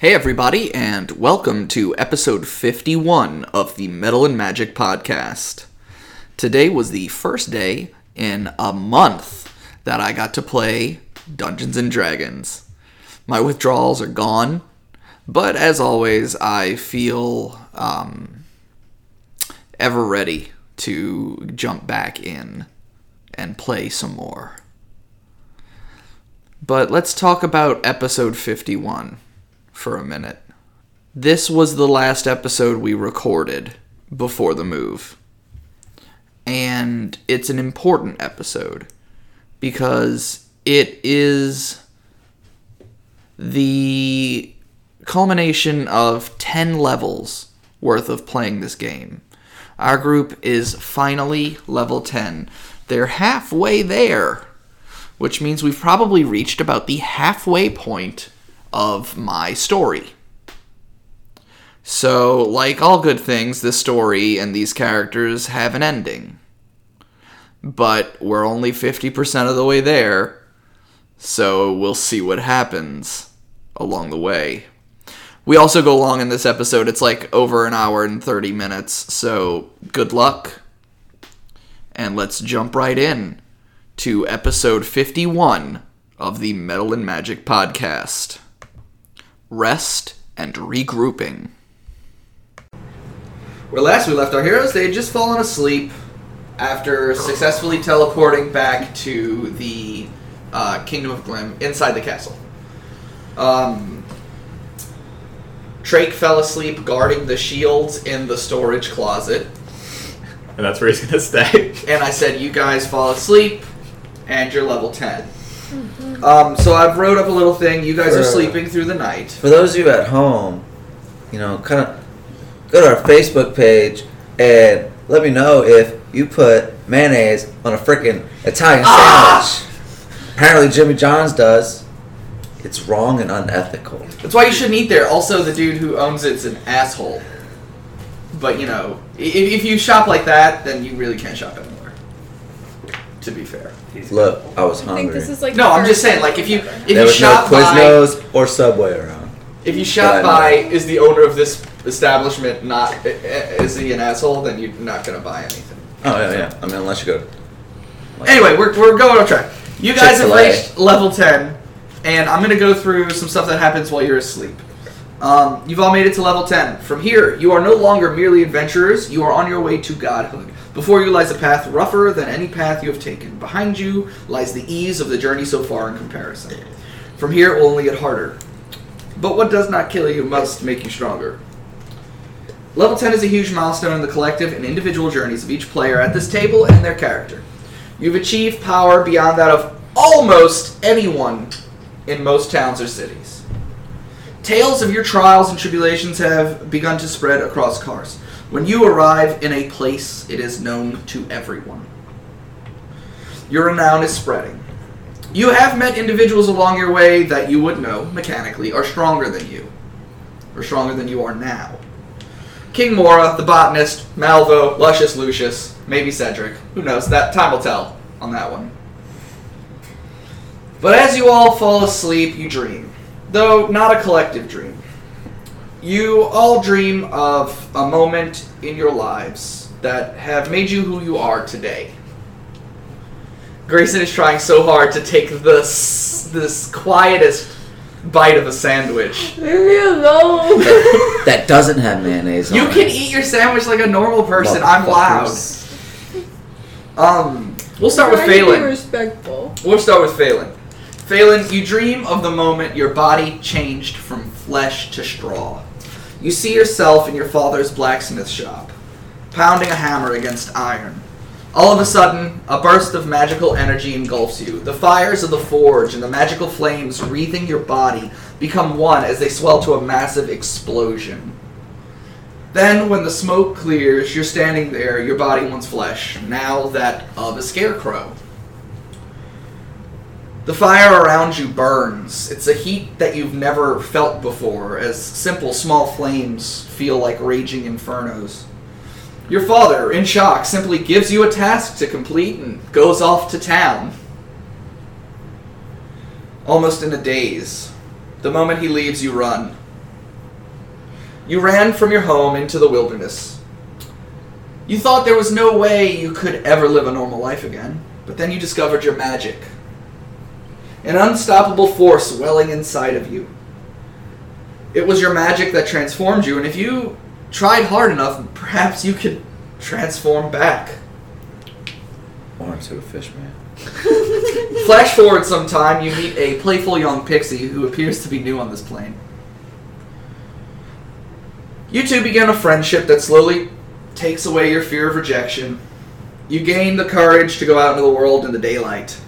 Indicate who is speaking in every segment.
Speaker 1: Hey, everybody, and welcome to episode 51 of the Metal and Magic podcast. Today was the first day in a month that I got to play Dungeons and Dragons. My withdrawals are gone, but as always, I feel um, ever ready to jump back in and play some more. But let's talk about episode 51 for a minute. This was the last episode we recorded before the move. And it's an important episode because it is the culmination of 10 levels worth of playing this game. Our group is finally level 10. They're halfway there, which means we've probably reached about the halfway point of my story. So, like all good things, this story and these characters have an ending. But we're only 50% of the way there, so we'll see what happens along the way. We also go long in this episode. It's like over an hour and 30 minutes, so good luck. And let's jump right in to episode 51 of the Metal and Magic podcast rest, and regrouping. Where last we left our heroes, they had just fallen asleep after successfully teleporting back to the uh, Kingdom of Glim inside the castle. Um, Trake fell asleep guarding the shields in the storage closet.
Speaker 2: And that's where he's gonna stay.
Speaker 1: And I said, You guys fall asleep, and you're level 10. Um, so I've wrote up a little thing. You guys are sleeping through the night.
Speaker 3: For those of you at home, you know, kind of go to our Facebook page and let me know if you put mayonnaise on a freaking Italian
Speaker 1: Ah!
Speaker 3: sandwich. Apparently, Jimmy John's does. It's wrong and unethical.
Speaker 1: That's why you shouldn't eat there. Also, the dude who owns it's an asshole. But you know, if, if you shop like that, then you really can't shop anymore. To be fair.
Speaker 3: Look, I was
Speaker 4: I
Speaker 3: hungry.
Speaker 4: think this is like
Speaker 1: No, I'm just saying, like if you if
Speaker 3: there
Speaker 1: you
Speaker 3: was no
Speaker 1: shop by
Speaker 3: Quiznos or Subway around.
Speaker 1: if you shop
Speaker 3: But I
Speaker 1: by
Speaker 3: know.
Speaker 1: is the owner of this establishment not i- i- is he an asshole? Then you're not gonna buy anything.
Speaker 3: Oh yeah, yeah. I mean, unless you go. like-
Speaker 1: Anyway, we're, we're going on track. You guys have
Speaker 3: Chick-fil-A.
Speaker 1: reached level 10, and I'm going to go through some stuff that happens while you're asleep. Um, you've all made it to level 10. From here, you are no longer merely adventurers, you are on your way to godhood. Before you lies a path rougher than any path you have taken. Behind you lies the ease of the journey so far in comparison. From here, it will only get harder. But what does not kill you must make you stronger. Level 10 is a huge milestone in the collective and individual journeys of each player at this table and their character. You've achieved power beyond that of almost anyone in most towns or cities. Tales of your trials and tribulations have begun to spread across Kars. When you arrive in a place, it is known to everyone. Your renown is spreading. You have met individuals along your way that you would know, mechanically, are stronger than you, or stronger than you are now. King Mora, the botanist, Malvo, Luscious Lucius, maybe Cedric. Who knows? That time will tell on that one. But as you all fall asleep, you dream. Though not a collective dream. You all dream of a moment in your lives that have made you who you are today. Grayson is trying so hard to take this this quietest bite of a sandwich.
Speaker 4: Leave me alone.
Speaker 3: that, that doesn't have mayonnaise.
Speaker 1: You
Speaker 3: on
Speaker 1: can
Speaker 3: it.
Speaker 1: eat your sandwich like a normal person. I'm loud. Um, we'll start with
Speaker 4: Try to be
Speaker 1: Phelan.
Speaker 4: respectful.
Speaker 1: We'll start with Phelan. Phelan, you dream of the moment your body changed from flesh to straw. You see yourself in your father's blacksmith shop, pounding a hammer against iron. All of a sudden, a burst of magical energy engulfs you. The fires of the forge and the magical flames wreathing your body become one as they swell to a massive explosion. Then, when the smoke clears, you're standing there, your body once flesh, now that of a scarecrow. The fire around you burns. It's a heat that you've never felt before, as simple small flames feel like raging infernos. Your father, in shock, simply gives you a task to complete and goes off to town. Almost in a daze. The moment he leaves, you run. You ran from your home into the wilderness. You thought there was no way you could ever live a normal life again, but then you discovered your magic. An unstoppable force welling inside of you. It was your magic that transformed you, and if you tried hard enough, perhaps you could transform back.
Speaker 3: Or into a fish man.
Speaker 1: Flash forward some time, you meet a playful young pixie who appears to be new on this plane. You two begin a friendship that slowly takes away your fear of rejection. You gain the courage to go out into the world in the daylight.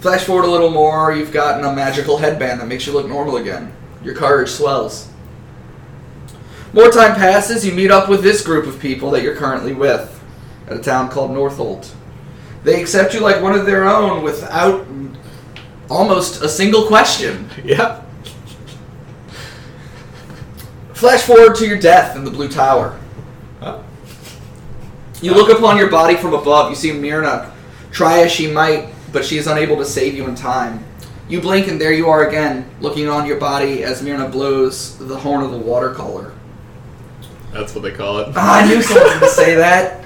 Speaker 1: Flash forward a little more, you've gotten a magical headband that makes you look normal again. Your courage swells. More time passes, you meet up with this group of people that you're currently with at a town called Northolt. They accept you like one of their own without almost a single question.
Speaker 2: Yep.
Speaker 1: Flash forward to your death in the Blue Tower.
Speaker 2: Oh.
Speaker 1: You look upon your body from above. You see Myrna try as she might, but she is unable to save you in time. You blink, and there you are again, looking on your body as Myrna blows the horn of the watercolor.
Speaker 2: That's what they call it.
Speaker 1: Ah, I knew someone was going to say that.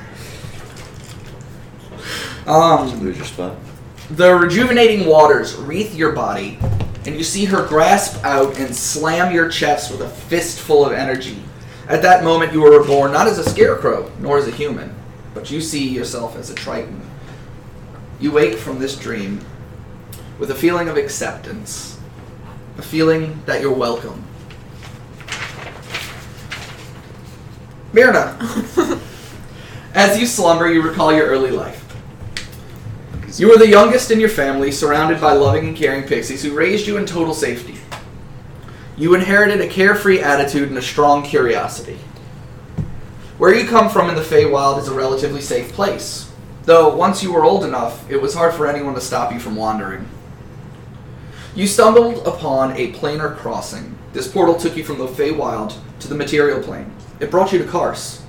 Speaker 1: Um,
Speaker 3: lose your spot?
Speaker 1: The rejuvenating waters wreath your body, and you see her grasp out and slam your chest with a fistful of energy. At that moment, you were reborn not as a scarecrow, nor as a human, but you see yourself as a Triton. You wake from this dream with a feeling of acceptance, a feeling that you're welcome. Myrna, as you slumber, you recall your early life. You were the youngest in your family, surrounded by loving and caring pixies who raised you in total safety. You inherited a carefree attitude and a strong curiosity. Where you come from in the Feywild is a relatively safe place, though once you were old enough, it was hard for anyone to stop you from wandering. You stumbled upon a planar crossing. This portal took you from the Feywild to the material plane. It brought you to Kars.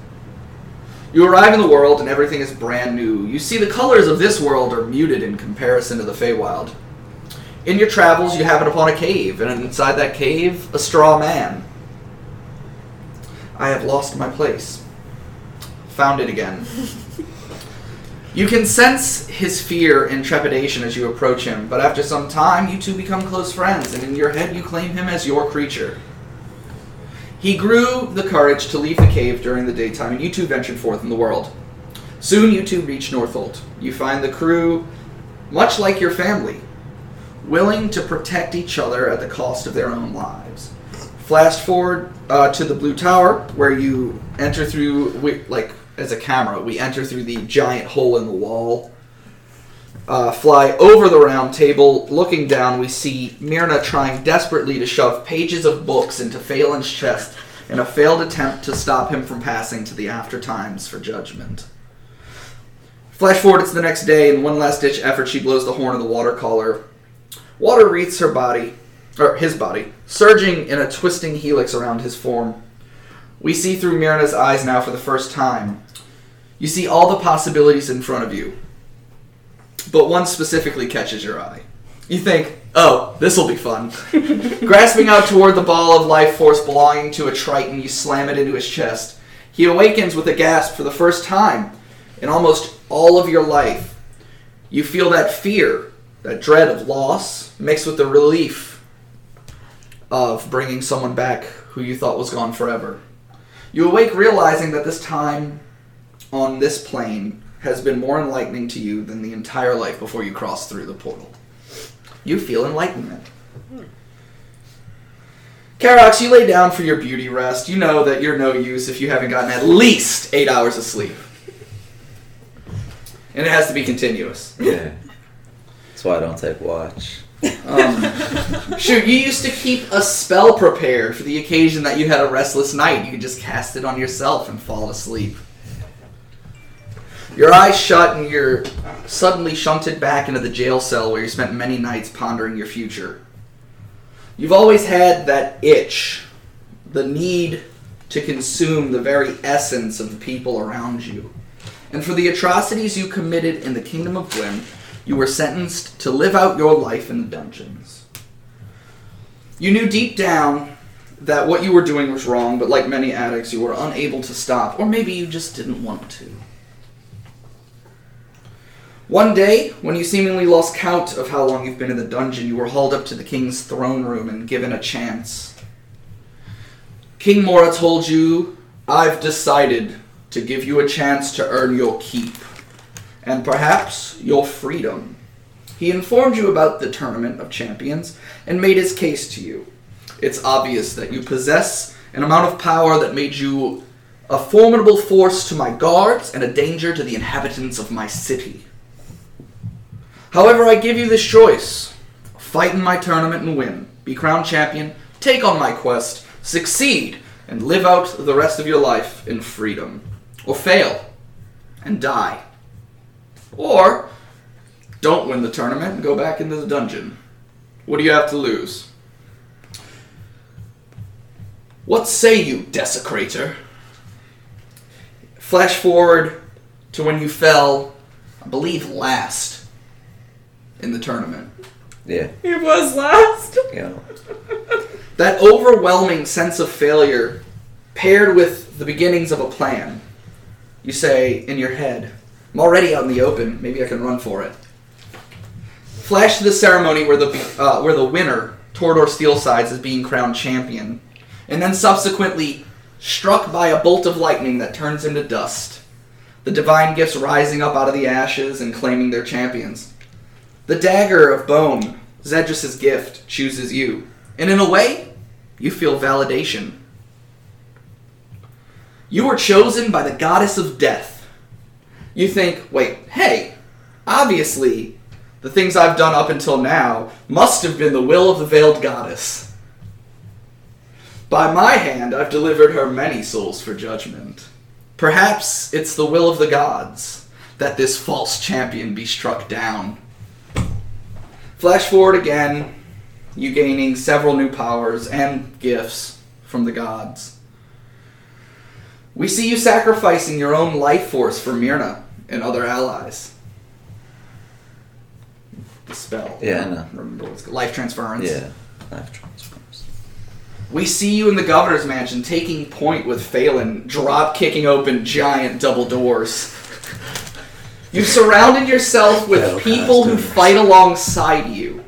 Speaker 1: You arrive in the world and everything is brand new. You see the colors of this world are muted in comparison to the Feywild. In your travels, you happen upon a cave, and inside that cave, a straw man. I have lost my place. Found it again. You can sense his fear and trepidation as you approach him, but after some time, you two become close friends, and in your head, you claim him as your creature. He grew the courage to leave the cave during the daytime, and you two ventured forth in the world. Soon, you two reach Northolt. You find the crew much like your family, willing to protect each other at the cost of their own lives. Flash forward uh, to the Blue Tower, where you enter through, like as a camera, we enter through the giant hole in the wall. Uh, fly over the round table. Looking down, we see Myrna trying desperately to shove pages of books into Phelan's chest in a failed attempt to stop him from passing to the after times for judgment. Flash forward, it's the next day. In one last ditch effort, she blows the horn of the watercolor. Water wreaths her body, or his body, surging in a twisting helix around his form. We see through Myrna's eyes now for the first time. You see all the possibilities in front of you, but one specifically catches your eye. You think, oh, this will be fun. Grasping out toward the ball of life force belonging to a Triton, you slam it into his chest. He awakens with a gasp for the first time in almost all of your life. You feel that fear, that dread of loss, mixed with the relief of bringing someone back who you thought was gone forever. You awake realizing that this time on this plane has been more enlightening to you than the entire life before you cross through the portal. You feel enlightenment. Karox, you lay down for your beauty rest. You know that you're no use if you haven't gotten at least eight hours of sleep. And it has to be continuous.
Speaker 3: Yeah. That's why I don't take watch.
Speaker 1: Um, shoot, you used to keep a spell prepared for the occasion that you had a restless night. You could just cast it on yourself and fall asleep. Your eyes shut and you're suddenly shunted back into the jail cell where you spent many nights pondering your future. You've always had that itch, the need to consume the very essence of the people around you. And for the atrocities you committed in the Kingdom of Gwyn, you were sentenced to live out your life in the dungeons. You knew deep down that what you were doing was wrong, but like many addicts, you were unable to stop, or maybe you just didn't want to. One day, when you seemingly lost count of how long you've been in the dungeon, you were hauled up to the king's throne room and given a chance. King Mora told you, I've decided to give you a chance to earn your keep, and perhaps your freedom. He informed you about the Tournament of Champions and made his case to you. It's obvious that you possess an amount of power that made you a formidable force to my guards and a danger to the inhabitants of my city. However, I give you this choice fight in my tournament and win, be crowned champion, take on my quest, succeed, and live out the rest of your life in freedom. Or fail and die. Or don't win the tournament and go back into the dungeon. What do you have to lose? What say you, Desecrator? Flash forward to when you fell, I believe, last in the tournament.
Speaker 3: Yeah.
Speaker 4: He was last.
Speaker 3: You know.
Speaker 1: That overwhelming sense of failure, paired with the beginnings of a plan, you say in your head, I'm already out in the open, maybe I can run for it. Flash to the ceremony where the, uh, where the winner, Torador Steelsides, is being crowned champion, and then subsequently struck by a bolt of lightning that turns him to dust. The divine gifts rising up out of the ashes and claiming their champions. The dagger of bone, Zedrus's gift, chooses you. And in a way, you feel validation. You were chosen by the goddess of death. You think, wait, hey, obviously, the things I've done up until now must have been the will of the veiled goddess. By my hand, I've delivered her many souls for judgment. Perhaps it's the will of the gods that this false champion be struck down. Flash forward again, you gaining several new powers and gifts from the gods. We see you sacrificing your own life force for Myrna and other allies. The spell.
Speaker 3: Yeah, I know.
Speaker 1: remember what it's called. Life transference.
Speaker 3: Yeah. Life transference.
Speaker 1: We see you in the governor's mansion taking point with Phelan, drop kicking open giant double doors. You've surrounded yourself with people who fight alongside you.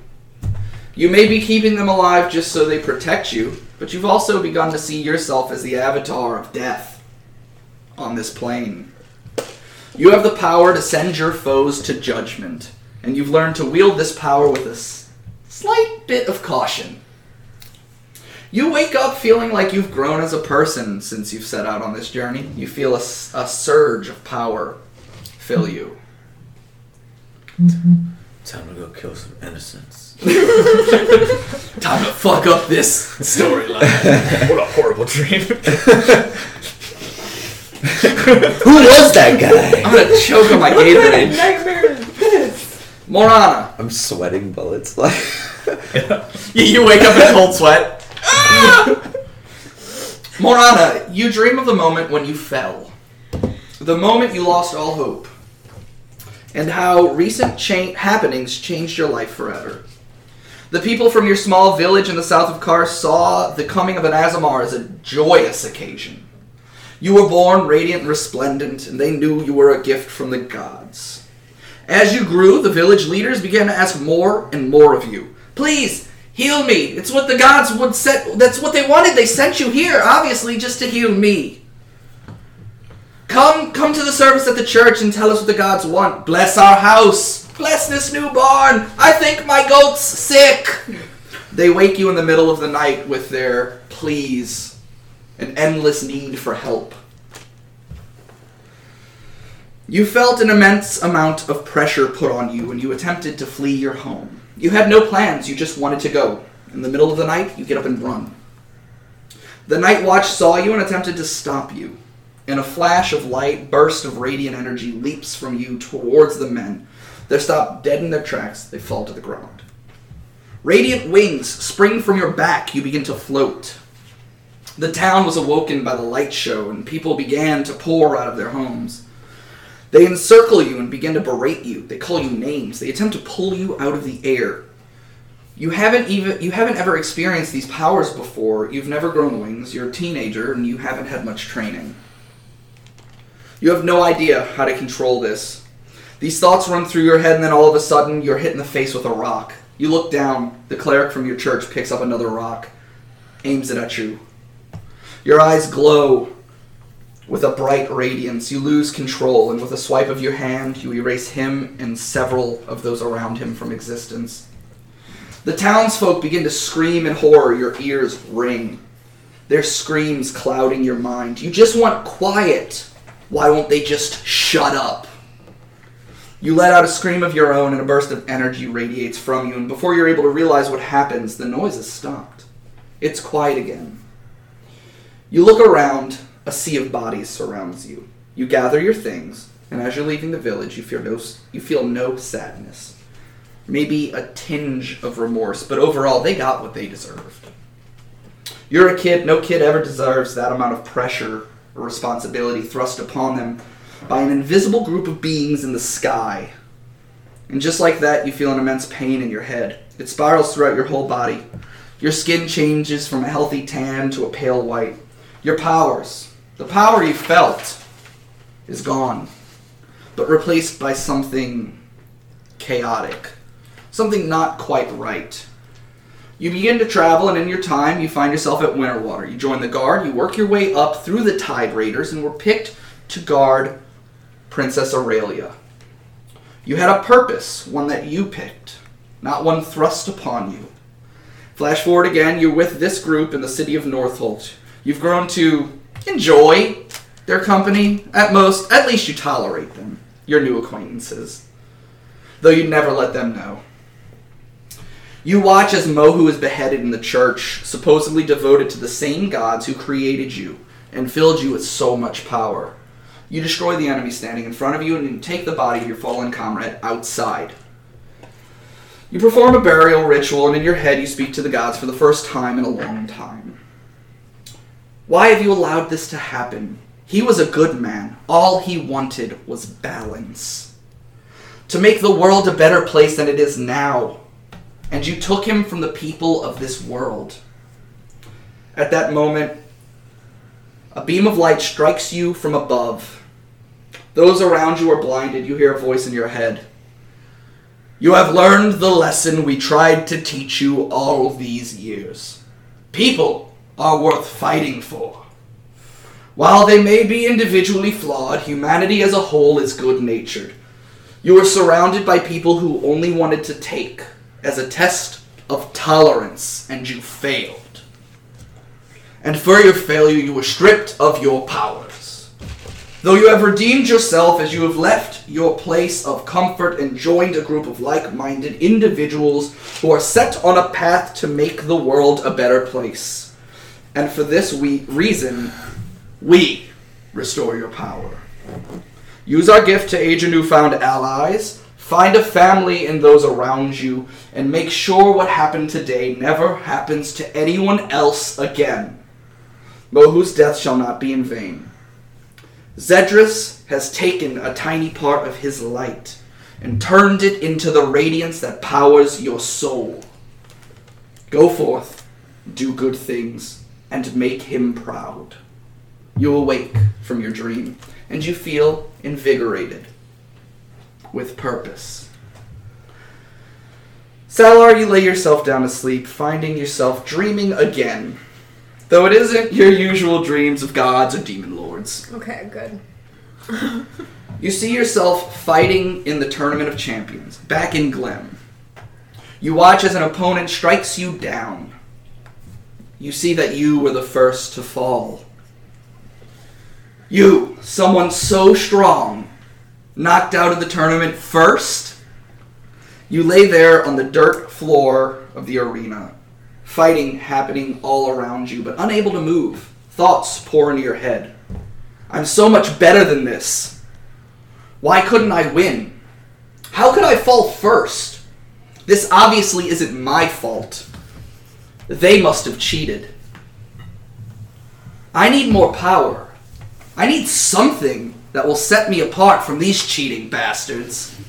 Speaker 1: You may be keeping them alive just so they protect you, but you've also begun to see yourself as the avatar of death on this plane. You have the power to send your foes to judgment, and you've learned to wield this power with a s- slight bit of caution. You wake up feeling like you've grown as a person since you've set out on this journey. You feel a, s- a surge of power fill you. Mm-hmm.
Speaker 3: Time to go kill some innocents.
Speaker 1: Time to fuck up this storyline.
Speaker 2: what a horrible dream.
Speaker 3: Who was that guy?
Speaker 1: I'm gonna choke on my Gatorade.
Speaker 4: Nightmare is this.
Speaker 1: Morana,
Speaker 3: I'm sweating bullets. Like.
Speaker 1: you, you wake up in a cold sweat. Morana, you dream of the moment when you fell. The moment you lost all hope. And how recent cha- happenings changed your life forever. The people from your small village in the south of Kar saw the coming of an Aasimar as a joyous occasion. You were born radiant and resplendent, and they knew you were a gift from the gods. As you grew, the village leaders began to ask more and more of you. Please, heal me. It's what the gods would set that's what they wanted. They sent you here, obviously, just to heal me. Come come to the service at the church and tell us what the gods want. Bless our house. Bless this new barn. I think my goat's sick. They wake you in the middle of the night with their pleas, an endless need for help. You felt an immense amount of pressure put on you when you attempted to flee your home. You had no plans, you just wanted to go. In the middle of the night, you get up and run. The Night Watch saw you and attempted to stop you. In a flash of light, burst of radiant energy leaps from you towards the men. They're stopped dead in their tracks, they fall to the ground. Radiant wings spring from your back, you begin to float. The town was awoken by the light show, and people began to pour out of their homes. They encircle you and begin to berate you. They call you names. They attempt to pull you out of the air. You haven't even you haven't ever experienced these powers before. You've never grown wings. You're a teenager and you haven't had much training. You have no idea how to control this. These thoughts run through your head and then all of a sudden you're hit in the face with a rock. You look down, the cleric from your church picks up another rock, aims it at you. Your eyes glow with a bright radiance. You lose control, and with a swipe of your hand, you erase him and several of those around him from existence. The townsfolk begin to scream in horror. Your ears ring. Their screams clouding your mind. You just want quiet. Why won't they just shut up? You let out a scream of your own, and a burst of energy radiates from you, and before you're able to realize what happens, the noise has stopped. It's quiet again. You look around, a sea of bodies surrounds you. You gather your things, and as you're leaving the village, you feel no, you feel no sadness. Maybe a tinge of remorse, but overall, they got what they deserved. You're a kid, no kid ever deserves that amount of pressure or responsibility thrust upon them by an invisible group of beings in the sky. And just like that, you feel an immense pain in your head. It spirals throughout your whole body. Your skin changes from a healthy tan to a pale white. Your powers, the power you felt, is gone, but replaced by something chaotic, something not quite right. You begin to travel, and in your time, you find yourself at Winterwater. You join the guard, you work your way up through the Tide Raiders, and were picked to guard Princess Aurelia. You had a purpose, one that you picked, not one thrust upon you. Flash forward again, you're with this group in the city of Northolt. You've grown to enjoy their company. At most, at least you tolerate them, your new acquaintances. Though you never let them know. You watch as Mohu is beheaded in the church, supposedly devoted to the same gods who created you and filled you with so much power. You destroy the enemy standing in front of you and you take the body of your fallen comrade outside. You perform a burial ritual, and in your head, you speak to the gods for the first time in a long time. Why have you allowed this to happen? He was a good man. All he wanted was balance. To make the world a better place than it is now. And you took him from the people of this world. At that moment, a beam of light strikes you from above. Those around you are blinded. You hear a voice in your head. You have learned the lesson we tried to teach you all these years. People are worth fighting for. While they may be individually flawed, humanity as a whole is good natured. You are surrounded by people who only wanted to take as a test of tolerance, and you failed. And for your failure, you were stripped of your powers. Though you have redeemed yourself as you have left your place of comfort and joined a group of like minded individuals who are set on a path to make the world a better place. And for this we, reason, we restore your power. Use our gift to aid your newfound allies, find a family in those around you, and make sure what happened today never happens to anyone else again. Mohu's death shall not be in vain. Zedrus has taken a tiny part of his light and turned it into the radiance that powers your soul. Go forth, do good things, and make him proud. You awake from your dream, and you feel invigorated with purpose. Salar, you lay yourself down to sleep, finding yourself dreaming again. Though it isn't your usual dreams of gods or demon lords.
Speaker 4: Okay, good.
Speaker 1: You see yourself fighting in the Tournament of Champions, back in Glen. You watch as an opponent strikes you down. You see that you were the first to fall. You, someone so strong, knocked out of the tournament first. You lay there on the dirt floor of the arena, fighting happening all around you, but unable to move. Thoughts pour into your head. I'm so much better than this. Why couldn't I win? How could I fall first? This obviously isn't my fault. They must have cheated. I need more power. I need something that will set me apart from these cheating bastards.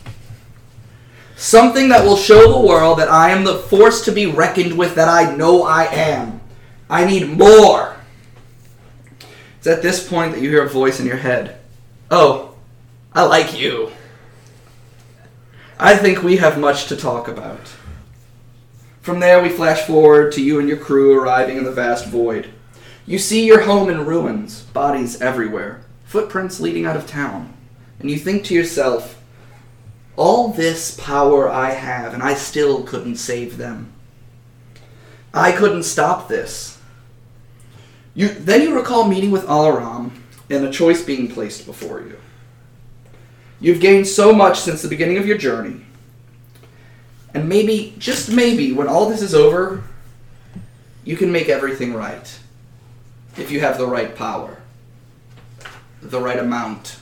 Speaker 1: Something that will show the world that I am the force to be reckoned with that I know I am. I need more. It's at this point that you hear a voice in your head. Oh, I like you. I think we have much to talk about. From there, we flash forward to you and your crew arriving in the vast void. You see your home in ruins, bodies everywhere, footprints leading out of town. And you think to yourself, all this power I have, and I still couldn't save them. I couldn't stop this. You, then you recall meeting with Alaram and a choice being placed before you. You've gained so much since the beginning of your journey. And maybe, just maybe, when all this is over, you can make everything right. If you have the right power, the right amount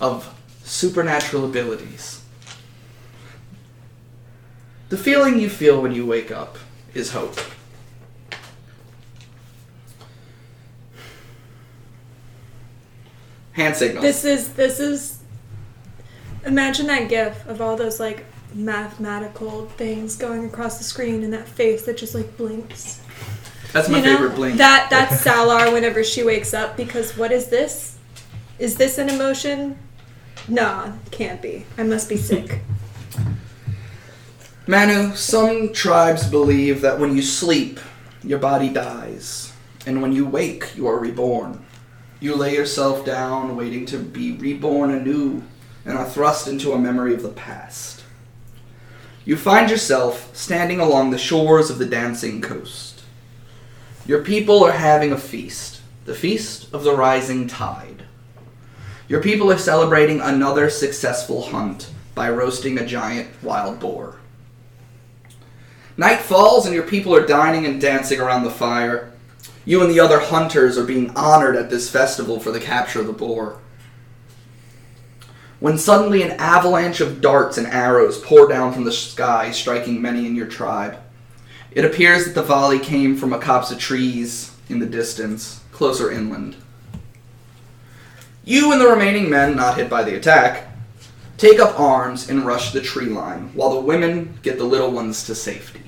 Speaker 1: of supernatural abilities. The feeling you feel when you wake up is hope. Hand signal.
Speaker 4: This is this is. Imagine that GIF of all those like mathematical things going across the screen and that face that just like blinks.
Speaker 1: That's my
Speaker 4: You know?
Speaker 1: favorite blink.
Speaker 4: That that's Salar whenever she wakes up because what is this? Is this an emotion? Nah, can't be. I must be sick.
Speaker 1: Manu, some tribes believe that when you sleep, your body dies, and when you wake, you are reborn. You lay yourself down, waiting to be reborn anew, and are thrust into a memory of the past. You find yourself standing along the shores of the dancing coast. Your people are having a feast, the feast of the rising tide. Your people are celebrating another successful hunt by roasting a giant wild boar. Night falls and your people are dining and dancing around the fire. You and the other hunters are being honored at this festival for the capture of the boar. When suddenly an avalanche of darts and arrows pour down from the sky, striking many in your tribe. It appears that the volley came from a copse of trees in the distance, closer inland. You and the remaining men not hit by the attack take up arms and rush the tree line, while the women get the little ones to safety.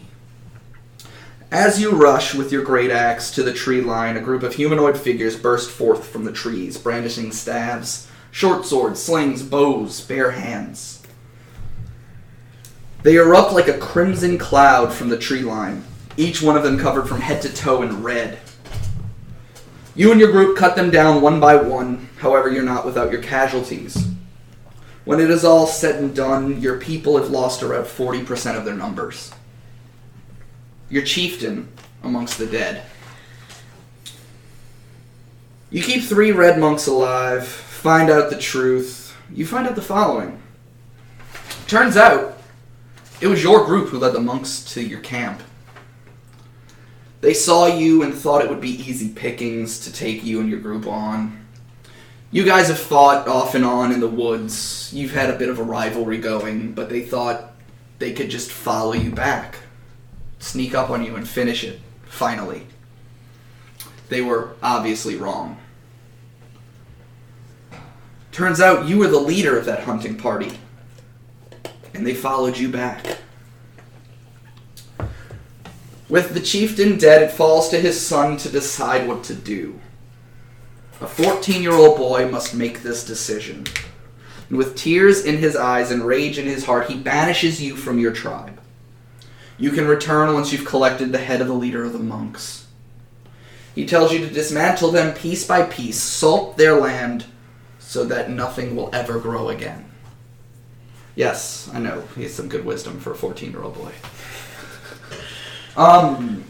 Speaker 1: As you rush with your great axe to the tree line, a group of humanoid figures burst forth from the trees, brandishing staves, short swords, slings, bows, bare hands. They erupt like a crimson cloud from the tree line, each one of them covered from head to toe in red. You and your group cut them down one by one, however, you're not without your casualties. When it is all said and done, your people have lost around 40% of their numbers. Your chieftain amongst the dead. You keep three red monks alive, find out the truth. You find out the following. Turns out, it was your group who led the monks to your camp. They saw you and thought it would be easy pickings to take you and your group on. You guys have fought off and on in the woods. You've had a bit of a rivalry going, but they thought they could just follow you back, sneak up on you, and finish it, finally. They were obviously wrong. Turns out you were the leader of that hunting party, and they followed you back. With the chieftain dead, it falls to his son to decide what to do. A 14 year old boy must make this decision. And with tears in his eyes and rage in his heart, he banishes you from your tribe. You can return once you've collected the head of the leader of the monks. He tells you to dismantle them piece by piece, salt their land, so that nothing will ever grow again. Yes, I know, he has some good wisdom for a 14 year old boy. Um,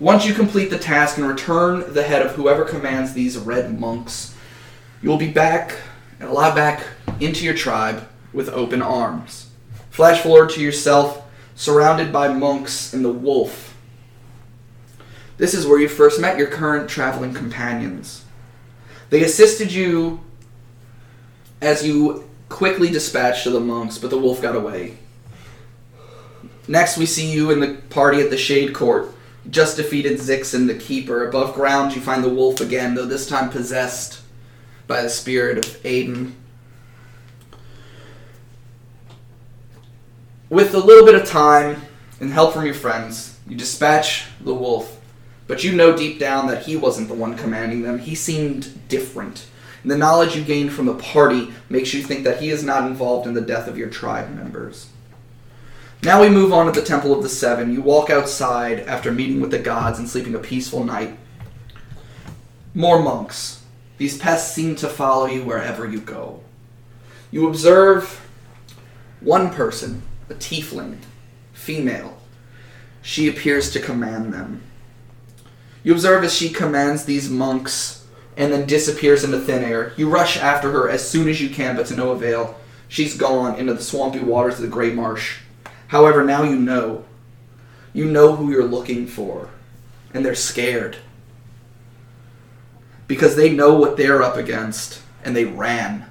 Speaker 1: once you complete the task and return the head of whoever commands these red monks, you will be back and allowed back into your tribe with open arms. Flash forward to yourself, surrounded by monks and the wolf. This is where you first met your current traveling companions. They assisted you as you quickly dispatched to the monks, but the wolf got away. Next, we see you in the party at the Shade Court. Just defeated Zix and the Keeper. Above ground, you find the wolf again, though this time possessed by the spirit of Aiden. with a little bit of time and help from your friends, you dispatch the wolf. But you know deep down that he wasn't the one commanding them. He seemed different. And the knowledge you gained from the party makes you think that he is not involved in the death of your tribe members. Now we move on to the Temple of the Seven. You walk outside after meeting with the gods and sleeping a peaceful night. More monks. These pests seem to follow you wherever you go. You observe one person, a tiefling, female. She appears to command them. You observe as she commands these monks and then disappears into thin air. You rush after her as soon as you can, but to no avail. She's gone into the swampy waters of the Great Marsh. However, now you know. You know who you're looking for, and they're scared. Because they know what they're up against, and they ran.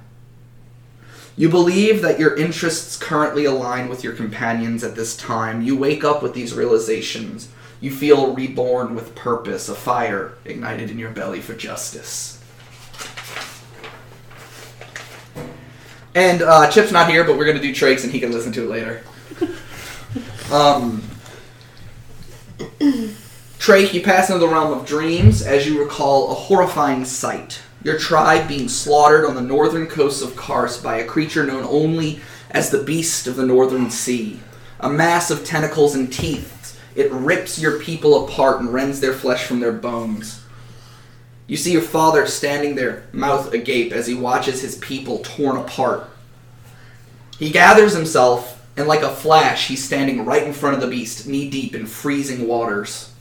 Speaker 1: You believe that your interests currently align with your companions at this time. You wake up with these realizations. You feel reborn with purpose, a fire ignited in your belly for justice. And uh, Chip's not here, but we're going to do Trakes and he can listen to it later. Um, Trake, you pass into the realm of dreams as you recall a horrifying sight. Your tribe being slaughtered on the northern coast of Kars by a creature known only as the Beast of the Northern Sea. A mass of tentacles and teeth, it rips your people apart and rends their flesh from their bones. You see your father standing there, mouth agape, as he watches his people torn apart. He gathers himself, and like a flash, he's standing right in front of the beast, knee deep in freezing waters.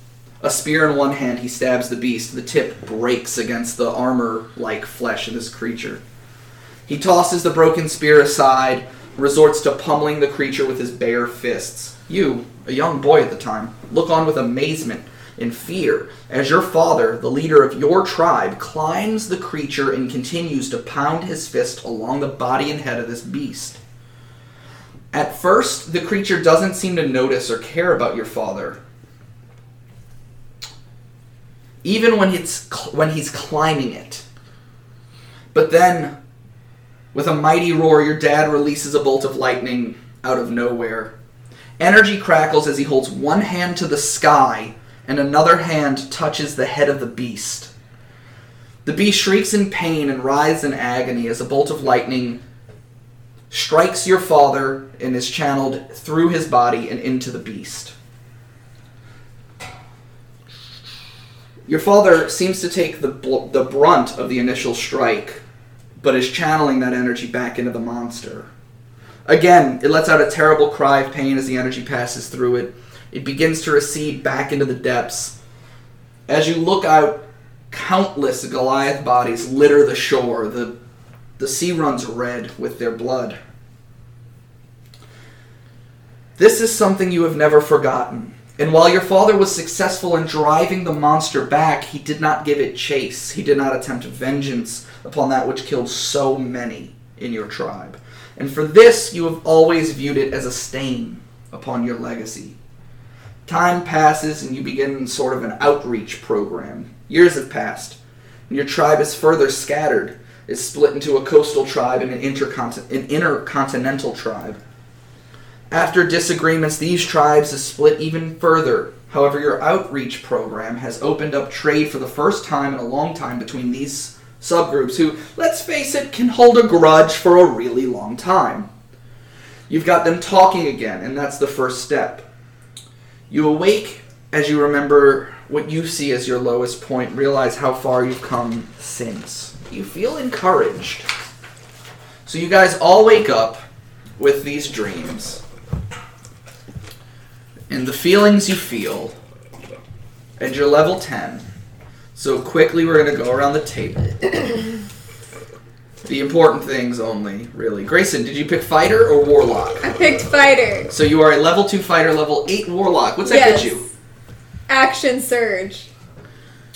Speaker 1: A spear in one hand, he stabs the beast. The tip breaks against the armor like flesh of this creature. He tosses the broken spear aside, resorts to pummeling the creature with his bare fists. You, a young boy at the time, look on with amazement and fear as your father, the leader of your tribe, climbs the creature and continues to pound his fist along the body and head of this beast. At first, the creature doesn't seem to notice or care about your father, even when it's cl- when he's climbing it. But then, with a mighty roar, your dad releases a bolt of lightning out of nowhere. Energy crackles as he holds one hand to the sky and another hand touches the head of the beast. The beast shrieks in pain and writhes in agony as a bolt of lightning strikes your father and is channeled through his body and into the beast. Your father seems to take the, bl- the brunt of the initial strike, but is channeling that energy back into the monster. Again, it lets out a terrible cry of pain as the energy passes through it. It begins to recede back into the depths. As you look out, countless Goliath bodies litter the shore. The, the sea runs red with their blood. This is something you have never forgotten. And while your father was successful in driving the monster back, he did not give it chase. He did not attempt vengeance upon that which killed so many in your tribe. And for this, you have always viewed it as a stain upon your legacy. Time passes and you begin sort of an outreach program. Years have passed, and your tribe is further scattered. It's split into a coastal tribe and an, intercont- an intercontinental tribe. After disagreements, these tribes have split even further. However, your outreach program has opened up trade for the first time in a long time between these subgroups who, let's face it, can hold a grudge for a really long time. You've got them talking again, and that's the first step. You awake as you remember what you see as your lowest point, realize how far you've come since. You feel encouraged. So you guys all wake up with these dreams. And the feelings you feel, and you're level 10. So quickly we're going to go around the table. the important things only, really. Grayson, did you pick fighter or warlock?
Speaker 4: I picked fighter.
Speaker 1: So you are a level 2 fighter, level 8 warlock. What's that
Speaker 4: yes.
Speaker 1: get you?
Speaker 4: Action surge.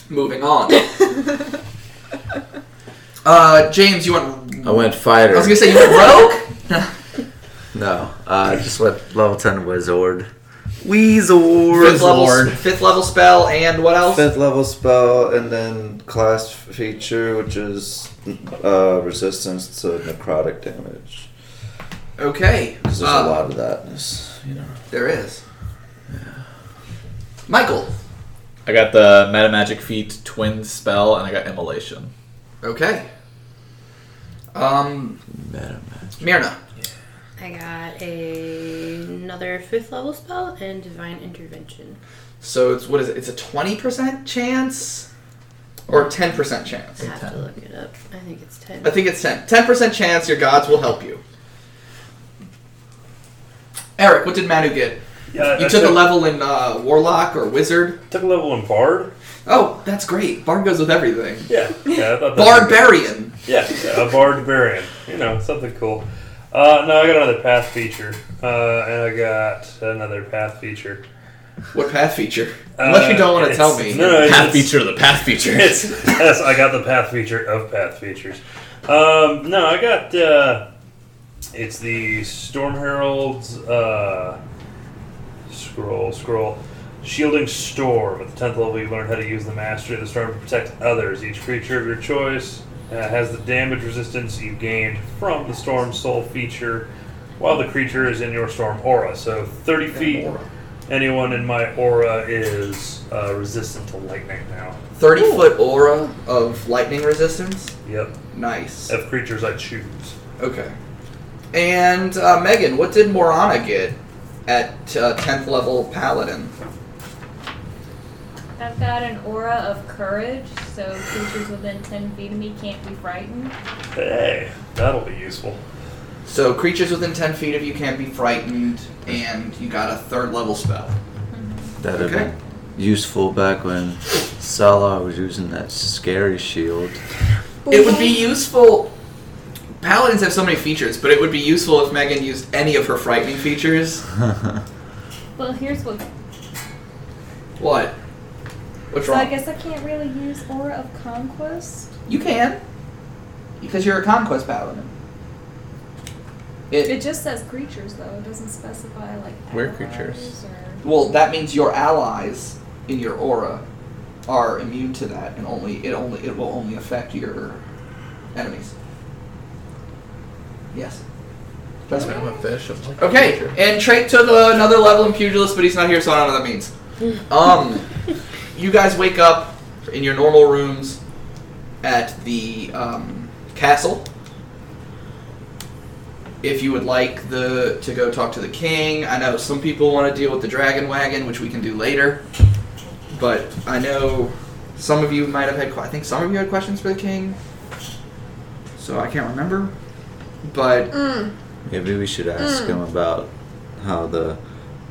Speaker 1: Moving on. uh, James, you went.
Speaker 3: I went fighter.
Speaker 1: I was gonna say you went rogue.
Speaker 3: No, uh, just went level 10 Wizard. Weezor.
Speaker 1: fifth level, fifth level spell, and what else?
Speaker 3: Fifth level spell, and then class feature, which is uh, resistance to necrotic damage.
Speaker 1: Okay.
Speaker 3: Because there's
Speaker 1: Uh,
Speaker 3: a lot of that you know.
Speaker 1: There is. Michael.
Speaker 2: I got the Meta Magic Feat Twin spell, and I got Immolation.
Speaker 1: Okay. Um,
Speaker 3: Meta magic.
Speaker 1: Myrna.
Speaker 5: I got a, another fifth level spell and divine intervention.
Speaker 1: So it's what is it? It's a twenty percent chance, or ten percent chance.
Speaker 5: I have to look it up. I think it's ten.
Speaker 1: I think it's ten. Ten percent chance your gods will help you. Eric, what did Manu get?
Speaker 6: Yeah,
Speaker 1: You took a level in uh, Warlock or Wizard.
Speaker 6: Took a level in Bard.
Speaker 1: Oh, that's great. Bard goes with everything.
Speaker 6: Yeah, yeah. I thought that was-
Speaker 1: Barbarian.
Speaker 6: Yeah, yeah, a Barbarian. You know, something cool. Uh, no, I got another path feature, uh, and I got another path feature.
Speaker 1: What path feature? Unless you
Speaker 6: Uh,
Speaker 1: don't want to tell me.
Speaker 6: No, no,
Speaker 2: Path
Speaker 6: it's,
Speaker 2: feature, the path feature.
Speaker 6: It's, yes, I got the path feature of path features. Um, no, I got. Uh, it's the Storm Herald's uh, scroll. Scroll. Shielding Storm. At the 10th level, you learn how to use the Mastery of the Storm to protect others. Each creature of your choice uh, has the damage resistance you gained from the Storm Soul feature while the creature is in your Storm aura. So 30 feet. Anyone in my aura is uh, resistant to lightning now.
Speaker 1: 30 foot aura of lightning resistance.
Speaker 6: Yep.
Speaker 1: Nice.
Speaker 6: Of creatures I choose.
Speaker 1: Okay. And uh, Megan, what did Morana get at uh, 10th level Paladin?
Speaker 7: I've got an aura of courage, so creatures within 10 feet of me can't be frightened.
Speaker 6: Hey, that'll be useful.
Speaker 1: So creatures within 10 feet of you can't be frightened, and you got a third level spell. Mm-hmm.
Speaker 3: That'd
Speaker 1: Okay.
Speaker 3: have been useful back when Salah was using that scary shield.
Speaker 1: It would be useful. Paladins have so many features, but it would be useful if Megan used any of her frightening features.
Speaker 7: Well, here's what.
Speaker 1: What? What's
Speaker 7: So I guess I can't really use Aura of Conquest.
Speaker 1: You can. Because you're a conquest paladin. It,
Speaker 7: It just says creatures, though. It doesn't specify, like,
Speaker 2: We're creatures.
Speaker 7: Or...
Speaker 1: well, that means your allies in your aura are immune to that, and only it only it will only affect your enemies. Yes. That's
Speaker 2: I'm a fish. I'm like
Speaker 1: Okay,
Speaker 2: creature.
Speaker 1: and Trait took another level in pugilist, but he's not here, so I don't know what that means. Um, you guys wake up in your normal rooms at the um, castle. If you would like the to go talk to the king, I know some people want to deal with the dragon wagon, which we can do later. But I know some of you might have had. I think some of you had questions for the king, so I can't remember. But
Speaker 4: Mm.
Speaker 3: Maybe we should ask him about how the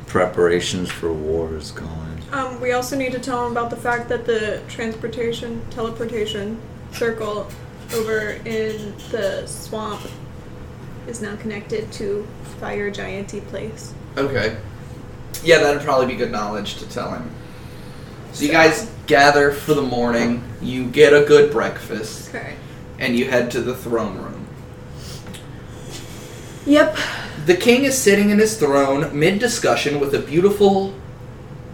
Speaker 3: preparations for war is going.
Speaker 4: Um, we also need to tell him about the fact that the transportation, teleportation circle over in the swamp is now connected to Fire Gianty Place.
Speaker 1: Okay. Yeah, that'd probably be good knowledge to tell him. So you guys gather for the morning, you get a good breakfast,
Speaker 4: Okay.
Speaker 1: and you head to the throne room.
Speaker 4: Yep.
Speaker 1: The king is sitting in his throne mid discussion with a beautiful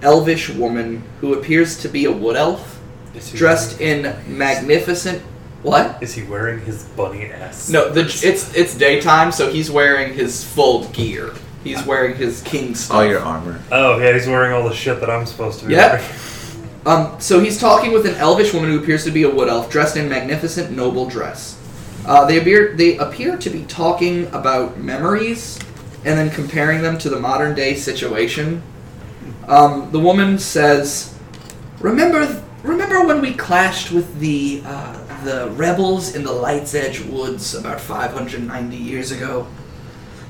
Speaker 1: elvish woman who appears to be a wood elf,
Speaker 6: Is he
Speaker 1: dressed in magnificent. What?
Speaker 6: Is he wearing his bunny ass?
Speaker 1: No, the, it's it's daytime, so he's wearing his full gear. He's wearing his king stuff.
Speaker 3: All your armor.
Speaker 6: Oh yeah, he's wearing all the shit that I'm supposed to be
Speaker 1: Yep.
Speaker 6: wearing.
Speaker 1: Um, so he's talking with an elvish woman who appears to be a wood elf, dressed in magnificent noble dress. Uh, they appear they appear to be talking about memories and then comparing them to the modern day situation. Um, the woman says, "Remember, remember when we clashed with the uh, the rebels in the Light's Edge woods about 590 years ago?"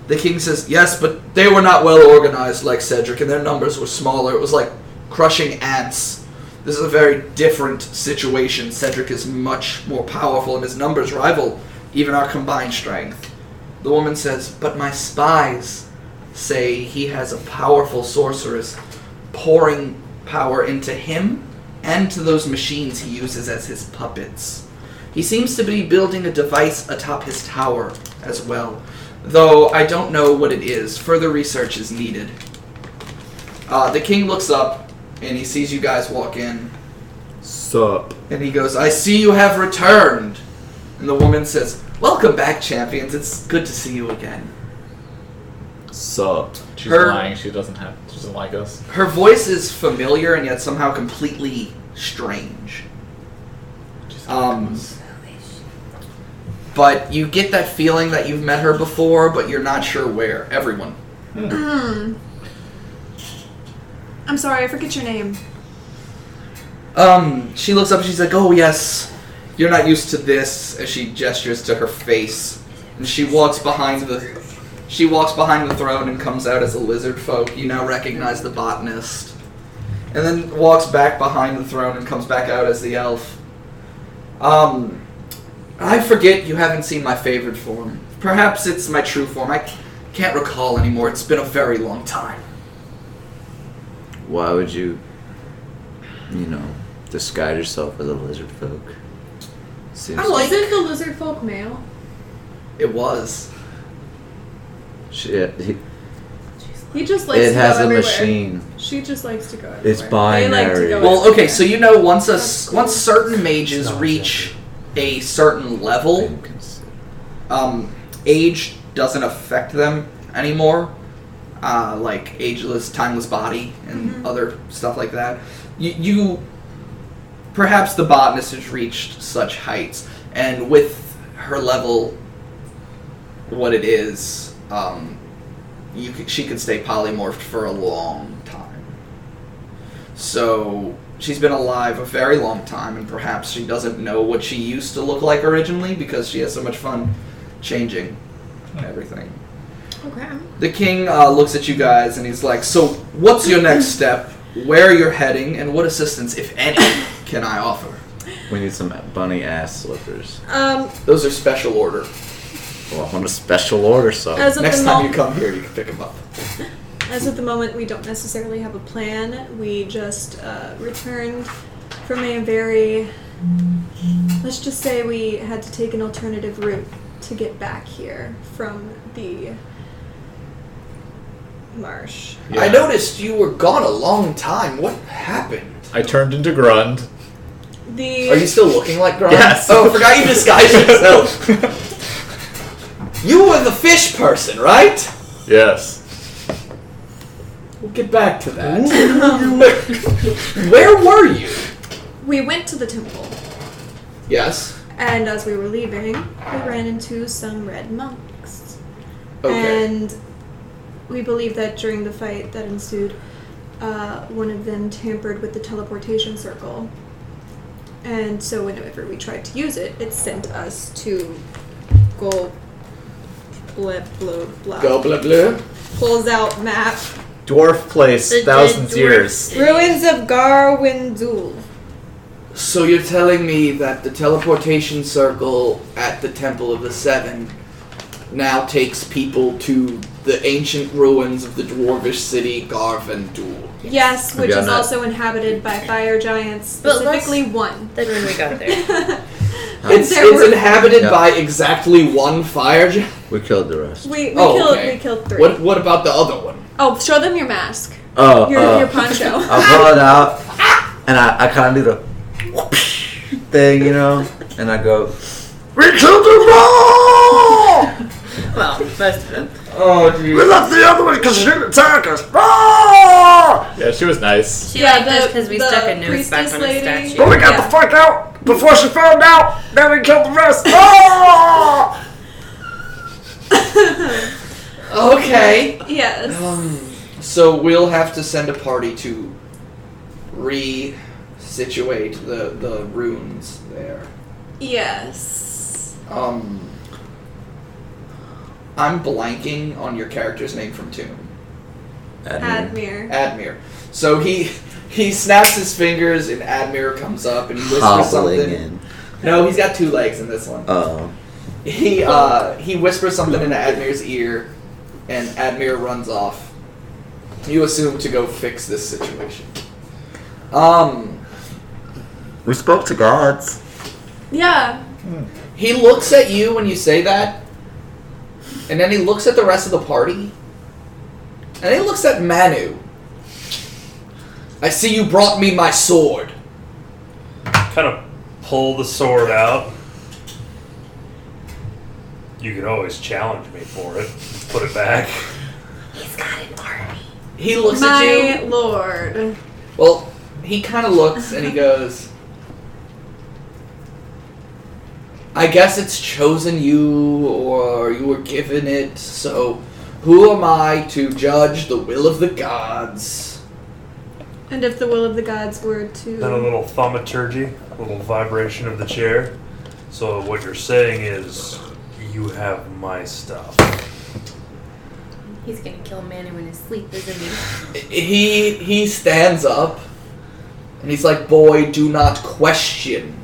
Speaker 1: The king says, "Yes, but they were not well organized like Cedric, and their numbers were smaller. It was like crushing ants." This is a very different situation. Cedric is much more powerful, and his numbers rival even our combined strength. The woman says, But my spies say he has a powerful sorceress pouring power into him and to those machines he uses as his puppets. He seems to be building a device atop his tower as well, though I don't know what it is. Further research is needed. Uh, the king looks up and he sees you guys walk in,
Speaker 3: Sup?
Speaker 1: and he goes, I see you have returned. And the woman says, Welcome back, champions. It's good to see you again.
Speaker 3: Sup?
Speaker 2: She's
Speaker 1: Her-
Speaker 2: lying. She doesn't have. She doesn't like us.
Speaker 1: Her voice is familiar and yet somehow completely strange. Um, but you get that feeling that you've met her before, but you're not sure where. Everyone.
Speaker 4: Hmm. I'm sorry, I forget your name.
Speaker 1: Um, she looks up she's like, "Oh yes, you're not used to this." As she gestures to her face, and she walks behind the, she walks behind the throne and comes out as a lizard folk. You now recognize the botanist, and then walks back behind the throne and comes back out as the elf. Um, I forget you haven't seen my favorite form. Perhaps it's my true form. I can't recall anymore. It's been a very long time.
Speaker 3: Why would you, you know, disguise yourself as a lizard folk? Seems
Speaker 1: I like-
Speaker 4: Isn't the lizard folk male?
Speaker 1: It was.
Speaker 3: Shit. He,
Speaker 4: He just likes
Speaker 3: it
Speaker 4: to
Speaker 3: has
Speaker 4: go
Speaker 3: a
Speaker 4: everywhere.
Speaker 3: machine.
Speaker 4: She just likes to go everywhere.
Speaker 3: It's
Speaker 4: They like to
Speaker 3: binary.
Speaker 4: go
Speaker 1: Well, okay, so you know once a
Speaker 4: That's cool.
Speaker 1: once certain mages
Speaker 6: It's not
Speaker 1: reach a certain level, um, age doesn't affect them anymore. Uh, like ageless, timeless body and
Speaker 4: Mhm.
Speaker 1: other stuff like that. You, you perhaps the botanist has reached such heights, and with her level, what it is, um, you could, she could stay polymorphed for a long time. So she's been alive a very long time, and perhaps she doesn't know what she used to look like originally because she has so much fun changing everything.
Speaker 4: Okay.
Speaker 1: The king uh, looks at you guys and he's like, "So, what's your next step? Where you're heading, and what assistance, if any, can I offer?"
Speaker 3: We need some bunny ass slippers.
Speaker 4: Um,
Speaker 1: Those are special order.
Speaker 3: Well, I'm on a special order, so.
Speaker 4: as
Speaker 1: Next
Speaker 4: the
Speaker 1: time you come here, you can pick them up.
Speaker 4: as of the moment, we don't necessarily have a plan. We just uh, returned from a very, let's just say, we had to take an alternative route to get back here from the marsh.
Speaker 1: I noticed you were gone a long time. What happened?
Speaker 2: I turned into Grund.
Speaker 4: The
Speaker 1: Are you still looking like Grant?
Speaker 2: Yes.
Speaker 1: Oh, I forgot you disguised yourself. you were the fish person, right?
Speaker 2: Yes.
Speaker 1: We'll get back to that. Where were you?
Speaker 4: we went to the temple,
Speaker 1: Yes.
Speaker 4: and as we were leaving, we ran into some red monks.
Speaker 1: Okay.
Speaker 4: And we believe that during the fight that ensued, uh, one of them tampered with the teleportation circle. And so whenever we tried to use it, it sent us to go blah blah blah.
Speaker 1: Go blah blah.
Speaker 4: Pulls out map.
Speaker 2: Dwarf place,
Speaker 5: The
Speaker 2: thousands
Speaker 5: dead
Speaker 2: years.
Speaker 5: dwarfs.
Speaker 4: Ruins of Garwindul.
Speaker 1: So you're telling me that the teleportation circle at the Temple of the Seven now takes people to the ancient ruins of the dwarvish city Garvendul.
Speaker 4: Yes, which
Speaker 3: Maybe
Speaker 4: is
Speaker 3: not-
Speaker 4: also inhabited by fire giants,
Speaker 5: But let's-
Speaker 4: specifically one.
Speaker 5: Then when we got there.
Speaker 1: It's,
Speaker 4: There
Speaker 1: it's
Speaker 4: were-
Speaker 1: inhabited
Speaker 3: Yeah.
Speaker 1: by exactly one fire giant.
Speaker 3: We killed the rest.
Speaker 4: we we
Speaker 1: Oh,
Speaker 4: killed
Speaker 1: okay.
Speaker 4: we killed three.
Speaker 1: What what about the other one?
Speaker 4: Oh, show them your mask.
Speaker 3: Oh,
Speaker 4: Your
Speaker 3: uh,
Speaker 4: your poncho.
Speaker 3: I pull it out, and I, I kind of do the thing, you know, and I go, "We killed them all!
Speaker 5: well, most of them.
Speaker 1: Oh, jeez
Speaker 3: We left the other one because she didn't attack us! Ah!
Speaker 2: Yeah, she was nice.
Speaker 5: She
Speaker 4: Yeah,
Speaker 5: liked us because we
Speaker 4: the
Speaker 5: stuck a nose back
Speaker 4: priestess
Speaker 5: on a
Speaker 4: lady-
Speaker 5: statue.
Speaker 3: But we got
Speaker 4: Yeah.
Speaker 3: the fuck out before she found out. Then we killed the rest. Ah!
Speaker 1: Okay.
Speaker 4: yes.
Speaker 1: Um, so we'll have to send a party to re-situate the the runes there.
Speaker 4: Yes.
Speaker 1: Um, I'm blanking on your character's name from Tomb.
Speaker 4: Admir.
Speaker 1: Admir. So he he snaps his fingers and Admir comes up and he whispers
Speaker 3: Hobbling
Speaker 1: something.
Speaker 3: in.
Speaker 1: No, he's got two legs in this one.
Speaker 3: Oh.
Speaker 1: He uh he whispers something into Admir's ear, and Admir runs off. You assume to go fix this situation. Um,
Speaker 3: We spoke to gods.
Speaker 4: Yeah.
Speaker 1: he looks at you when you say that, and then he looks at the rest of the party, and he looks at Manu. I see you brought me my sword.
Speaker 6: Kind of pull the sword out. You can always challenge me for it. Put it back.
Speaker 5: He's got an army.
Speaker 1: He looks
Speaker 4: My
Speaker 1: at you.
Speaker 4: lord.
Speaker 1: Well, he kind of looks and he goes, I guess it's chosen you or you were given it, so who am I to judge the will of the gods?
Speaker 4: And if the will of the gods were to.
Speaker 6: Then a little thaumaturgy, a little vibration of the chair. So what you're saying is, you have my stuff.
Speaker 5: He's gonna kill Manu in his sleep, isn't he?
Speaker 1: He he stands up and he's like, "Boy, do not question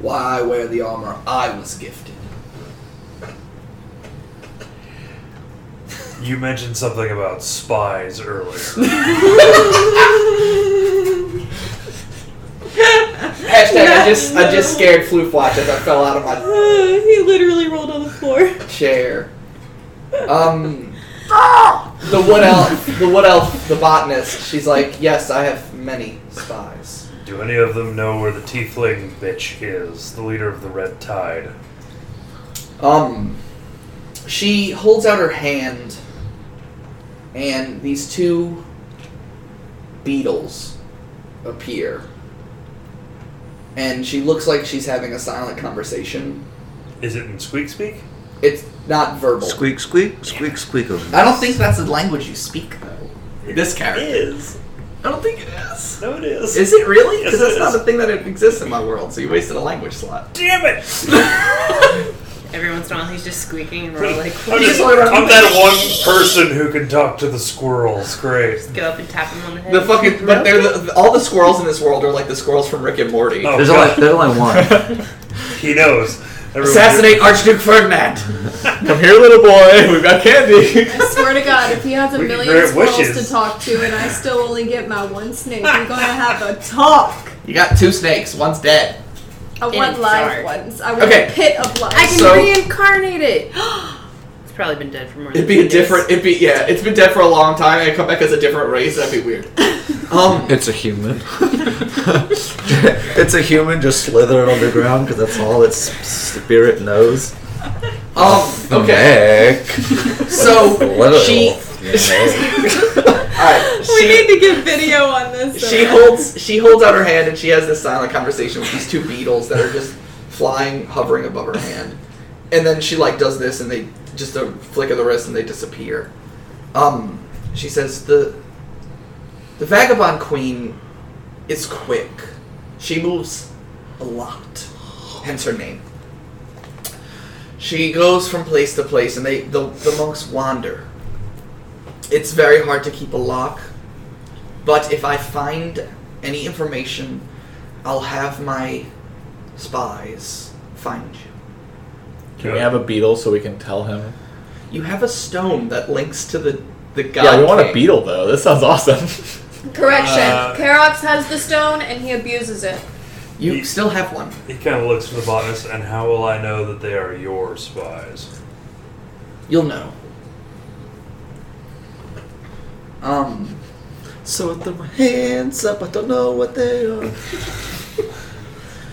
Speaker 1: why I wear the armor I was gifted."
Speaker 6: You mentioned something about spies earlier.
Speaker 1: Hashtag I just I just scared Floofwatch as I fell out of my
Speaker 4: he literally rolled on the floor.
Speaker 1: chair. Um, the wood elf, the wood elf, the botanist. She's like, yes, I have many spies.
Speaker 6: Do any of them know where the tiefling bitch is, the leader of the Red Tide?
Speaker 1: Um, she holds out her hand, and these two beetles appear, and she looks like she's having a silent conversation.
Speaker 6: Is it in Squeak Speak?
Speaker 1: It's not verbal.
Speaker 3: Squeak, squeak, squeak, squeakle.
Speaker 1: I don't think that's the language you speak though. This character.
Speaker 6: is.
Speaker 1: I don't think it is.
Speaker 6: No, it is.
Speaker 1: Is it really? Because
Speaker 6: it
Speaker 1: that's not
Speaker 6: is.
Speaker 1: a thing that exists in my world. So you wasted a language slot.
Speaker 6: Damn it!
Speaker 5: Every once in a while, he's just squeaking, and we're all like,
Speaker 6: I'm, just,
Speaker 1: only
Speaker 6: I'm that one person who can talk to the squirrels. Great.
Speaker 5: go up and tap him on the head.
Speaker 1: The fucking, but they're the, all the squirrels in this world are like the squirrels from Rick and Morty.
Speaker 6: Oh,
Speaker 3: There's
Speaker 6: God.
Speaker 3: only, there's only one.
Speaker 6: He knows. Everyone-
Speaker 1: Assassinate Archduke Ferdinand.
Speaker 2: Come here, little boy. We've got candy.
Speaker 4: I swear to God, if he has a
Speaker 6: We
Speaker 4: million squirrels
Speaker 6: wishes.
Speaker 4: to talk to and I still only get my one snake, we're gonna have a talk.
Speaker 1: You got two snakes. One's dead.
Speaker 4: I want live
Speaker 5: jar.
Speaker 4: ones. I want
Speaker 1: Okay.
Speaker 4: a pit of life.
Speaker 5: I can
Speaker 1: So-
Speaker 5: reincarnate it. it's probably been dead for more.
Speaker 1: It'd
Speaker 5: than
Speaker 1: be a
Speaker 5: days.
Speaker 1: different. It'd be yeah. It's been dead for a long time, and it come back as a different race. That'd be weird. Um.
Speaker 3: It's a human. it's a human just slithering on the ground because that's all its spirit knows.
Speaker 1: Um. Okay.
Speaker 3: Heck.
Speaker 1: So
Speaker 3: Little.
Speaker 1: she. Alright.
Speaker 4: we
Speaker 1: She.
Speaker 4: need to get video on this.
Speaker 1: She holds she holds out her hand and she has this silent conversation with these two beetles that are just flying, hovering above her hand. And then she like does this and they just a flick of the wrist and they disappear. Um she says the the vagabond queen is quick. She moves a lot. Hence her name. She goes from place to place and they the, the monks wander. It's very hard to keep a lock but if I find any information, I'll have my spies find you.
Speaker 2: Can we have a beetle so we can tell him?
Speaker 1: You have a stone that links to the the god.
Speaker 2: yeah, we want a
Speaker 1: king.
Speaker 2: beetle though. This sounds awesome.
Speaker 4: Correction.
Speaker 6: Uh,
Speaker 4: Karox has the stone and he abuses it.
Speaker 1: You still have one.
Speaker 6: He kind of looks to the botanist, and how will I know that they are your spies?
Speaker 1: You'll know. Um.
Speaker 3: So I throw my hands up. I don't know what they are.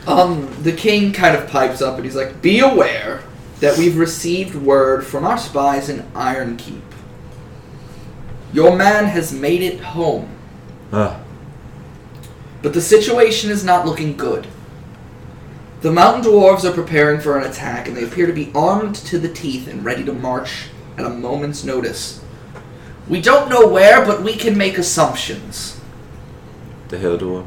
Speaker 1: Um, the king kind of pipes up and he's like, Be aware that we've received word from our spies in Iron Keep. Your man has made it home,
Speaker 3: Ah,
Speaker 1: but the situation is not looking good. The mountain dwarves are preparing for an attack, and they appear to be armed to the teeth and ready to march at a moment's notice. We don't know where, but we can make assumptions.
Speaker 3: the hill dwarves.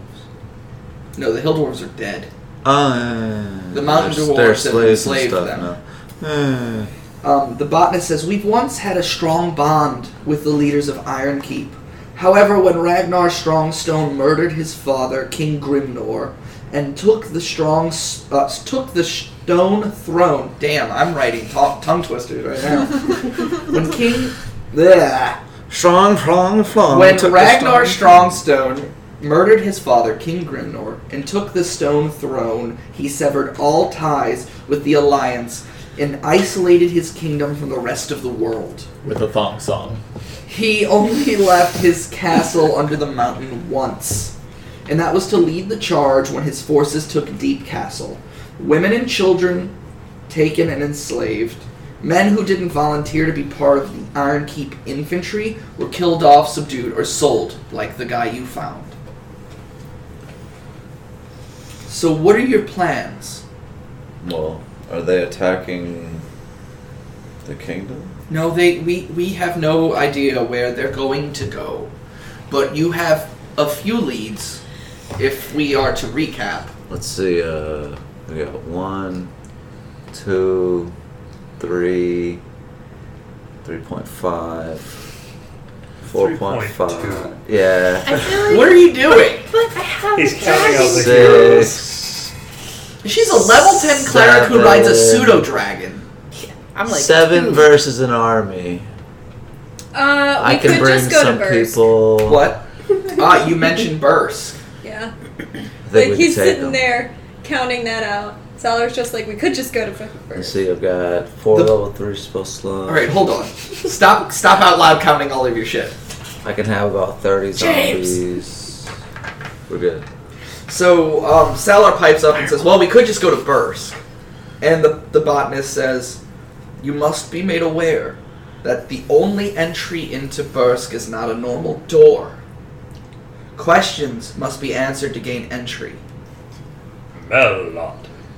Speaker 1: No, the hill dwarves are dead.
Speaker 3: Ah,
Speaker 1: The mountain dwarves
Speaker 3: they're
Speaker 1: have
Speaker 3: slaves and
Speaker 1: enslaved
Speaker 3: stuff
Speaker 1: them.
Speaker 3: Ah.
Speaker 1: Um, the botanist says, We've once had a strong bond with the leaders of Iron Keep. However, when Ragnar Strongstone murdered his father, King Grimnor, and took the strong uh, took the stone throne. Damn, I'm writing to- tongue twisters right now. when King, Bleh.
Speaker 3: Strong, strong, strong.
Speaker 1: when
Speaker 3: took
Speaker 1: Ragnar
Speaker 3: strong-
Speaker 1: Strongstone murdered his father, King Grimnor, and took the stone throne, he severed all ties with the Alliance and isolated his kingdom from the rest of the world.
Speaker 2: With a thong song.
Speaker 1: He only left his castle under the mountain once, and that was to lead the charge when his forces took Deep Castle. Women and children taken and enslaved, Men who didn't volunteer to be part of the Iron Keep infantry were killed off, subdued, or sold, like the guy you found. So, what are your plans?
Speaker 3: Well, are they attacking the kingdom?
Speaker 1: No, they we we have no idea where they're going to go, but you have a few leads. If we are to recap,
Speaker 3: Let's see. Uh, we got one, two, three, three point five, four point five.
Speaker 6: 3.2.
Speaker 3: Yeah.
Speaker 5: I feel like.
Speaker 1: what are you doing?
Speaker 5: But I have
Speaker 6: He's counting
Speaker 5: dragon.
Speaker 6: out the heroes.
Speaker 3: Six,
Speaker 1: She's a level ten cleric who rides a
Speaker 3: Seven.
Speaker 1: pseudo dragon.
Speaker 5: I'm like
Speaker 3: seven
Speaker 5: two.
Speaker 3: versus an army.
Speaker 4: Uh, we
Speaker 3: I can
Speaker 4: could
Speaker 3: bring
Speaker 4: just go
Speaker 3: some
Speaker 4: to Bursk.
Speaker 3: people.
Speaker 1: What? Ah, you mentioned Bursk.
Speaker 4: Yeah.
Speaker 3: I think
Speaker 4: Like
Speaker 3: we
Speaker 4: he's
Speaker 3: take
Speaker 4: sitting
Speaker 3: them.
Speaker 4: there counting that out. Salar's just like, we could just go to fucking
Speaker 3: Let's
Speaker 4: Bursk.
Speaker 3: see. I've got four
Speaker 1: The-
Speaker 3: level three spell slots.
Speaker 1: All right, hold on. Stop! Stop out loud counting all of your shit.
Speaker 3: I can have about thirty
Speaker 1: James!
Speaker 3: zombies. We're good.
Speaker 1: So um, Salar pipes up and says, "Well, we could just go to Bursk," and the the botanist says, "You must be made aware that the only entry into Bursk is not a normal door. Questions must be answered to gain entry.
Speaker 6: Melot.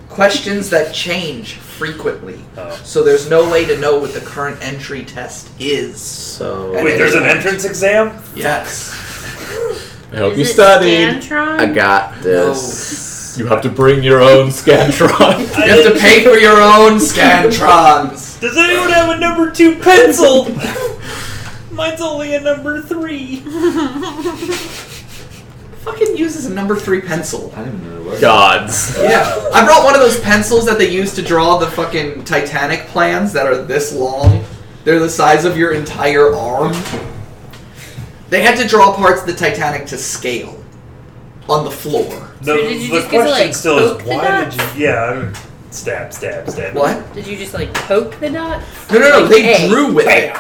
Speaker 1: Questions that change frequently.
Speaker 6: Oh.
Speaker 1: So there's no way to know what the current entry test is.
Speaker 3: So
Speaker 6: Wait,
Speaker 1: it-
Speaker 6: there's an entrance exam?
Speaker 1: Yes.
Speaker 2: I hope
Speaker 5: Is
Speaker 2: you studied.
Speaker 5: Scantron?
Speaker 3: I got this.
Speaker 2: You have to bring your own Scantron.
Speaker 1: You have to pay for your own scantrons.
Speaker 6: Does anyone have a number two pencil? Mine's only a number three.
Speaker 1: Fucking uses a number three pencil.
Speaker 3: I didn't even know where.
Speaker 2: Gods.
Speaker 1: Yeah, I brought one of those pencils that they use to draw the fucking Titanic plans that are this long. They're the size of your entire arm. They had to draw parts of the Titanic to scale on the floor.
Speaker 6: The,
Speaker 5: So did you
Speaker 6: the
Speaker 5: just get to,
Speaker 6: question
Speaker 5: like,
Speaker 6: still is
Speaker 5: the
Speaker 6: why did you. Yeah, I don't- stab, stab, stab.
Speaker 1: What?
Speaker 5: Did you just like poke the dots?
Speaker 1: No, no, no.
Speaker 5: Like,
Speaker 1: They
Speaker 5: hey,
Speaker 1: drew with it.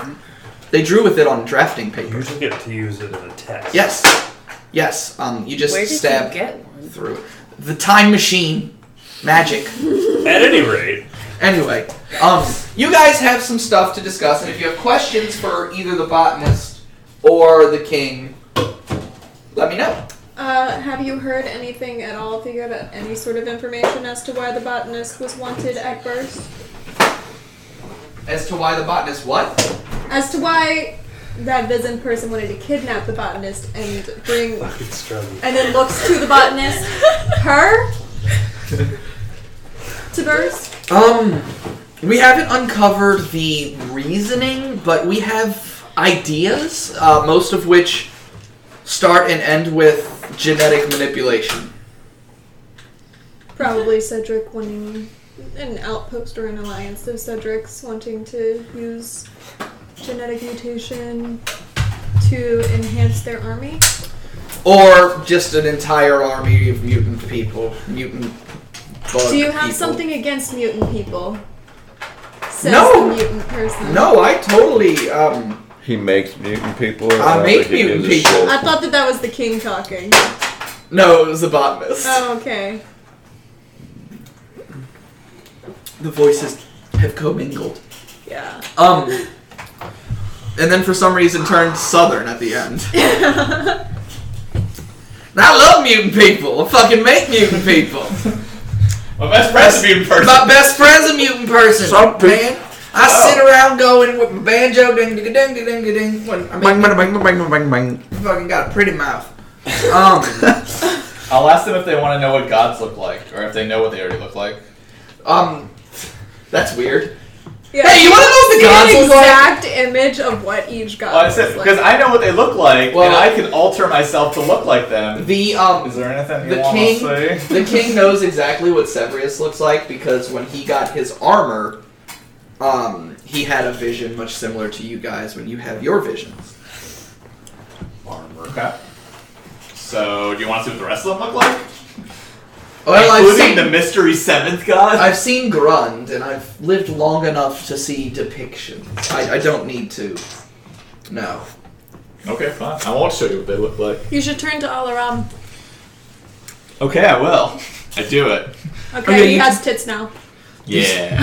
Speaker 1: They drew with it on drafting paper.
Speaker 6: You
Speaker 1: paper.
Speaker 6: usually get to use it in a test.
Speaker 1: Yes, yes. Um, you just
Speaker 5: Where did
Speaker 1: stab
Speaker 5: you get one?
Speaker 1: through it. The time machine, magic.
Speaker 6: At any rate,
Speaker 1: Anyway, um, you guys have some stuff to discuss, and if you have questions for either the botanist or the king, let me know.
Speaker 4: Uh, have you heard anything at all, figured out any sort of information as to why the botanist was wanted at first?
Speaker 1: As to why the botanist what?
Speaker 4: As to why that Vision person wanted to kidnap the botanist and bring
Speaker 6: fucking struggle.
Speaker 4: and then looks to the botanist, her, to Bursk?
Speaker 1: Um, we haven't uncovered the reasoning, but we have ideas, uh, most of which start and end with genetic manipulation.
Speaker 4: Probably Cedric wanting an outpost or an alliance of Cedric's wanting to use genetic mutation to enhance their army.
Speaker 1: Or just an entire army of mutant people. Mutant bug
Speaker 4: Do you have
Speaker 1: people.
Speaker 4: something against mutant people? Says
Speaker 1: No.
Speaker 4: the mutant person.
Speaker 1: No, I totally, um,
Speaker 3: He makes mutant people. or
Speaker 1: I
Speaker 3: don't
Speaker 1: make
Speaker 3: think he
Speaker 1: mutant
Speaker 3: gives a
Speaker 1: people.
Speaker 3: shit?
Speaker 4: I thought that that was the king talking.
Speaker 1: no, it was the botanist.
Speaker 4: Oh, okay.
Speaker 1: The voices have commingled.
Speaker 4: Yeah.
Speaker 1: Um, and then for some reason turned southern at the end. And I love mutant people. I fucking make mutant people.
Speaker 2: My best friend's a mutant person.
Speaker 1: My best friend's a mutant person.
Speaker 3: Some people-
Speaker 1: man. I sit around going with my banjo ding ding ding ding ding ding. When I
Speaker 3: Bang,
Speaker 1: mean,
Speaker 3: bang, bang, bang, bang, bang.
Speaker 1: fucking got a pretty mouth. Um,
Speaker 2: I'll ask them if they want to know what gods look like, or if they know what they already look like.
Speaker 1: um, that's weird.
Speaker 4: Yeah.
Speaker 1: Hey, you wanna know the
Speaker 4: See
Speaker 1: gods
Speaker 4: an
Speaker 1: look like?
Speaker 4: exact image of what each god
Speaker 2: Well, I
Speaker 4: looks
Speaker 2: said
Speaker 4: like.
Speaker 2: because I know what they look like,
Speaker 1: Well-
Speaker 2: and I can alter myself to look like them.
Speaker 1: The um,
Speaker 2: Is there anything you
Speaker 1: the
Speaker 2: want
Speaker 1: king,
Speaker 2: to say?
Speaker 1: the king knows exactly what Severus looks like because when he got his armor, um, he had a vision much similar to you guys when you have your visions.
Speaker 2: Armor. Okay. So, do you want to see what the rest of them look like?
Speaker 1: Well, I've
Speaker 2: Including
Speaker 1: seen,
Speaker 2: the mystery seventh god.
Speaker 1: I've seen Grund, and I've lived long enough to see depictions. I, I don't need to. No.
Speaker 2: Okay, fine. I won't show you what they look like.
Speaker 4: You should turn to Alaram.
Speaker 2: Okay, I will. I do it.
Speaker 4: Okay,
Speaker 1: Okay,
Speaker 4: he
Speaker 1: you
Speaker 4: has tits now.
Speaker 2: Yeah.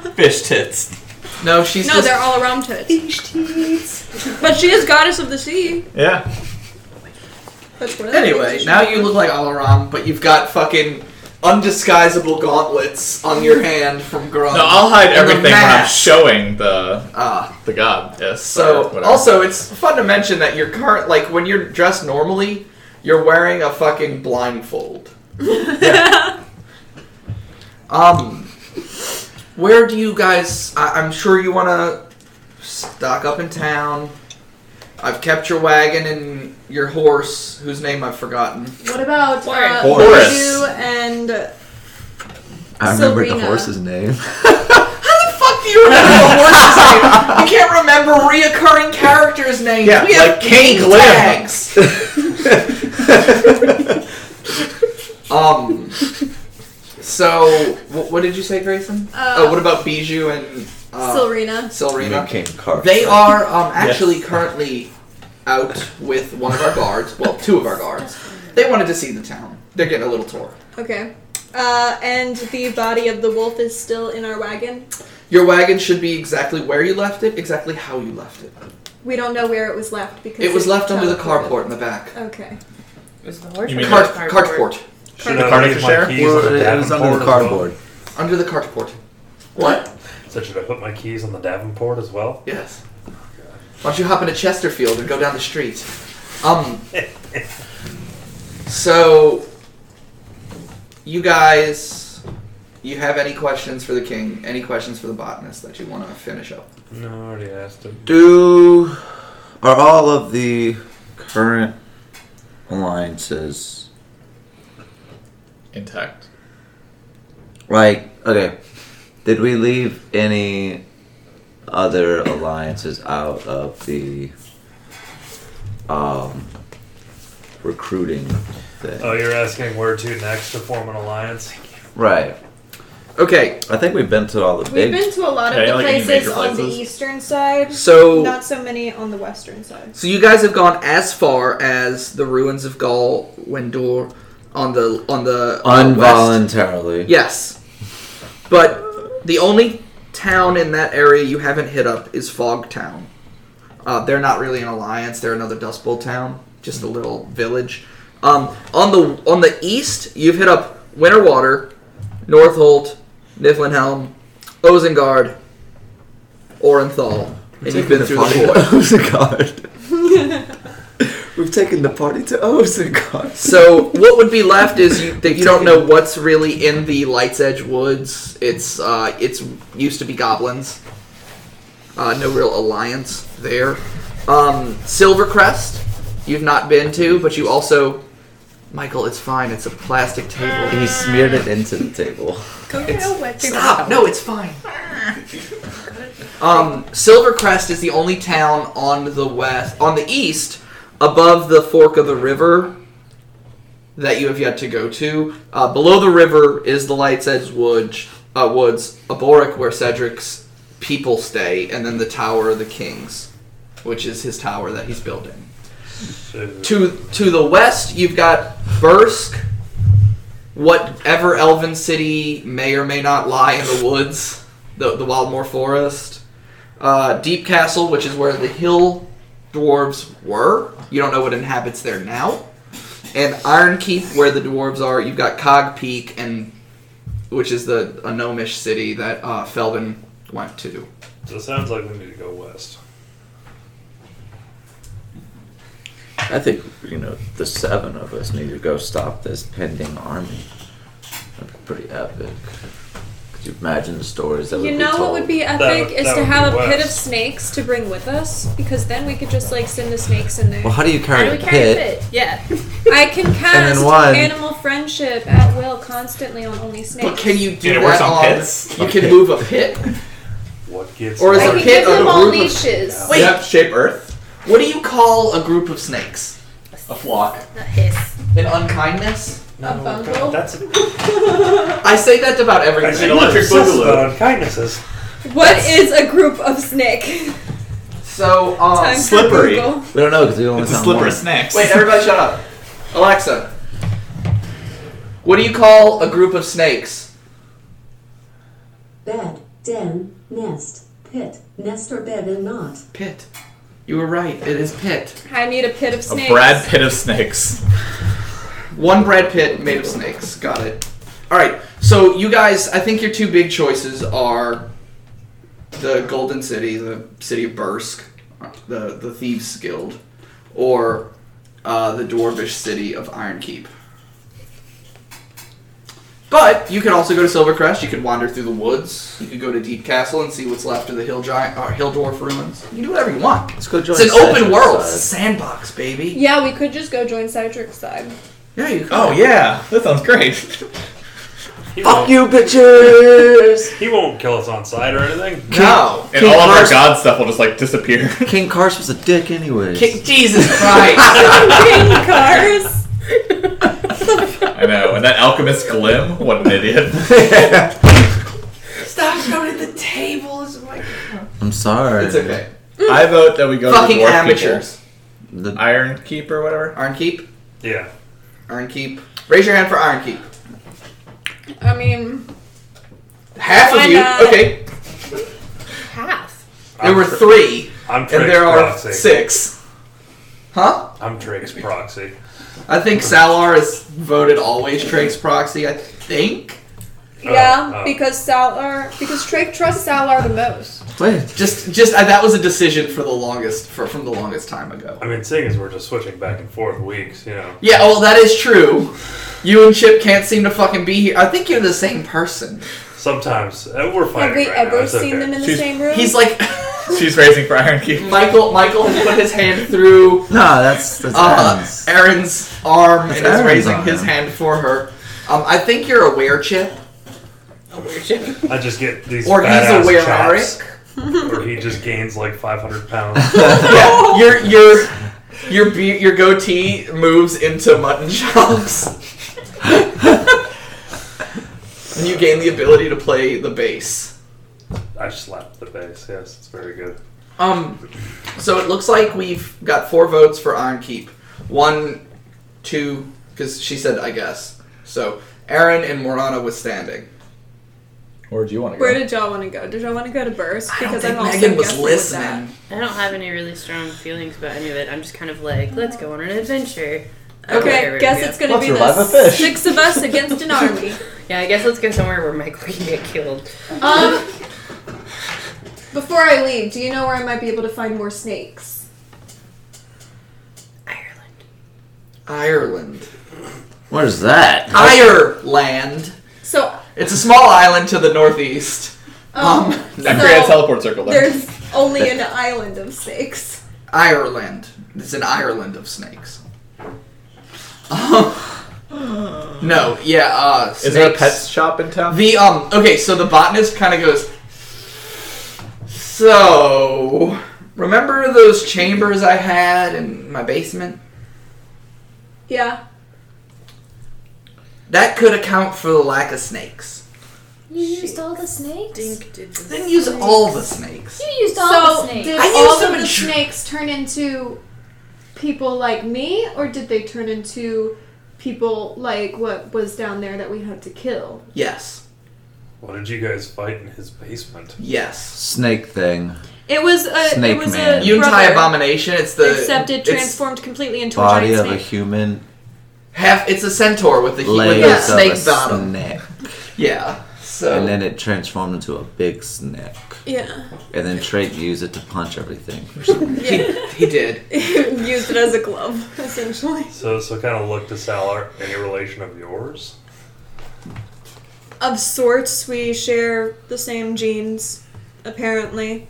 Speaker 2: Fish tits.
Speaker 1: No, she's
Speaker 4: No,
Speaker 1: just.
Speaker 4: they're all around tits. But she is goddess of the sea.
Speaker 2: Yeah.
Speaker 4: That's one of the
Speaker 1: Anyway, now you look like Alaram, but you've got fucking undisguisable gauntlets on your hand from Grum.
Speaker 2: No, I'll hide
Speaker 1: And the
Speaker 2: everything when I'm
Speaker 1: mask.
Speaker 2: showing the
Speaker 1: Ah.
Speaker 2: the god. Yes.
Speaker 1: So,
Speaker 2: whatever.
Speaker 1: also, it's fun to mention that your current, like, when you're dressed normally, you're wearing a fucking blindfold. Um, where do you guys? I, I'm sure you want to stock up in town. I've kept your wagon and your horse, whose name I've forgotten.
Speaker 4: What about uh,
Speaker 2: Horace.
Speaker 4: Bijou and
Speaker 3: I remembered the
Speaker 4: Serena.
Speaker 3: horse's name.
Speaker 1: How the fuck do you remember the horse's name? You can't remember reoccurring characters' names.
Speaker 2: Yeah,
Speaker 1: we have
Speaker 2: like King
Speaker 1: name
Speaker 2: Glim.
Speaker 1: tags. um. So, wh- what did you say, Grayson?
Speaker 4: Uh,
Speaker 1: oh, what about Bijou and uh,
Speaker 4: Silrina.
Speaker 1: Silrina?
Speaker 3: King Carter.
Speaker 1: They are um, actually currently out with one of our guards. Well, two of our guards. They wanted to see the town. They're getting a little tour.
Speaker 4: Okay. Uh, and the body of the wolf is still in our wagon.
Speaker 1: Your wagon should be exactly where you left it, exactly how you left it.
Speaker 4: We don't know where it was left because
Speaker 1: It was left under the
Speaker 4: teleported.
Speaker 1: carport in the back.
Speaker 4: Okay.
Speaker 5: Was the horse
Speaker 2: You mean
Speaker 1: Cart,
Speaker 5: cardboard?
Speaker 1: cartport.
Speaker 6: Should
Speaker 2: The
Speaker 6: I
Speaker 2: carny
Speaker 6: leave my
Speaker 2: share?
Speaker 6: keys on
Speaker 3: Well,
Speaker 6: the
Speaker 3: it was under
Speaker 6: Davenport
Speaker 3: the
Speaker 6: as well?
Speaker 3: cardboard.
Speaker 1: Under the cartport. What?
Speaker 6: So should I put my keys on the Davenport as well?
Speaker 1: Yes. Why don't you hop into Chesterfield and go down the street? Um. So, you guys, you have any questions for the king? Any questions for the botanist that you want to finish up?
Speaker 6: No, I already asked him.
Speaker 3: Do are all of the current alliances
Speaker 2: intact.
Speaker 3: like okay? Did we leave any other alliances out of the um recruiting thing?
Speaker 6: Oh, you're asking where to next to form an alliance?
Speaker 3: Right.
Speaker 1: Okay,
Speaker 3: I think we've been to all the
Speaker 4: We've
Speaker 3: big.
Speaker 4: been to a lot of
Speaker 2: Yeah,
Speaker 4: the
Speaker 2: like any
Speaker 4: places
Speaker 2: major
Speaker 4: on the
Speaker 2: places.
Speaker 4: eastern side.
Speaker 1: so
Speaker 4: Not so many on the western side.
Speaker 1: so you guys have gone as far as the ruins of Gaul Wendour on the on the uh, west.
Speaker 3: Involuntarily.
Speaker 1: Yes, but the only town in that area you haven't hit up is Fog Town. Uh, they're not really an alliance; they're another Dust Bowl town, just a little village. Um, on the on the east, you've hit up Winterwater, Northolt, Niflhenhelm, Ozengard, Orenthal, and you've been through the void.
Speaker 3: Ozengard. We've taken the party to Ozengard.
Speaker 1: So what would be left is you that you don't know what's really in the Lights Edge Woods. It's uh, it's used to be goblins. Uh, no real alliance there. Um, Silvercrest, you've not been to, but you also, Michael, it's fine. It's a plastic table.
Speaker 3: He smeared it into the table.
Speaker 1: It's, stop! No, it's fine. Um, Silvercrest is the only town on the west, on the east, above the fork of the river that you have yet to go to. Uh, below the river is the Light's Edge Woods, uh, woods, Aboric, where Cedric's people stay, and then the Tower of the Kings, which is his tower that he's building. To to the west, you've got Bursk, whatever elven city may or may not lie in the woods, the the Wildmoor Forest. Uh, Deep Castle, which is where the hill dwarves were. You don't know what inhabits there now. And Iron Keep, where the dwarves are. You've got Cog Peak, and which is the a gnomish city that uh, Felvin went to.
Speaker 6: so it sounds like we need to go west.
Speaker 3: I think, you know, the seven of us need to go stop this pending army. That'd be pretty epic. Could you imagine the stories that would
Speaker 4: You
Speaker 3: be
Speaker 4: know
Speaker 3: told?
Speaker 4: what would be
Speaker 6: That
Speaker 4: epic
Speaker 6: would-
Speaker 4: is
Speaker 6: that
Speaker 4: to
Speaker 6: would
Speaker 4: have
Speaker 6: be
Speaker 4: a pit of
Speaker 6: west.
Speaker 4: snakes to bring with us because then we could just like send the snakes in there.
Speaker 3: Well, how do you
Speaker 5: How
Speaker 3: carry
Speaker 5: do
Speaker 3: a
Speaker 5: we carry a
Speaker 3: pit?
Speaker 5: pit? Yeah.
Speaker 4: I can cast
Speaker 3: one-
Speaker 4: animal friendship at will constantly on only snakes.
Speaker 1: But can you do
Speaker 2: And it
Speaker 1: that
Speaker 2: works on
Speaker 1: on?
Speaker 2: pits?
Speaker 1: You can move a pit.
Speaker 6: What gets
Speaker 1: Or is
Speaker 4: I
Speaker 1: a
Speaker 4: can
Speaker 1: pit
Speaker 4: give
Speaker 1: of
Speaker 4: them
Speaker 1: a
Speaker 4: all
Speaker 1: group of-
Speaker 4: leashes.
Speaker 1: Wait.
Speaker 2: You shape Earth.
Speaker 1: What do you call a group of snakes?
Speaker 2: A flock.
Speaker 5: A hiss.
Speaker 1: An unkindness?
Speaker 6: No,
Speaker 4: A bundle?
Speaker 6: That's
Speaker 1: I say that about
Speaker 6: I
Speaker 1: everything.
Speaker 6: see
Speaker 2: electric
Speaker 6: electric
Speaker 2: boogaloo.
Speaker 6: about kindnesses.
Speaker 4: What
Speaker 1: That's-
Speaker 4: is a group of snake?
Speaker 1: So, um,
Speaker 4: Time for
Speaker 2: slippery.
Speaker 4: Google.
Speaker 3: We don't know because we only
Speaker 2: It's a
Speaker 3: found
Speaker 2: slipper
Speaker 3: one.
Speaker 2: of snakes.
Speaker 1: wait, everybody shut up. Alexa, what do you call a group of snakes?
Speaker 8: Bed, den, nest, pit, nest or bed and not.
Speaker 1: Pit. You were right. It is pit.
Speaker 4: I need a pit of snakes.
Speaker 2: A
Speaker 4: snakes.
Speaker 2: Brad Pitt of snakes.
Speaker 1: One Brad pit made of snakes. Got it. All right. So you guys, I think your two big choices are the Golden City, the city of Bursk, the the Thieves Guild, or uh, the Dwarvish city of Ironkeep. But you could also go to Silvercrest. You could wander through the woods. You could go to Deep Castle and see what's left of the Hill Giant, or Hill Dwarf ruins. You can do whatever you want.
Speaker 3: Let's go join
Speaker 1: It's an open world.
Speaker 3: side.
Speaker 1: It's a sandbox, baby.
Speaker 4: Yeah, we could just go join Cedric's side.
Speaker 1: Yeah, you oh, could.
Speaker 2: Oh yeah, that sounds great.
Speaker 6: He
Speaker 3: Fuck
Speaker 6: won't,
Speaker 3: you, bitches!
Speaker 6: He won't kill us on sight or anything.
Speaker 1: No.
Speaker 2: And
Speaker 3: King
Speaker 2: all of our
Speaker 3: Kars-
Speaker 2: god stuff will just like disappear.
Speaker 3: King Kars was a dick, anyways.
Speaker 1: Kick Jesus Christ.
Speaker 4: King Kars.
Speaker 2: I know. And that alchemist Glim, what an idiot.
Speaker 1: Stop shouting at the tables.
Speaker 3: I'm sorry.
Speaker 1: It's okay.
Speaker 2: I vote that we go
Speaker 1: Fucking
Speaker 2: to the dwarf
Speaker 1: amateurs.
Speaker 3: The.
Speaker 2: Iron Keep or whatever.
Speaker 1: Ironkeep.
Speaker 6: Yeah.
Speaker 1: Ironkeep. Raise your hand for Ironkeep.
Speaker 4: I mean,
Speaker 1: Half
Speaker 4: Why
Speaker 1: of you.
Speaker 4: not?
Speaker 1: Okay.
Speaker 5: Half.
Speaker 1: There
Speaker 6: I'm
Speaker 1: were
Speaker 6: Tra-
Speaker 1: three,
Speaker 6: I'm
Speaker 1: and
Speaker 6: Drake's
Speaker 1: there are
Speaker 6: proxy.
Speaker 1: six. Huh?
Speaker 6: I'm Drake's proxy.
Speaker 1: I think Salar is voted always Trake's proxy. I think.
Speaker 4: yeah,
Speaker 6: oh. oh.
Speaker 4: because Salar, because Drake trusts Salar the most.
Speaker 3: Wait,
Speaker 1: Just, just uh, that was a decision for the longest, for from the longest time ago.
Speaker 6: I mean, seeing as we're just switching back and forth weeks, you know.
Speaker 1: Yeah, well, that is true. You and Chip can't seem to fucking be here. I think you're the same person.
Speaker 6: Sometimes uh, we're fighting
Speaker 4: Have we
Speaker 6: right now.
Speaker 4: ever
Speaker 6: It's
Speaker 4: seen
Speaker 6: okay.
Speaker 4: them in the
Speaker 2: She's-
Speaker 4: same room?
Speaker 1: He's like
Speaker 2: She's raising for Iron Keep.
Speaker 1: Michael. Michael has put his hand through
Speaker 3: no, that's that's
Speaker 1: uh,
Speaker 3: Aaron's.
Speaker 1: Aaron's arm
Speaker 3: That's
Speaker 1: and is
Speaker 3: Aaron's
Speaker 1: raising
Speaker 3: arm.
Speaker 1: his hand for her. Um, I think you're aware, Chip. Aware, Chip.
Speaker 6: I just get these
Speaker 1: Or he's
Speaker 6: badass
Speaker 1: aware,
Speaker 6: chaps, or he just gains like 500 pounds.
Speaker 1: yeah, your your your be- your goatee moves into mutton chops, and you gain the ability to play the bass.
Speaker 6: I slapped the bass. Yes, it's very good.
Speaker 1: Um, so it looks like we've got four votes for Iron Keep. One, two, because she said I guess. So Aaron and Morana withstanding.
Speaker 2: Where do you want to go?
Speaker 4: Where did y'all want to go? Did y'all want to go to Bursk?
Speaker 1: I don't
Speaker 4: Because
Speaker 1: think
Speaker 4: I'm also
Speaker 1: Megan was
Speaker 4: guessing with
Speaker 1: listening.
Speaker 5: I don't have any really strong feelings about any of it. I'm just kind of like, let's go on an adventure.
Speaker 4: Okay,
Speaker 5: Wherever
Speaker 4: guess
Speaker 5: we
Speaker 4: it's gonna be the six of us against an army.
Speaker 5: Yeah, I guess let's go somewhere where Michael can get killed.
Speaker 4: Um, before I leave, do you know where I might be able to find more snakes?
Speaker 5: Ireland.
Speaker 1: Ireland.
Speaker 3: What is that?
Speaker 1: Ireland.
Speaker 4: So,
Speaker 1: It's a small island to the northeast.
Speaker 4: um,
Speaker 2: That
Speaker 4: so
Speaker 2: creates a teleport circle there.
Speaker 4: there's only an island of snakes.
Speaker 1: Ireland. It's an Ireland of snakes. no, yeah, uh
Speaker 2: Is there a pet shop in town?
Speaker 1: The um okay, so the botanist kind of goes So, remember those chambers I had in my basement?
Speaker 4: Yeah.
Speaker 1: That could account for the lack of snakes.
Speaker 7: You used all the snakes?
Speaker 5: Dink did the
Speaker 1: Didn't use all the snakes.
Speaker 7: You used all
Speaker 4: So,
Speaker 7: the snakes.
Speaker 4: did
Speaker 1: I used
Speaker 4: all
Speaker 1: them
Speaker 4: of
Speaker 1: in
Speaker 4: the
Speaker 1: tr-
Speaker 4: snakes turn into people like me, or did they turn into people like what was down there that we had to kill?
Speaker 1: Yes.
Speaker 6: What did you guys fight in his basement?
Speaker 1: Yes.
Speaker 3: Snake thing.
Speaker 4: It was a
Speaker 3: Snake
Speaker 4: it was
Speaker 3: man.
Speaker 4: a
Speaker 1: Untai
Speaker 4: brother,
Speaker 1: Abomination, it's the
Speaker 4: except it
Speaker 1: it's
Speaker 4: transformed completely into
Speaker 3: Body
Speaker 4: a
Speaker 3: of a
Speaker 4: snake.
Speaker 3: human.
Speaker 1: Half it's a centaur with the, with
Speaker 3: Legs
Speaker 1: the
Speaker 3: of
Speaker 1: snake
Speaker 3: a
Speaker 1: bottom.
Speaker 3: snake.
Speaker 1: Yeah. So
Speaker 3: And then it transformed into a big snake.
Speaker 4: yeah,
Speaker 3: And then Trade used it to punch everything.
Speaker 4: yeah.
Speaker 1: he did.
Speaker 4: Used it as a glove, essentially.
Speaker 6: So, so kind of look to Salar. Any relation of yours?
Speaker 4: Of sorts, we share the same genes, apparently.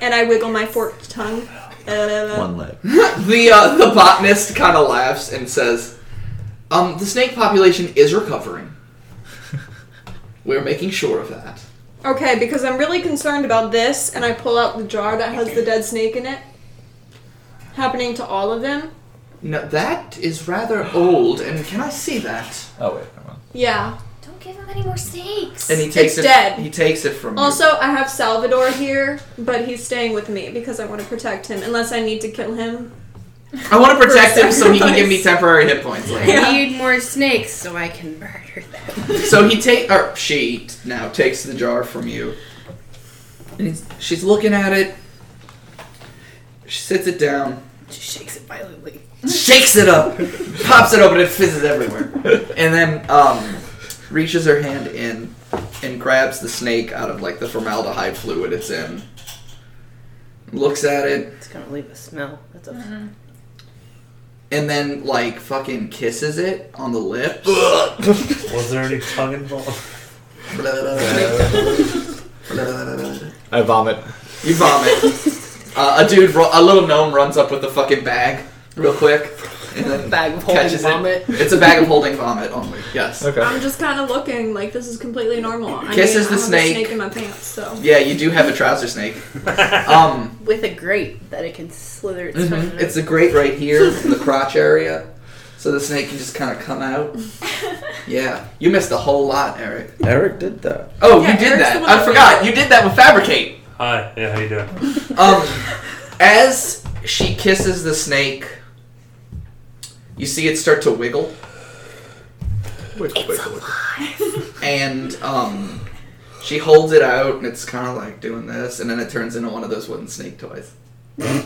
Speaker 4: And I wiggle my forked tongue.
Speaker 3: One leg.
Speaker 1: The uh, the botanist kind of laughs and says, "Um, the snake population is recovering. We're making sure of that."
Speaker 4: Okay, because I'm really concerned about this, and I pull out the jar that has the dead snake in it. Happening to all of them.
Speaker 1: No, that is rather old, and can I see that?
Speaker 2: Oh wait, come on.
Speaker 4: Yeah.
Speaker 7: Don't give him any more snakes.
Speaker 1: And he takes
Speaker 4: It's
Speaker 1: it.
Speaker 4: dead.
Speaker 1: He takes it from you.
Speaker 4: Also, I have Salvador here, but he's staying with me because I want to protect him. Unless I need to kill him.
Speaker 1: I want to protect him so he can give me temporary hit points. Later.
Speaker 4: Yeah.
Speaker 5: I need more snakes so I can murder them.
Speaker 1: So he take or she now takes the jar from you. And he's, she's looking at it. She sits it down,
Speaker 5: She shakes it violently.
Speaker 1: shakes it up, pops it open, it fizzes everywhere, and then um, reaches her hand in and grabs the snake out of like the formaldehyde fluid it's in. Looks at it
Speaker 5: It's gonna leave a smell. That's a.
Speaker 1: and then like fucking kisses it on the lips.
Speaker 6: Was there any tongue involved?
Speaker 9: I vomit.
Speaker 1: You vomit. Uh, a dude, ru- a little gnome, runs up with a fucking bag, real quick, and then
Speaker 5: Bag of holding
Speaker 1: catches
Speaker 5: vomit.
Speaker 1: it. It's a bag of holding vomit only. Yes.
Speaker 9: Okay.
Speaker 4: I'm just kind of looking like this is completely normal. I
Speaker 1: Kisses
Speaker 4: mean,
Speaker 1: the
Speaker 4: I have
Speaker 1: snake.
Speaker 4: A snake in my pants, so.
Speaker 1: Yeah, you do have a trouser snake. Um,
Speaker 5: With a grate that it can slither its
Speaker 1: mhm. it's a grate right here in the crotch area, so the snake can just kind of come out. Yeah, you missed a whole lot, Eric.
Speaker 3: Eric did that.
Speaker 1: Oh,
Speaker 4: Yeah,
Speaker 1: you did
Speaker 4: Eric's
Speaker 1: that. I forgot.
Speaker 4: made.
Speaker 1: You did that with fabricate.
Speaker 6: Hi. Yeah. How you doing?
Speaker 1: Um, as she kisses the snake, you see it start to wiggle,
Speaker 9: Wiggle, wiggle, wiggle.
Speaker 1: and um, she holds it out, and it's kind of like doing this, and then it turns into one of those wooden snake toys. and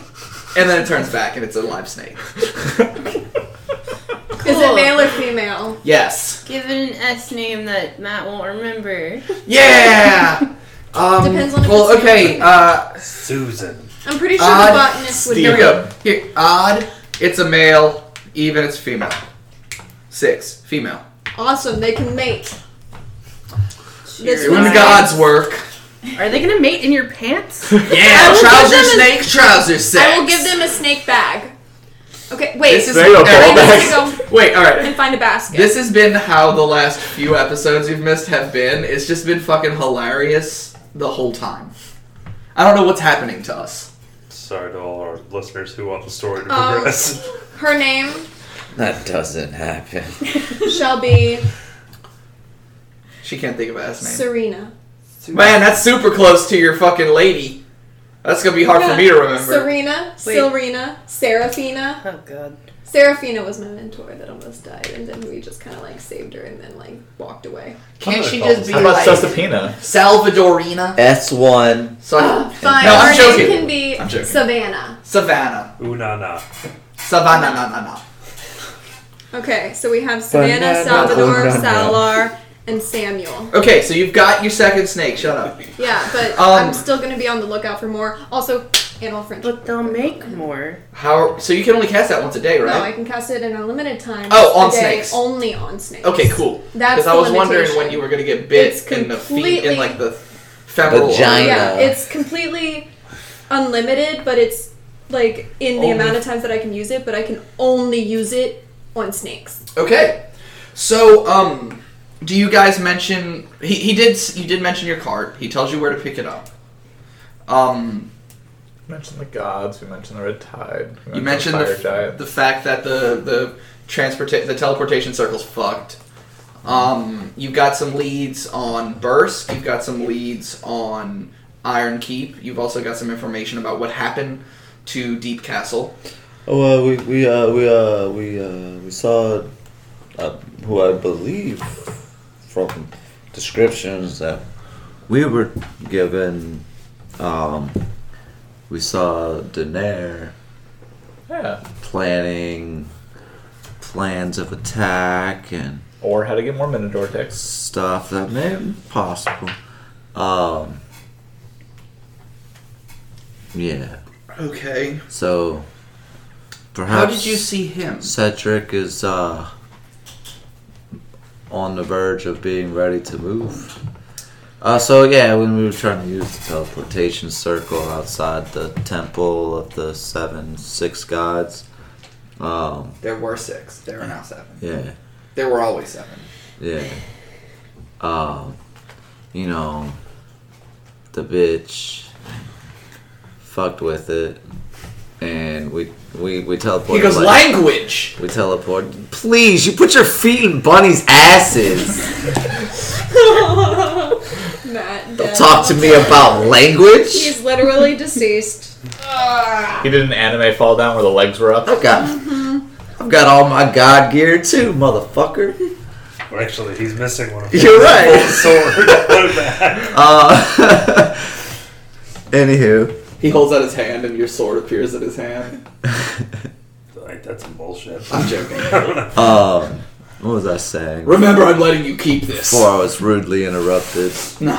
Speaker 1: then it turns back, and it's a live snake.
Speaker 4: Is it male or female?
Speaker 1: Yes.
Speaker 5: Give it an S name that Matt won't remember.
Speaker 1: Yeah. Um,
Speaker 4: Depends on if
Speaker 1: well,
Speaker 4: it's
Speaker 1: okay. Uh,
Speaker 6: Susan.
Speaker 4: I'm pretty sure
Speaker 1: Odd
Speaker 4: the botanist would be.
Speaker 1: here we
Speaker 4: know.
Speaker 1: go. Here, odd. It's a male. Even. It's female. Six. Female.
Speaker 4: Awesome, they can mate. This
Speaker 1: Doing
Speaker 4: one's
Speaker 1: God's work.
Speaker 5: Are they gonna mate in your pants?
Speaker 1: Yeah.
Speaker 4: I will
Speaker 1: Trouser
Speaker 4: give them a-
Speaker 1: snake. Trouser sex.
Speaker 4: I will give them a snake bag. Okay, wait.
Speaker 1: This is
Speaker 9: There you go,
Speaker 1: Eric,
Speaker 9: ball
Speaker 1: this
Speaker 9: bag.
Speaker 1: is- Wait. All right.
Speaker 4: and find a basket.
Speaker 1: This has been how the last few episodes you've missed have been. It's just been fucking hilarious the whole time. I don't know what's happening to us.
Speaker 6: Sorry to all our listeners who want the story to
Speaker 4: Um,
Speaker 6: progress.
Speaker 4: Her name
Speaker 3: That doesn't happen.
Speaker 4: shall be
Speaker 1: She can't think of a S name.
Speaker 4: Serena.
Speaker 1: Man, that's super close to your fucking lady. That's gonna be hard for me to remember.
Speaker 4: Serena,
Speaker 5: Wait.
Speaker 4: Silrina, Serafina.
Speaker 5: Oh god.
Speaker 4: Serafina was my mentor that almost died, and then we just kind of like saved her and then like walked away.
Speaker 1: Can't she just be
Speaker 9: How about
Speaker 1: like
Speaker 9: Sesapina?
Speaker 1: Salvadorina?
Speaker 3: S1.
Speaker 1: So
Speaker 4: Uh, fine.
Speaker 1: No, I'm
Speaker 4: her
Speaker 1: joking.
Speaker 4: name can be
Speaker 1: I'm joking.
Speaker 4: Savannah.
Speaker 1: Savannah.
Speaker 6: Ooh na na.
Speaker 1: Savannah, na na na.
Speaker 4: Okay, so we have Savannah,
Speaker 3: Banana,
Speaker 4: Salvador,
Speaker 3: banana.
Speaker 4: Salar, and Samuel.
Speaker 1: Okay, so you've got your second snake. Shut up.
Speaker 4: Yeah, but
Speaker 1: Um,
Speaker 4: I'm still gonna be on the lookout for more. Also, animal friendship.
Speaker 5: But they'll make more.
Speaker 1: How? So you can only cast that once a day, right?
Speaker 4: No, I
Speaker 1: right?
Speaker 4: can cast it in unlimited time.
Speaker 1: Oh, on
Speaker 4: a day,
Speaker 1: snakes.
Speaker 4: Only on snakes.
Speaker 1: Okay, cool.
Speaker 4: That's
Speaker 1: Because I
Speaker 4: the
Speaker 1: was wondering
Speaker 4: limitation.
Speaker 1: when you were gonna get bit
Speaker 4: It's
Speaker 1: in the feet, in
Speaker 4: completely-
Speaker 1: like the femoral.
Speaker 3: Vagina.
Speaker 4: Yeah, it's completely unlimited, but it's like in the
Speaker 1: Only-
Speaker 4: amount of times that I can use it, but I can only use it on snakes.
Speaker 1: Okay. So, um, do you guys mention he, he did s- you did mention your card. He tells you where to pick it up. Um,
Speaker 9: We mentioned the gods. We mentioned the red tide. We
Speaker 1: you mentioned the,
Speaker 9: fire
Speaker 1: f-
Speaker 9: giant.
Speaker 1: the fact that the the transporta- the teleportation circle's fucked. Um, you've got some leads on Bursk. You've got some leads on Iron Keep. You've also got some information about what happened to Deep Castle.
Speaker 3: Oh, uh, we we uh we uh we uh we saw uh, who I believe from descriptions that we were given. Um, we saw Daenerys
Speaker 9: yeah.
Speaker 3: planning plans of attack and
Speaker 9: Or how to get more Minotaur ticks.
Speaker 3: stuff that may be possible. Um, yeah.
Speaker 1: Okay.
Speaker 3: So perhaps
Speaker 1: How did you see him?
Speaker 3: Cedric is uh, on the verge of being ready to move. Uh, so yeah, when we were trying to use the teleportation circle outside the temple of the seven six gods, um,
Speaker 1: There were six. There are now seven.
Speaker 3: yeah,
Speaker 1: There were always seven.
Speaker 3: yeah, um, you know, the bitch fucked with it, and we we we teleported.
Speaker 1: He goes
Speaker 3: like-
Speaker 1: language.
Speaker 3: We teleport. Please, you put your feet in bunnies' asses.
Speaker 4: Matt,
Speaker 3: Don't talk to me about language.
Speaker 4: He's literally deceased.
Speaker 9: He did an anime fall down where the legs were up.
Speaker 3: I've got, I've got all my god gear too, motherfucker.
Speaker 6: Well, actually, he's missing one of his
Speaker 3: You're right.
Speaker 6: sword. Put it back.
Speaker 3: Uh, Anywho,
Speaker 1: He holds out his hand, and your sword appears in his hand.
Speaker 6: Like that's some bullshit.
Speaker 1: I'm joking.
Speaker 3: um, what was I saying?
Speaker 1: Remember, I'm letting you keep this.
Speaker 3: Before I was rudely interrupted.
Speaker 1: No.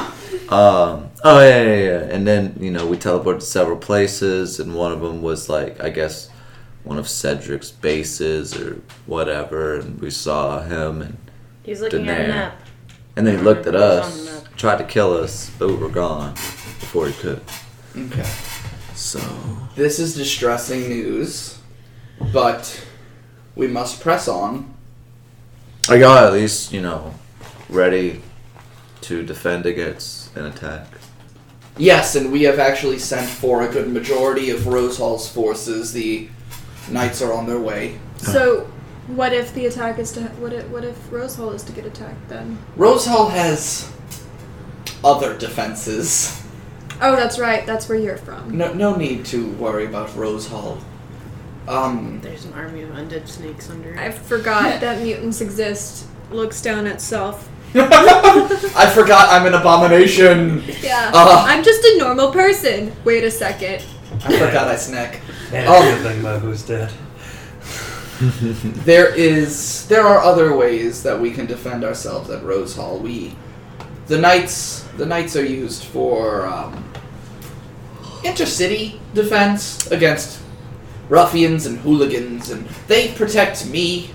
Speaker 3: Um. Oh yeah, yeah, yeah. And then you know we teleported to several places, and one of them was like I guess one of Cedric's bases or whatever, and we saw him, and
Speaker 5: He's looking
Speaker 3: Didn't
Speaker 5: at a map.
Speaker 3: and then he looked at
Speaker 5: It was on the
Speaker 3: us, tried to kill us, but we were gone before he could.
Speaker 1: Okay.
Speaker 3: So
Speaker 1: This is distressing news, but we must press on.
Speaker 3: I y'all at least you know ready to defend against an attack?
Speaker 1: Yes, and we have actually sent for a good majority of Rose Hall's forces. The knights are on their way.
Speaker 4: So, what if the attack is to what if what if Rose Hall is to get attacked then?
Speaker 1: Rose Hall has other defenses.
Speaker 4: Oh, that's right. That's where you're from.
Speaker 1: No, no need to worry about Rose Hall. Um,
Speaker 5: There's an army of undead snakes under it.
Speaker 4: I forgot that mutants exist. Looks down at self.
Speaker 1: I forgot I'm an abomination.
Speaker 4: Yeah.
Speaker 1: Uh.
Speaker 4: I'm just a normal person. Wait a second.
Speaker 1: I forgot I snack.
Speaker 6: And
Speaker 1: Oh.
Speaker 6: good thing about who's dead.
Speaker 1: There is there are other ways that we can defend ourselves at Rose Hall. We the knights the knights are used for um, intercity defense against ruffians and hooligans and they protect me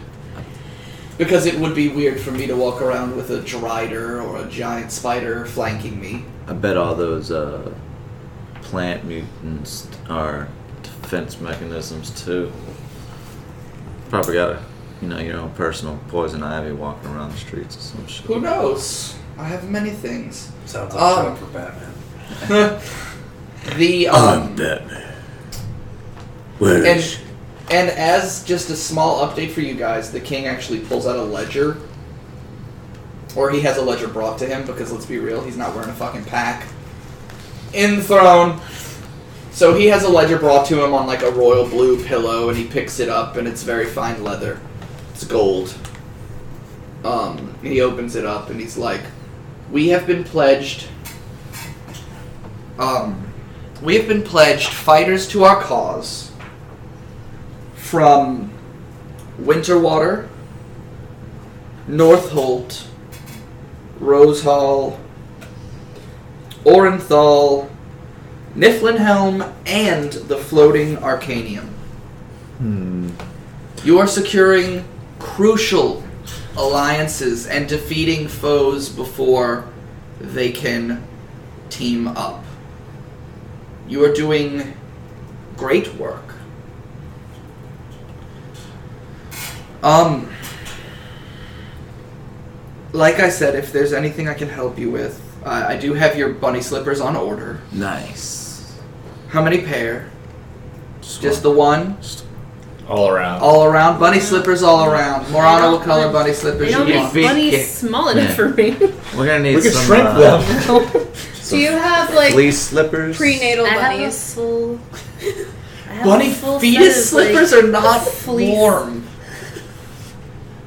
Speaker 1: because it would be weird for me to walk around with a drider or a giant spider flanking me.
Speaker 3: I bet all those uh, plant mutants are defense mechanisms too. Probably got a, you know your own personal poison ivy walking around the streets or some shit.
Speaker 1: Who knows? I have many things.
Speaker 6: Sounds like
Speaker 1: Um,
Speaker 6: for Batman.
Speaker 1: the um,
Speaker 3: Batman. Where
Speaker 1: And
Speaker 3: is
Speaker 1: and as just a small update for you guys, the king actually pulls out a ledger. Or he has a ledger brought to him because let's be real, he's not wearing a fucking pack. In the throne. So he has a ledger brought to him on like a royal blue pillow and he picks it up and it's very fine leather. It's gold. Um he opens it up and he's like, We have been pledged um we have been pledged fighters to our cause from Winterwater, Northolt, Rose Hall, Orenthal, Niflhenhelm, and the floating Arcanium.
Speaker 3: Hmm.
Speaker 1: You are securing crucial alliances and defeating foes before they can team up. You are doing great work. Um, like I said, if there's anything I can help you with, uh, I do have your bunny slippers on order.
Speaker 3: nice?
Speaker 1: How many pair? Just the one?
Speaker 9: All around.
Speaker 1: All around? Bunny slippers all around. Morano, what
Speaker 5: don't
Speaker 1: color bunny
Speaker 5: I
Speaker 1: slippers
Speaker 5: don't
Speaker 1: you
Speaker 5: make
Speaker 1: want?
Speaker 3: feet
Speaker 5: small enough
Speaker 3: Yeah.
Speaker 5: for me.
Speaker 3: We're gonna need
Speaker 9: we can
Speaker 3: some
Speaker 9: shrink
Speaker 3: uh,
Speaker 9: them.
Speaker 5: Do you have like
Speaker 3: fleece slippers.
Speaker 4: Prenatal
Speaker 5: I have a
Speaker 4: bunnies.
Speaker 5: full. I have
Speaker 1: Bunny
Speaker 5: a full
Speaker 1: fetus
Speaker 5: set of, like,
Speaker 1: slippers are not
Speaker 5: fleece.
Speaker 1: warm.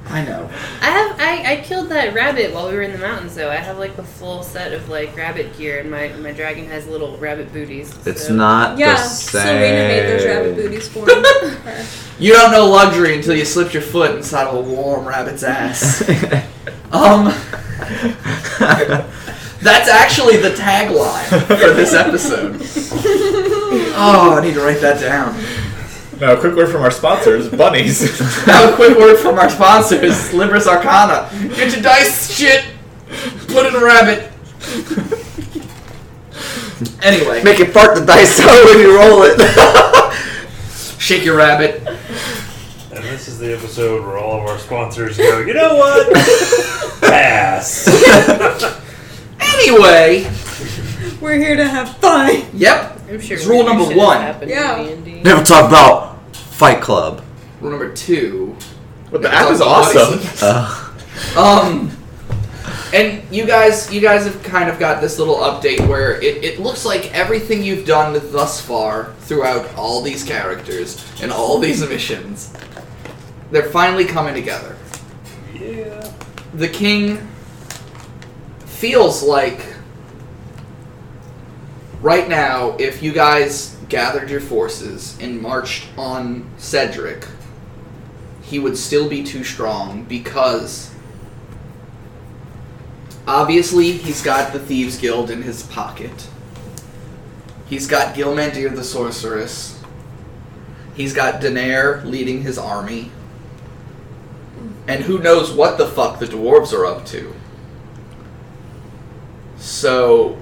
Speaker 1: I know.
Speaker 5: I have I, I killed that rabbit while we were in the mountains though. I have like the full set of like rabbit gear and my my dragon has little rabbit booties.
Speaker 3: It's not
Speaker 4: Yeah,
Speaker 3: the same.
Speaker 4: Serena made those rabbit booties for her.
Speaker 1: You don't know luxury until you slipped your foot inside of a warm rabbit's ass. um, that's actually the tagline for this episode. Oh, I need to write that down.
Speaker 9: Now, a quick word from our sponsors, Bunnies.
Speaker 1: Now, a quick word from our sponsors, Libris Arcana. Get your dice shit, put in a rabbit. Anyway,
Speaker 3: Make it fart the dice out when you roll it.
Speaker 1: shake your rabbit.
Speaker 6: And this is the episode where all of our sponsors go, you know what? Pass.
Speaker 1: Anyway,
Speaker 4: We're here to have fun.
Speaker 1: yep.
Speaker 5: I'm sure
Speaker 1: It's rule
Speaker 5: weird
Speaker 1: number
Speaker 5: shit has
Speaker 1: one.
Speaker 5: happened
Speaker 4: Yeah.
Speaker 5: D&D.
Speaker 3: Never talk about Fight Club.
Speaker 1: Rule number two.
Speaker 9: but the
Speaker 1: It's
Speaker 9: app is awesome.
Speaker 3: Uh,
Speaker 1: Um, and you guys, you guys have kind of got this little update where it, it looks like everything you've done thus far throughout all these characters and all these missions, they're finally coming together.
Speaker 6: yeah.
Speaker 1: The king feels like right now, if you guys gathered your forces and marched on Cedric, he would still be too strong because obviously he's got the Thieves Guild in his pocket. He's got Gilmandir the Sorceress. He's got Daenerys leading his army. And who knows what the fuck the dwarves are up to. So,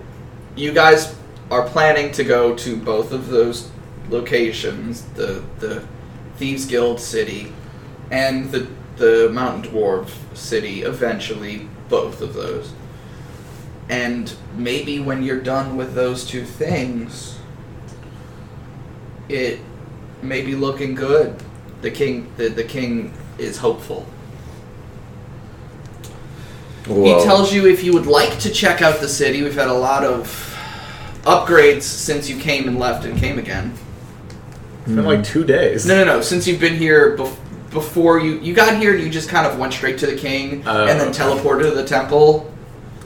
Speaker 1: you guys are planning to go to both of those locations the, the Thieves Guild city and the, the Mountain Dwarf city eventually, both of those. And maybe when you're done with those two things, it may be looking good. The king, the, the king is hopeful.
Speaker 3: Well,
Speaker 1: He tells you if you would like to check out the city. We've had a lot of upgrades since you came and left and came again.
Speaker 9: It's been like two days.
Speaker 1: No, no, no. Since you've been here bef- before you you got here, and you just kind of went straight to the king
Speaker 9: Oh,
Speaker 1: and then
Speaker 9: okay.
Speaker 1: teleported to the temple,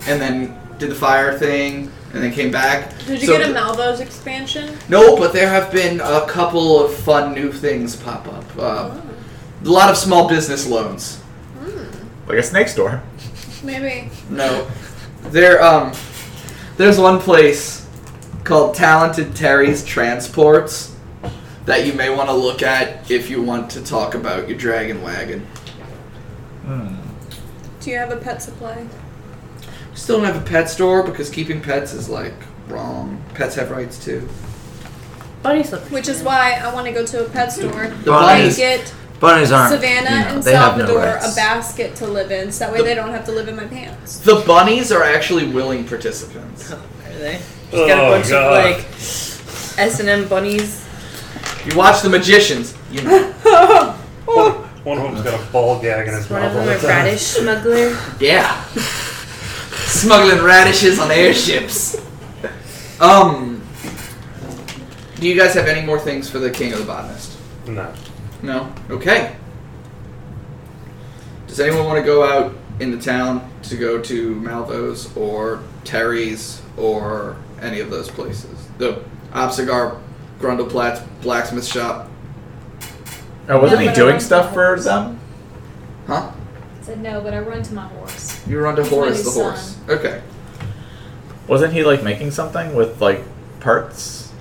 Speaker 1: and then did the fire thing, and then came back.
Speaker 4: Did you
Speaker 1: So-
Speaker 4: get a Malvo's expansion?
Speaker 1: No, but there have been a couple of fun new things pop up. Uh, a lot of small business loans.
Speaker 9: Like a snake store.
Speaker 4: Maybe.
Speaker 1: No, there um, there's one place called Talented Terry's Transports that you may want to look at if you want to talk about your dragon wagon.
Speaker 9: Hmm.
Speaker 4: Do you have a pet supply?
Speaker 1: Still don't have a pet store because keeping pets is like wrong. Pets have rights too.
Speaker 5: Bunny slippers.
Speaker 4: Which is why I want to go to a pet store.
Speaker 1: The
Speaker 4: and
Speaker 1: bunnies-
Speaker 4: get
Speaker 3: bunnies aren't.
Speaker 4: Savannah
Speaker 3: you know,
Speaker 4: and
Speaker 3: they have no
Speaker 4: Salvador a basket to live in, so that way
Speaker 1: The-
Speaker 4: they don't have to live in my pants.
Speaker 1: The bunnies are actually willing participants.
Speaker 5: Are they? Just got a
Speaker 6: Oh,
Speaker 5: bunch
Speaker 6: God.
Speaker 5: of like S and M bunnies.
Speaker 1: You watch the magicians. You know.
Speaker 6: One, one of them's got a ball gag in his
Speaker 5: One
Speaker 6: mouth
Speaker 5: of
Speaker 6: all
Speaker 5: them
Speaker 6: the
Speaker 5: a radish smuggler.
Speaker 1: Yeah. Smuggling radishes on airships. Um. Do you guys have any more things for the King of the Botanist?
Speaker 6: No.
Speaker 1: No? Okay. Does anyone want to go out into town to go to Malvo's or Terry's or any of those places? The Obstagar, Grundleplatz blacksmith shop.
Speaker 9: Oh, wasn't
Speaker 7: No,
Speaker 9: he
Speaker 7: but I
Speaker 9: doing
Speaker 7: run
Speaker 9: stuff for
Speaker 7: the
Speaker 9: them?
Speaker 1: Huh?
Speaker 7: I said no, but I run to my horse.
Speaker 1: You run to
Speaker 7: He's my
Speaker 1: Horace
Speaker 7: new
Speaker 1: the horse.
Speaker 7: son.
Speaker 1: Okay.
Speaker 9: Wasn't he like making something with like parts?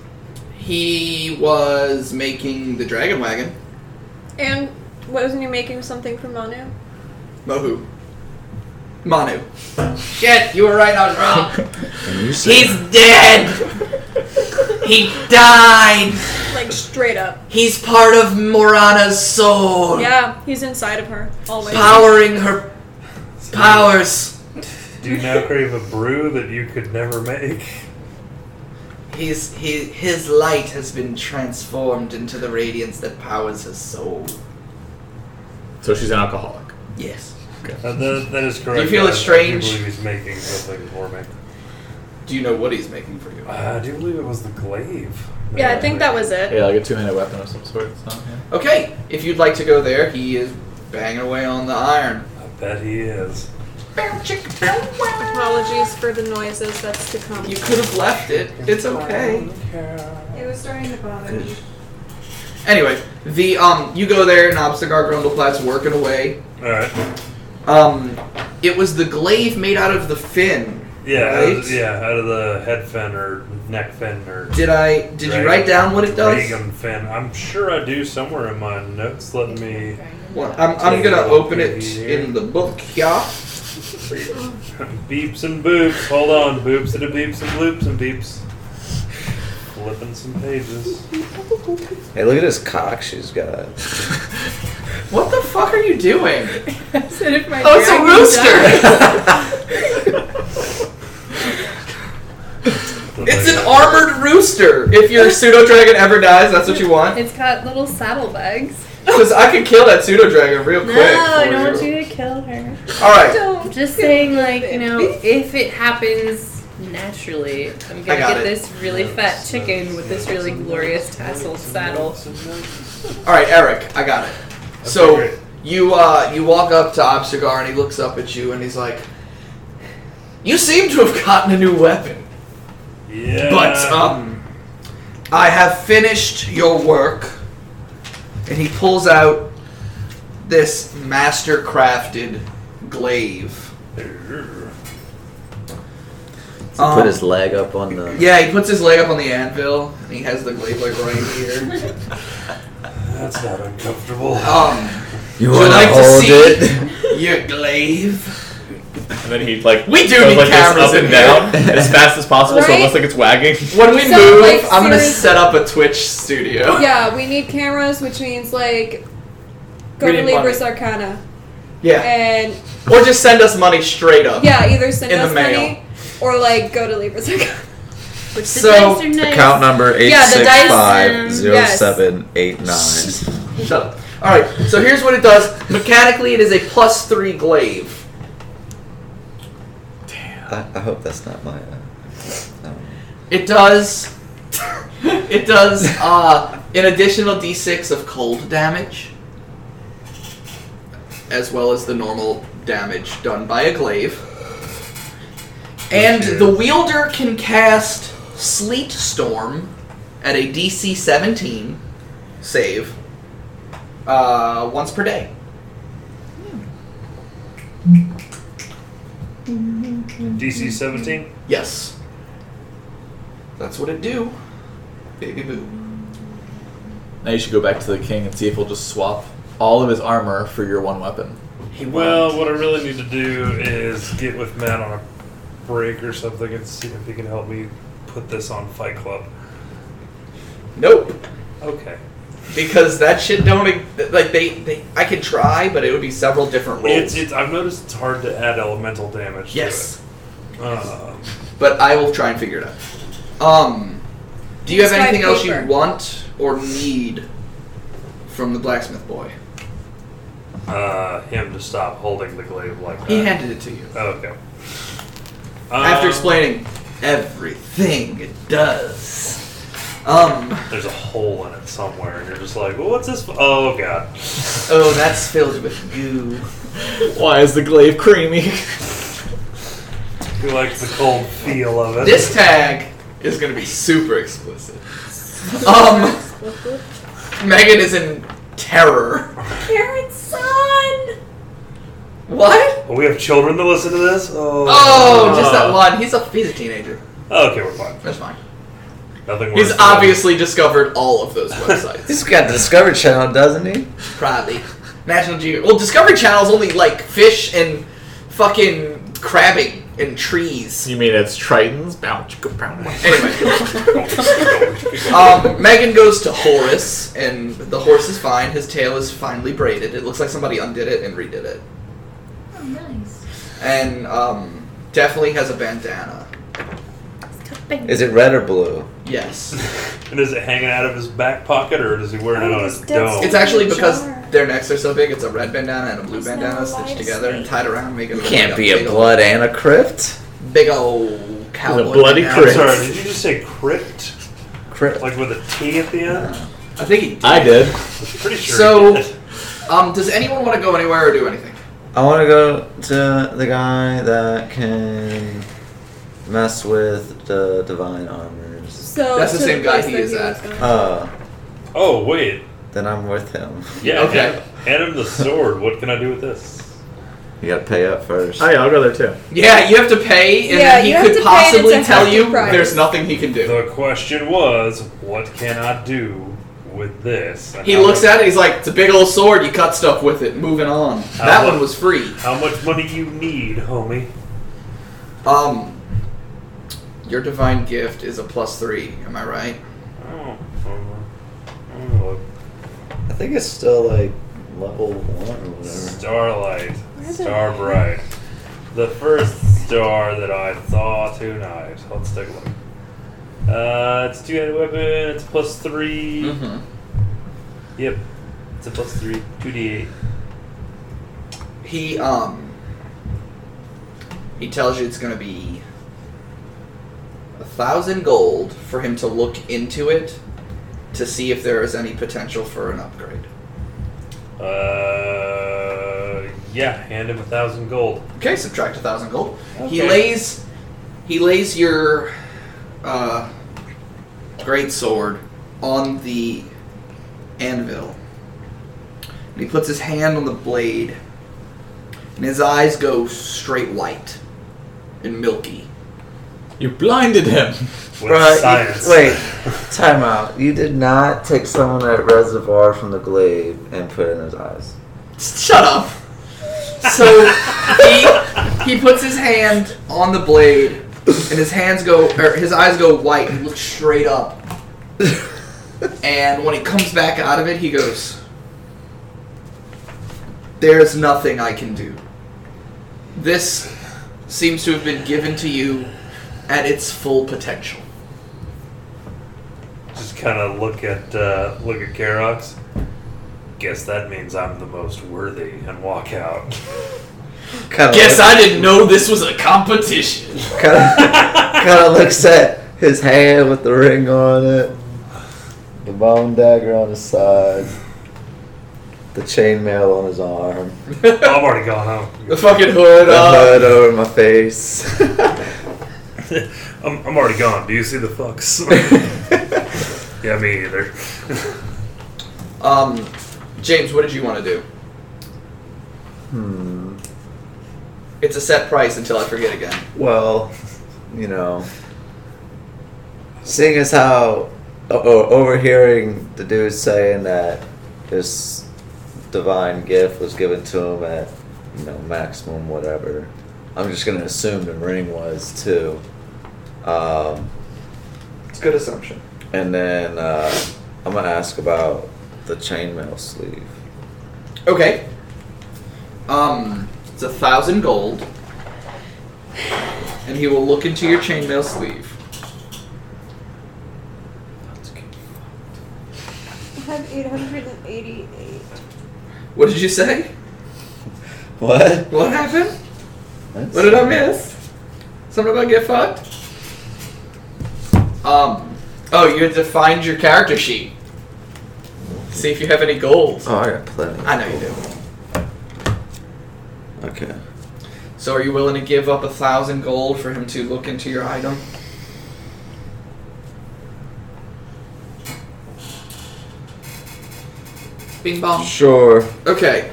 Speaker 1: He was making the dragon wagon.
Speaker 4: And wasn't he making something for Manu?
Speaker 1: Mohu. Manu. Shit, you were right, I was wrong.
Speaker 3: And you say-
Speaker 1: He's dead! he died!
Speaker 4: Like straight up.
Speaker 1: He's part of Morana's soul.
Speaker 4: Yeah, he's inside of her always.
Speaker 1: Powering her powers.
Speaker 6: Do you now crave a brew that you could never make?
Speaker 1: He's, he, his light has been transformed into the radiance that powers his soul.
Speaker 9: So she's an alcoholic.
Speaker 1: Yes.
Speaker 6: Uh, that, that is correct.
Speaker 1: Do you feel
Speaker 6: I-
Speaker 1: it's strange?
Speaker 6: I do believe he's making something for me.
Speaker 1: Do you know what he's making for you?
Speaker 6: Uh, I do believe it was the glaive.
Speaker 4: Yeah, I think that was it.
Speaker 9: Yeah, like a two-handed weapon of some sort. So, yeah.
Speaker 1: Okay, if you'd like to go there, he is banging away on the iron.
Speaker 6: I bet he is.
Speaker 4: Apologies for the noises that's to come.
Speaker 1: You could have left it. It's okay.
Speaker 4: It was starting to bother me.
Speaker 1: Anyway, the um, you go there, and Obstagar Grundleplatz working away.
Speaker 6: Alright.
Speaker 1: Um, it was the glaive made out of the fin.
Speaker 6: Yeah, out of, yeah, out of the head fin or neck fin or.
Speaker 1: Did I? Did you write down what it does?
Speaker 6: Dragon fin. I'm sure I do somewhere in my notes. Let me.
Speaker 1: Well, I'm, I'm gonna open it
Speaker 6: here.
Speaker 1: in the book here.
Speaker 6: Beeps and boops. Hold on. Boops and a beeps and bloops and beeps. Flipping some pages.
Speaker 3: Hey, look at this cock she's got.
Speaker 1: What the fuck are you doing?
Speaker 4: said if my
Speaker 1: Oh, it's a
Speaker 4: dragon
Speaker 1: rooster. it's an armored rooster. If your pseudo dragon ever dies, that's what you want.
Speaker 5: It's got little saddlebags.
Speaker 1: Because I could kill that pseudo dragon real quick.
Speaker 5: No.
Speaker 1: I
Speaker 5: don't want
Speaker 1: you.
Speaker 5: you to kill her.
Speaker 1: All right.
Speaker 4: Don't.
Speaker 5: Just saying, like, you know, if it happens naturally, I'm gonna get
Speaker 1: it.
Speaker 5: this really fat chicken with this really glorious tasseled saddle.
Speaker 1: All right, Eric, I got it. so you uh, you walk up to Obstagar and he looks up at you and he's like, "You seem to have gotten a new weapon."
Speaker 6: Yeah.
Speaker 1: But um, I have finished your work. And he pulls out this master crafted glaive. Um,
Speaker 3: Put his leg up on the.
Speaker 1: Yeah, he puts his leg up on the anvil, and he has the glaive like right here.
Speaker 6: That's not uncomfortable.
Speaker 1: Um,
Speaker 3: You
Speaker 1: would
Speaker 3: wanna
Speaker 1: like to
Speaker 3: hold
Speaker 1: see
Speaker 3: it?
Speaker 1: your glaive?
Speaker 9: And then he like
Speaker 1: We do
Speaker 9: goes
Speaker 1: need
Speaker 9: like this
Speaker 1: cameras
Speaker 9: up and down as fast as possible, so it looks like it's wagging.
Speaker 1: When we
Speaker 4: So,
Speaker 1: move,
Speaker 4: like,
Speaker 1: I'm gonna
Speaker 4: serious-
Speaker 1: set up a Twitch studio.
Speaker 4: Yeah, we need cameras, which means like go
Speaker 1: We
Speaker 4: to
Speaker 1: need
Speaker 4: Libris. Arcana
Speaker 1: Yeah.
Speaker 4: and
Speaker 1: Or just send us money straight up.
Speaker 4: yeah, either send
Speaker 1: In the
Speaker 4: us
Speaker 1: mail.
Speaker 4: money or like go to Libris Arcana.
Speaker 5: Which the
Speaker 1: So,
Speaker 5: dice are nice.
Speaker 3: Account number eight
Speaker 4: Yeah, the
Speaker 3: six
Speaker 4: dice,
Speaker 3: five
Speaker 5: um,
Speaker 3: zero
Speaker 4: yes.
Speaker 3: seven eight nine.
Speaker 1: Shut up. Alright, so here's what it does. Mechanically, it is a plus three glaive.
Speaker 3: I, I hope that's not my. Uh, um,
Speaker 1: It does. it does uh, an additional d6 of cold damage, as well as the normal damage done by a glaive. And
Speaker 6: Which
Speaker 1: the wielder can cast Sleet Storm at a DC 17 save uh, once per day.
Speaker 6: DC 17?
Speaker 1: Yes. That's what it do. Baby boo.
Speaker 9: Now you should go back to the king and see if he'll just swap all of his armor for your one weapon.
Speaker 1: He
Speaker 6: Well, what I really need to do is get with Matt on a break or something and see if he can help me put this on Fight Club.
Speaker 1: Nope.
Speaker 6: Okay.
Speaker 1: Because that shit don't e- like they, they I could try, but it would be several different rolls.
Speaker 6: It's, it's, I've noticed it's hard to add elemental damage
Speaker 1: yes,
Speaker 6: to it. Uh,
Speaker 1: but I will try and figure it out. Um, do you have
Speaker 4: Just
Speaker 1: anything else you
Speaker 4: paper.
Speaker 1: want or need from the blacksmith boy?
Speaker 6: uh, him to stop holding the glaive like that.
Speaker 1: He handed it to you
Speaker 6: Okay.
Speaker 1: after
Speaker 6: Um,
Speaker 1: explaining everything it does. Um,
Speaker 6: There's a hole in it somewhere, and you're just like, well, what's this? For? Oh, God.
Speaker 1: oh, that's filled with goo.
Speaker 9: Why is the glaive creamy?
Speaker 6: He likes the cold feel of it.
Speaker 1: This tag is gonna be super explicit. Um, Megan is in terror.
Speaker 4: Karen's son.
Speaker 1: What?
Speaker 6: Oh, we have children to listen to this? Oh,
Speaker 1: Oh, just that one. He's a he's a teenager.
Speaker 6: Okay, we're fine.
Speaker 1: That's fine.
Speaker 6: Nothing worse.
Speaker 1: He's
Speaker 6: than-
Speaker 1: obviously discovered all of those websites.
Speaker 3: he's got the Discovery Channel, doesn't he?
Speaker 1: Probably. National Geo. Well, Discovery Channel's only like fish and fucking crabbing and trees.
Speaker 9: You mean it's Tritons? Bow, chicka, bow.
Speaker 1: Anyway, um, Megan goes to Horace, and the horse is fine. His tail is finely braided. It looks like somebody undid it and redid it.
Speaker 7: Oh, nice.
Speaker 1: And um, definitely has a bandana.
Speaker 3: Is it red or blue?
Speaker 1: Yes.
Speaker 6: And is it hanging out of his back pocket, or does he wear it
Speaker 4: Oh,
Speaker 6: on his dome?
Speaker 1: It's actually because their necks are so big. It's a red bandana and a blue
Speaker 4: It's not
Speaker 1: bandana
Speaker 4: a
Speaker 1: stitched
Speaker 4: live
Speaker 1: together and tied around, making
Speaker 3: You
Speaker 1: it
Speaker 3: can't
Speaker 1: like
Speaker 3: be a
Speaker 1: big
Speaker 3: blood and a crypt.
Speaker 1: big old cowboy.
Speaker 9: bloody
Speaker 1: bandana.
Speaker 6: I'm
Speaker 9: crypt.
Speaker 6: sorry, did you just say crypt?
Speaker 3: Crypt.
Speaker 6: Like with a T at the end?
Speaker 1: I think he. Did.
Speaker 9: I did.
Speaker 6: Pretty sure.
Speaker 1: So-
Speaker 6: he did.
Speaker 1: Um, does anyone want to go anywhere or do anything?
Speaker 3: I want to go to the guy that can mess with the divine armors.
Speaker 4: So
Speaker 1: That's the
Speaker 4: to
Speaker 1: same guy
Speaker 4: place
Speaker 1: he
Speaker 4: that
Speaker 1: is
Speaker 4: was
Speaker 1: at.
Speaker 3: Uh,
Speaker 6: Oh, wait.
Speaker 3: then I'm with him.
Speaker 6: Yeah,
Speaker 1: Okay.
Speaker 6: hand, hand him the sword. What can I do with this?
Speaker 3: You gotta pay up first.
Speaker 9: Oh yeah, I'll go there too.
Speaker 1: Yeah, you have to pay, and
Speaker 4: Yeah,
Speaker 1: then he
Speaker 4: you have
Speaker 1: could
Speaker 4: to pay, and
Speaker 1: possibly
Speaker 4: a
Speaker 1: tell
Speaker 4: hefty
Speaker 1: you
Speaker 4: price.
Speaker 1: there's nothing he can do.
Speaker 6: The question was, what can I do with this? And
Speaker 1: He
Speaker 6: how
Speaker 1: looks
Speaker 6: much,
Speaker 1: at it, he's like, it's a big old sword, you cut stuff with it, moving on. that
Speaker 6: much-
Speaker 1: one was free.
Speaker 6: How much money you need, homie?
Speaker 1: Um, your divine gift is a plus three, am I right?
Speaker 6: Oh, oh,
Speaker 3: I think it's still like level one or whatever.
Speaker 6: Starlight,
Speaker 4: Where the
Speaker 6: Star? Bright, the first star that I saw tonight. Let's take a look. Uh, it's two-handed weapon. It's plus 3
Speaker 1: Mm-hmm.
Speaker 6: Yep, it's a plus three, two d eight.
Speaker 1: He, um, he tells you it's gonna be a thousand gold for him to look into it to see if there is any potential for an upgrade.
Speaker 6: Uh, yeah, hand him a thousand gold.
Speaker 1: Okay, subtract a thousand gold. He lays he lays your uh, great sword on the anvil. And he puts his hand on the blade, and his eyes go straight white and milky.
Speaker 9: You blinded him.
Speaker 6: With
Speaker 3: Bruh, you-
Speaker 6: science.
Speaker 3: wait, time out. You did not take someone at reservoir from the glade and put it in his eyes.
Speaker 1: Shut up. So he he puts his hand on the blade, and his hands go, or his eyes go white. and He looks straight up, and when he comes back out of it, he goes, "There's nothing I can do. This seems to have been given to you at its full potential."
Speaker 6: Just kind of look at uh, look at Karox. Guess that means I'm the most worthy, and walk out.
Speaker 3: Kind of
Speaker 1: Guess I didn't know this was a competition.
Speaker 3: kind of kind of looks at his hand with the ring on it, the bone dagger on his side, the chainmail on his arm,
Speaker 6: I'm already gone home.
Speaker 1: The fucking hood
Speaker 3: the
Speaker 1: up.
Speaker 3: hood over my face.
Speaker 6: I'm, I'm already gone. Do you see the fucks? yeah, me either.
Speaker 1: Um, James, what did you want to do?
Speaker 3: hmm.
Speaker 1: It's a set price until I forget again.
Speaker 3: Well, you know, seeing as how o- o- overhearing the dude saying that this divine gift was given to him at you know maximum whatever, I'm just gonna assume the ring was too. Um,
Speaker 1: It's a good assumption.
Speaker 3: and then uh, I'm gonna ask about the chainmail sleeve.
Speaker 1: Okay. Um, it's a thousand gold, and he will look into your chainmail sleeve.
Speaker 4: I have 888.
Speaker 1: What did you say?
Speaker 3: What?
Speaker 1: What happened? What did I miss? Something about to get fucked? Um. Oh, you had to find your character sheet. See if you have any gold.
Speaker 3: Oh, I got plenty.
Speaker 1: I know you do.
Speaker 3: Okay.
Speaker 1: So, are you willing to give up a thousand gold for him to look into your item? Bing bong.
Speaker 3: Sure.
Speaker 1: Okay.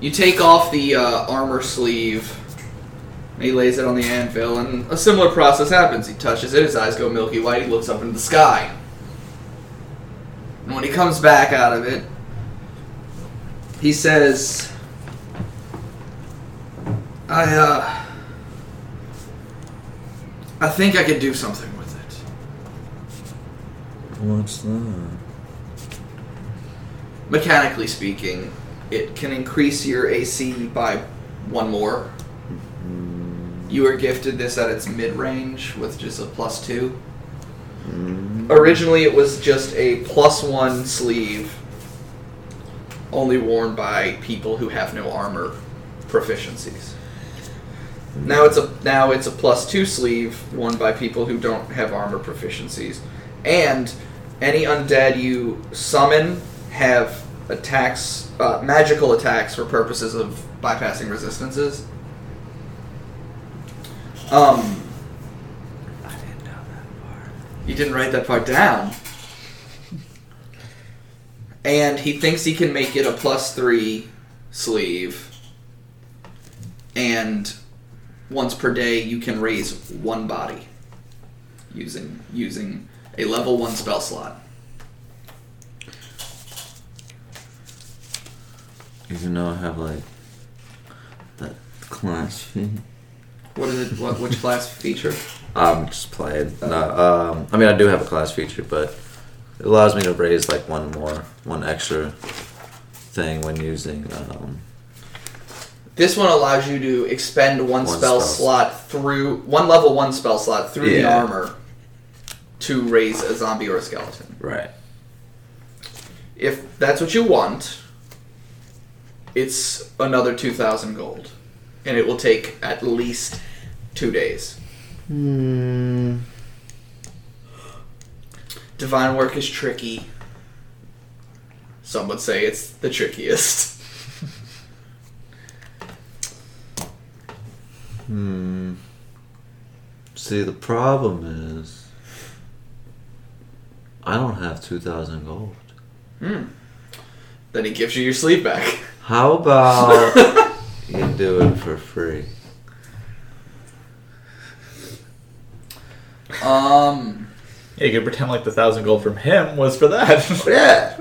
Speaker 1: You take off the uh, armor sleeve. He lays it on the anvil, and a similar process happens. He touches it, his eyes go milky white, he looks up into the sky. And when he comes back out of it, he says, I, uh. I think I could do something with it.
Speaker 3: What's that?
Speaker 1: Mechanically speaking, it can increase your AC by one more. You were gifted this at its mid range with just a plus two.
Speaker 3: Mm.
Speaker 1: Originally, it was just a plus one sleeve, only worn by people who have no armor proficiencies. Now it's a now it's a plus two sleeve worn by people who don't have armor proficiencies, and any undead you summon have attacks, uh, magical attacks for purposes of bypassing resistances. Um,
Speaker 3: I didn't know that part.
Speaker 1: you didn't write that part down. And he thinks he can make it a plus three sleeve. And once per day, you can raise one body using using a level one spell slot.
Speaker 3: Even though I have like that class fee.
Speaker 1: What is it? What which class feature?
Speaker 3: I'm just playing. No, um, I mean, I do have a class feature, but it allows me to raise like one more, one extra thing when using. Um,
Speaker 1: This one allows you to expend one,
Speaker 3: One
Speaker 1: spell,
Speaker 3: spell.
Speaker 1: slot through one level one spell slot through the armor to raise a zombie or a skeleton.
Speaker 3: right.
Speaker 1: If that's what you want, it's another 2,000 gold. And it will take at least two days.
Speaker 3: Hmm.
Speaker 1: Divine work is tricky. Some would say it's the trickiest.
Speaker 3: Hmm. See, the problem is, I don't have two thousand gold.
Speaker 1: Hmm. Then he gives you your sleep back.
Speaker 3: How about you do it for free?
Speaker 1: Um.
Speaker 9: Yeah, you could pretend like the thousand gold from him was for that.
Speaker 3: Yeah.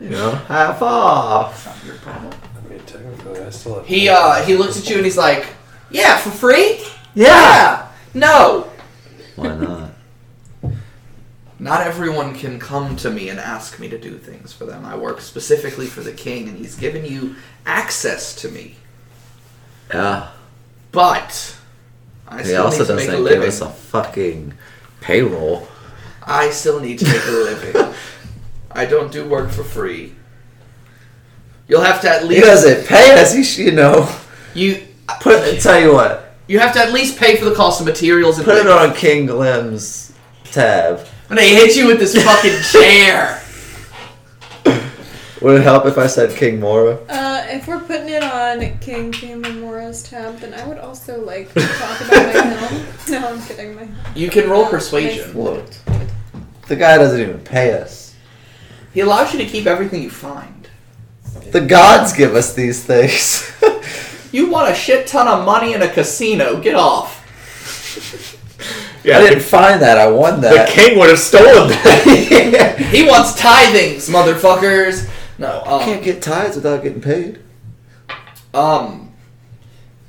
Speaker 3: You know, half off.
Speaker 1: Not your problem.
Speaker 6: I mean, technically, I still have.
Speaker 1: He uh he looks at you and he's like, "Yeah, for free?
Speaker 3: Yeah.
Speaker 1: No.
Speaker 3: Why not?
Speaker 1: Not everyone can come to me and ask me to do things for them. I work specifically for the king, and he's given you access to me.
Speaker 3: Yeah.
Speaker 1: But I
Speaker 3: He
Speaker 1: still
Speaker 3: also
Speaker 1: need to make a
Speaker 3: doesn't give
Speaker 1: living.
Speaker 3: us a fucking payroll.
Speaker 1: I still need to make a living. I don't do work for free. You'll have to at
Speaker 3: He
Speaker 1: least
Speaker 3: doesn't pay us. Should, you know.
Speaker 1: you
Speaker 3: Put. Tell you what.
Speaker 1: you have to at least pay for the cost of materials and
Speaker 3: Put it on King Glim's tab.
Speaker 1: And they hit you with this fucking chair.
Speaker 3: Would it help if I said King Mora?
Speaker 4: Uh, if we're putting it on King Kimomora's tab, then I would also like to talk about my film. No, I'm kidding. My
Speaker 1: You can roll persuasion.
Speaker 3: Look. The guy doesn't even pay us.
Speaker 1: He allows you to keep everything you find.
Speaker 3: The gods give us these things.
Speaker 1: You want a shit ton of money in a casino? Get off.
Speaker 9: yeah,
Speaker 3: I
Speaker 9: the,
Speaker 3: didn't find that. I won that.
Speaker 9: the
Speaker 3: that.
Speaker 9: king would have stolen that.
Speaker 1: He wants tithings, motherfuckers. No, um.
Speaker 3: Can't
Speaker 1: um,
Speaker 3: get tithes without getting paid.
Speaker 1: um,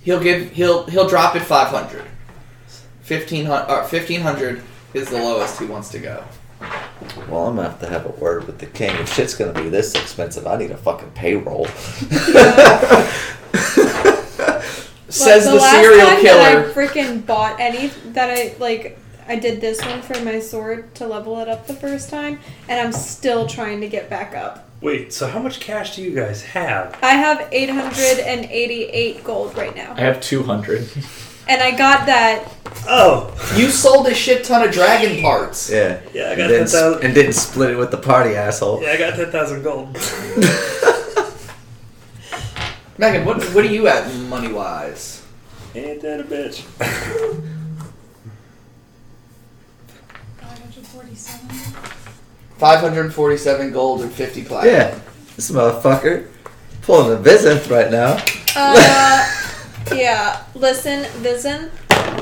Speaker 1: he'll give he'll he'll drop it five hundred. Fifteen hundred or fifteen hundred is the lowest he wants to go.
Speaker 3: Well, I'm gonna have to have a word with the king. If shit's gonna be this expensive, I need a fucking payroll.
Speaker 1: Says
Speaker 4: But
Speaker 1: the,
Speaker 4: last
Speaker 1: serial
Speaker 4: time
Speaker 1: killer.
Speaker 4: That I freaking bought any that I like. I did this one for my sword to level it up the first time, and I'm still trying to get back up.
Speaker 6: Wait, so how much cash do you guys have?
Speaker 4: I have 888 gold right now,
Speaker 9: I have 200.
Speaker 4: and I got that.
Speaker 6: Oh,
Speaker 1: You sold a shit ton of dragon parts.
Speaker 3: Yeah.
Speaker 6: Yeah, I
Speaker 3: and
Speaker 6: got
Speaker 3: didn't,
Speaker 6: 10,000.
Speaker 3: and didn't split it with the party asshole.
Speaker 6: yeah, I got 10,000 gold.
Speaker 1: Megan, what what are you at money wise?
Speaker 6: Ain't that a bitch?
Speaker 7: 547.
Speaker 1: Five hundred and forty-seven gold and fifty platinum.
Speaker 3: Yeah. This motherfucker pulling the Vizinth right now.
Speaker 4: Uh, yeah. Listen, Vizen.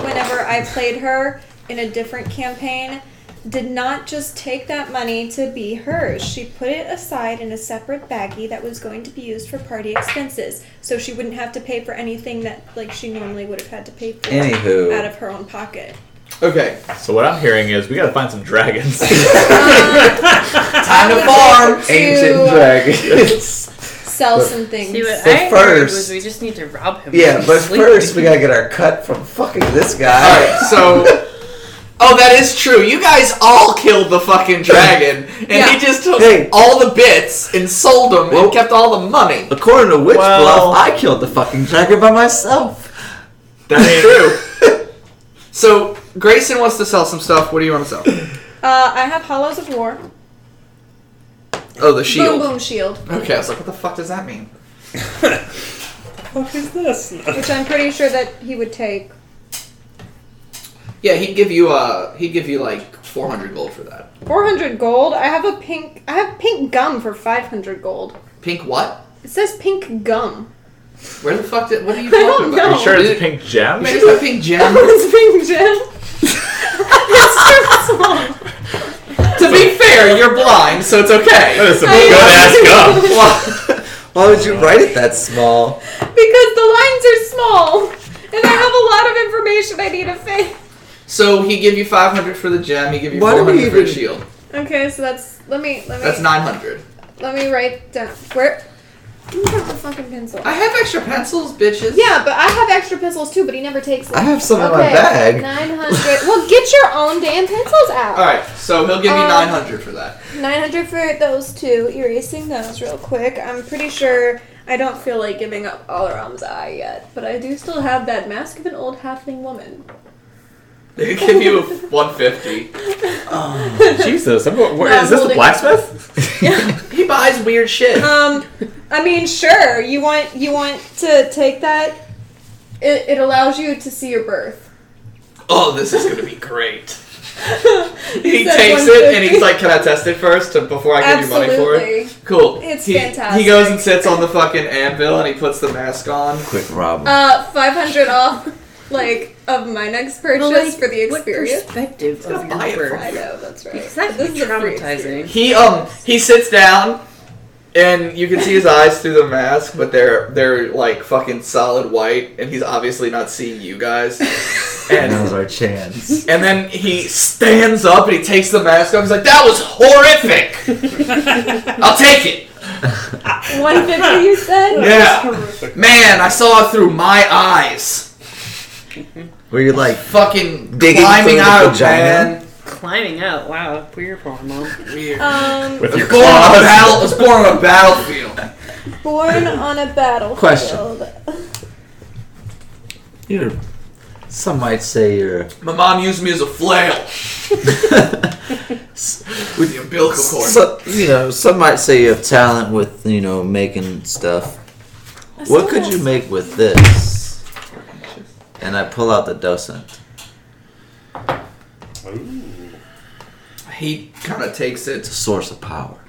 Speaker 4: Whenever I played her in a different campaign, did not just take that money to be hers. She put it aside in a separate baggie that was going to be used for party expenses, so she wouldn't have to pay for anything that like she normally would have had to pay for
Speaker 3: Anywho.
Speaker 4: out of her own pocket.
Speaker 1: Okay.
Speaker 9: So what I'm hearing is we gotta find some dragons.
Speaker 1: Time to farm.
Speaker 4: to
Speaker 3: Ancient dragons.
Speaker 4: Sell some things.
Speaker 5: See what
Speaker 3: But
Speaker 5: I heard
Speaker 3: first-
Speaker 5: was we just need to rob him.
Speaker 3: yeah, but
Speaker 5: he's sleeping.
Speaker 3: first we gotta get our cut from fucking this guy.
Speaker 1: Alright, so Oh, that is true. You guys all killed the fucking dragon, and
Speaker 4: Yeah.
Speaker 1: he just took
Speaker 3: Hey.
Speaker 1: all the bits and sold them
Speaker 3: Well-
Speaker 1: and kept all the money.
Speaker 3: According to Witch
Speaker 9: Well-
Speaker 3: Bluff, I killed the fucking dragon by myself.
Speaker 1: That's true. so Grayson wants to sell some stuff. What do you want to sell?
Speaker 4: Uh, I have Hollows of War.
Speaker 1: Oh, the shield.
Speaker 4: Boom Boom Shield,
Speaker 1: Okay, I was like, what the fuck does that mean?
Speaker 6: What is this?
Speaker 4: which I'm pretty sure that he would take.
Speaker 1: Yeah, he'd give you uh he'd give you like four hundred gold for that.
Speaker 4: 400 gold. I have a pink. I have pink gum for 500 gold.
Speaker 1: Pink what?
Speaker 4: It says pink gum.
Speaker 1: Where the fuck did what are you
Speaker 4: I don't
Speaker 1: talking about?
Speaker 4: know.
Speaker 9: Are you sure it's a
Speaker 1: Is it-
Speaker 9: pink gem?
Speaker 1: Maybe it's a pink gem.
Speaker 4: it's pink gem. It's so small.
Speaker 1: to be fair, you're blind, so it's okay.
Speaker 9: That is some
Speaker 4: I
Speaker 9: good
Speaker 4: know.
Speaker 9: ass gum.
Speaker 3: Why would you write it that small?
Speaker 4: Because the lines are small, and I have a lot of information I need to fit.
Speaker 1: So he give you five hundred for the gem. He give you
Speaker 3: Why do we
Speaker 1: hundred for the
Speaker 3: even-
Speaker 1: shield.
Speaker 4: Okay, so that's let me let me
Speaker 1: That's nine hundred.
Speaker 4: let me write down where. You have the fucking pencil.
Speaker 1: I have extra pencils, bitches.
Speaker 4: yeah, but I have extra pencils too, but he never takes them.
Speaker 3: I have some in my
Speaker 4: Okay,
Speaker 3: bag.
Speaker 4: 900. well, get your own damn pencils out.
Speaker 1: All right, so he'll give you
Speaker 4: Um,
Speaker 1: nine hundred for that.
Speaker 4: 900 for those two. Erasing those real quick. I'm pretty sure I don't feel like giving up Alaram's eye yet, but I do still have that mask of an old halfling woman.
Speaker 1: They give you a one fifty.
Speaker 9: Jesus, I'm, where,
Speaker 4: Not
Speaker 9: is this the
Speaker 4: holding-
Speaker 9: blacksmith?
Speaker 1: He buys weird shit.
Speaker 4: Um, I mean, sure. You want you want to take that? It, it allows you to see your birth.
Speaker 1: Oh, this is gonna be great. he
Speaker 4: said
Speaker 1: takes it and
Speaker 4: 150.
Speaker 1: he's like, "Can I test it first to, before I give you money for it?"
Speaker 4: Absolutely.
Speaker 1: Cool.
Speaker 4: It's
Speaker 1: he,
Speaker 4: fantastic.
Speaker 1: He goes and sits on the fucking anvil and he puts the mask on.
Speaker 3: Quick Rob.
Speaker 4: Uh, 500 off, like, of my next purchase for the
Speaker 5: What
Speaker 4: experience.
Speaker 5: perspective of
Speaker 1: buy it
Speaker 5: your
Speaker 1: for
Speaker 5: birth?
Speaker 4: I know, that's right.
Speaker 5: Because that
Speaker 4: This
Speaker 5: could be
Speaker 4: is
Speaker 5: traumatizing.
Speaker 1: He um he sits down and you can see his eyes through the mask, but they're they're like fucking solid white, and he's obviously not seeing you guys.
Speaker 9: And that was our chance.
Speaker 1: and then he stands up and he takes the mask off. He's like, "That was horrific. I'll take it."
Speaker 4: 150, you said?
Speaker 1: Yeah, man, I saw it through my eyes.
Speaker 3: Were you're like
Speaker 1: Fucking
Speaker 3: Digging
Speaker 1: climbing out, man.
Speaker 5: Climbing out. Wow. Weird porn, mom.
Speaker 1: Weird.
Speaker 4: Um,
Speaker 9: With your
Speaker 1: born on a
Speaker 9: claws.
Speaker 1: battle. Was born on a battlefield.
Speaker 4: born on a battlefield.
Speaker 3: Question. you're? Some might say you're.
Speaker 1: My mom used me as a flail with the umbilical cord.
Speaker 3: So, you know, some might say you have talent with you know making stuff. What could you make with this? And I pull out the docent.
Speaker 6: Ooh.
Speaker 1: He kind of takes it.
Speaker 3: It's
Speaker 1: it
Speaker 3: a source of power.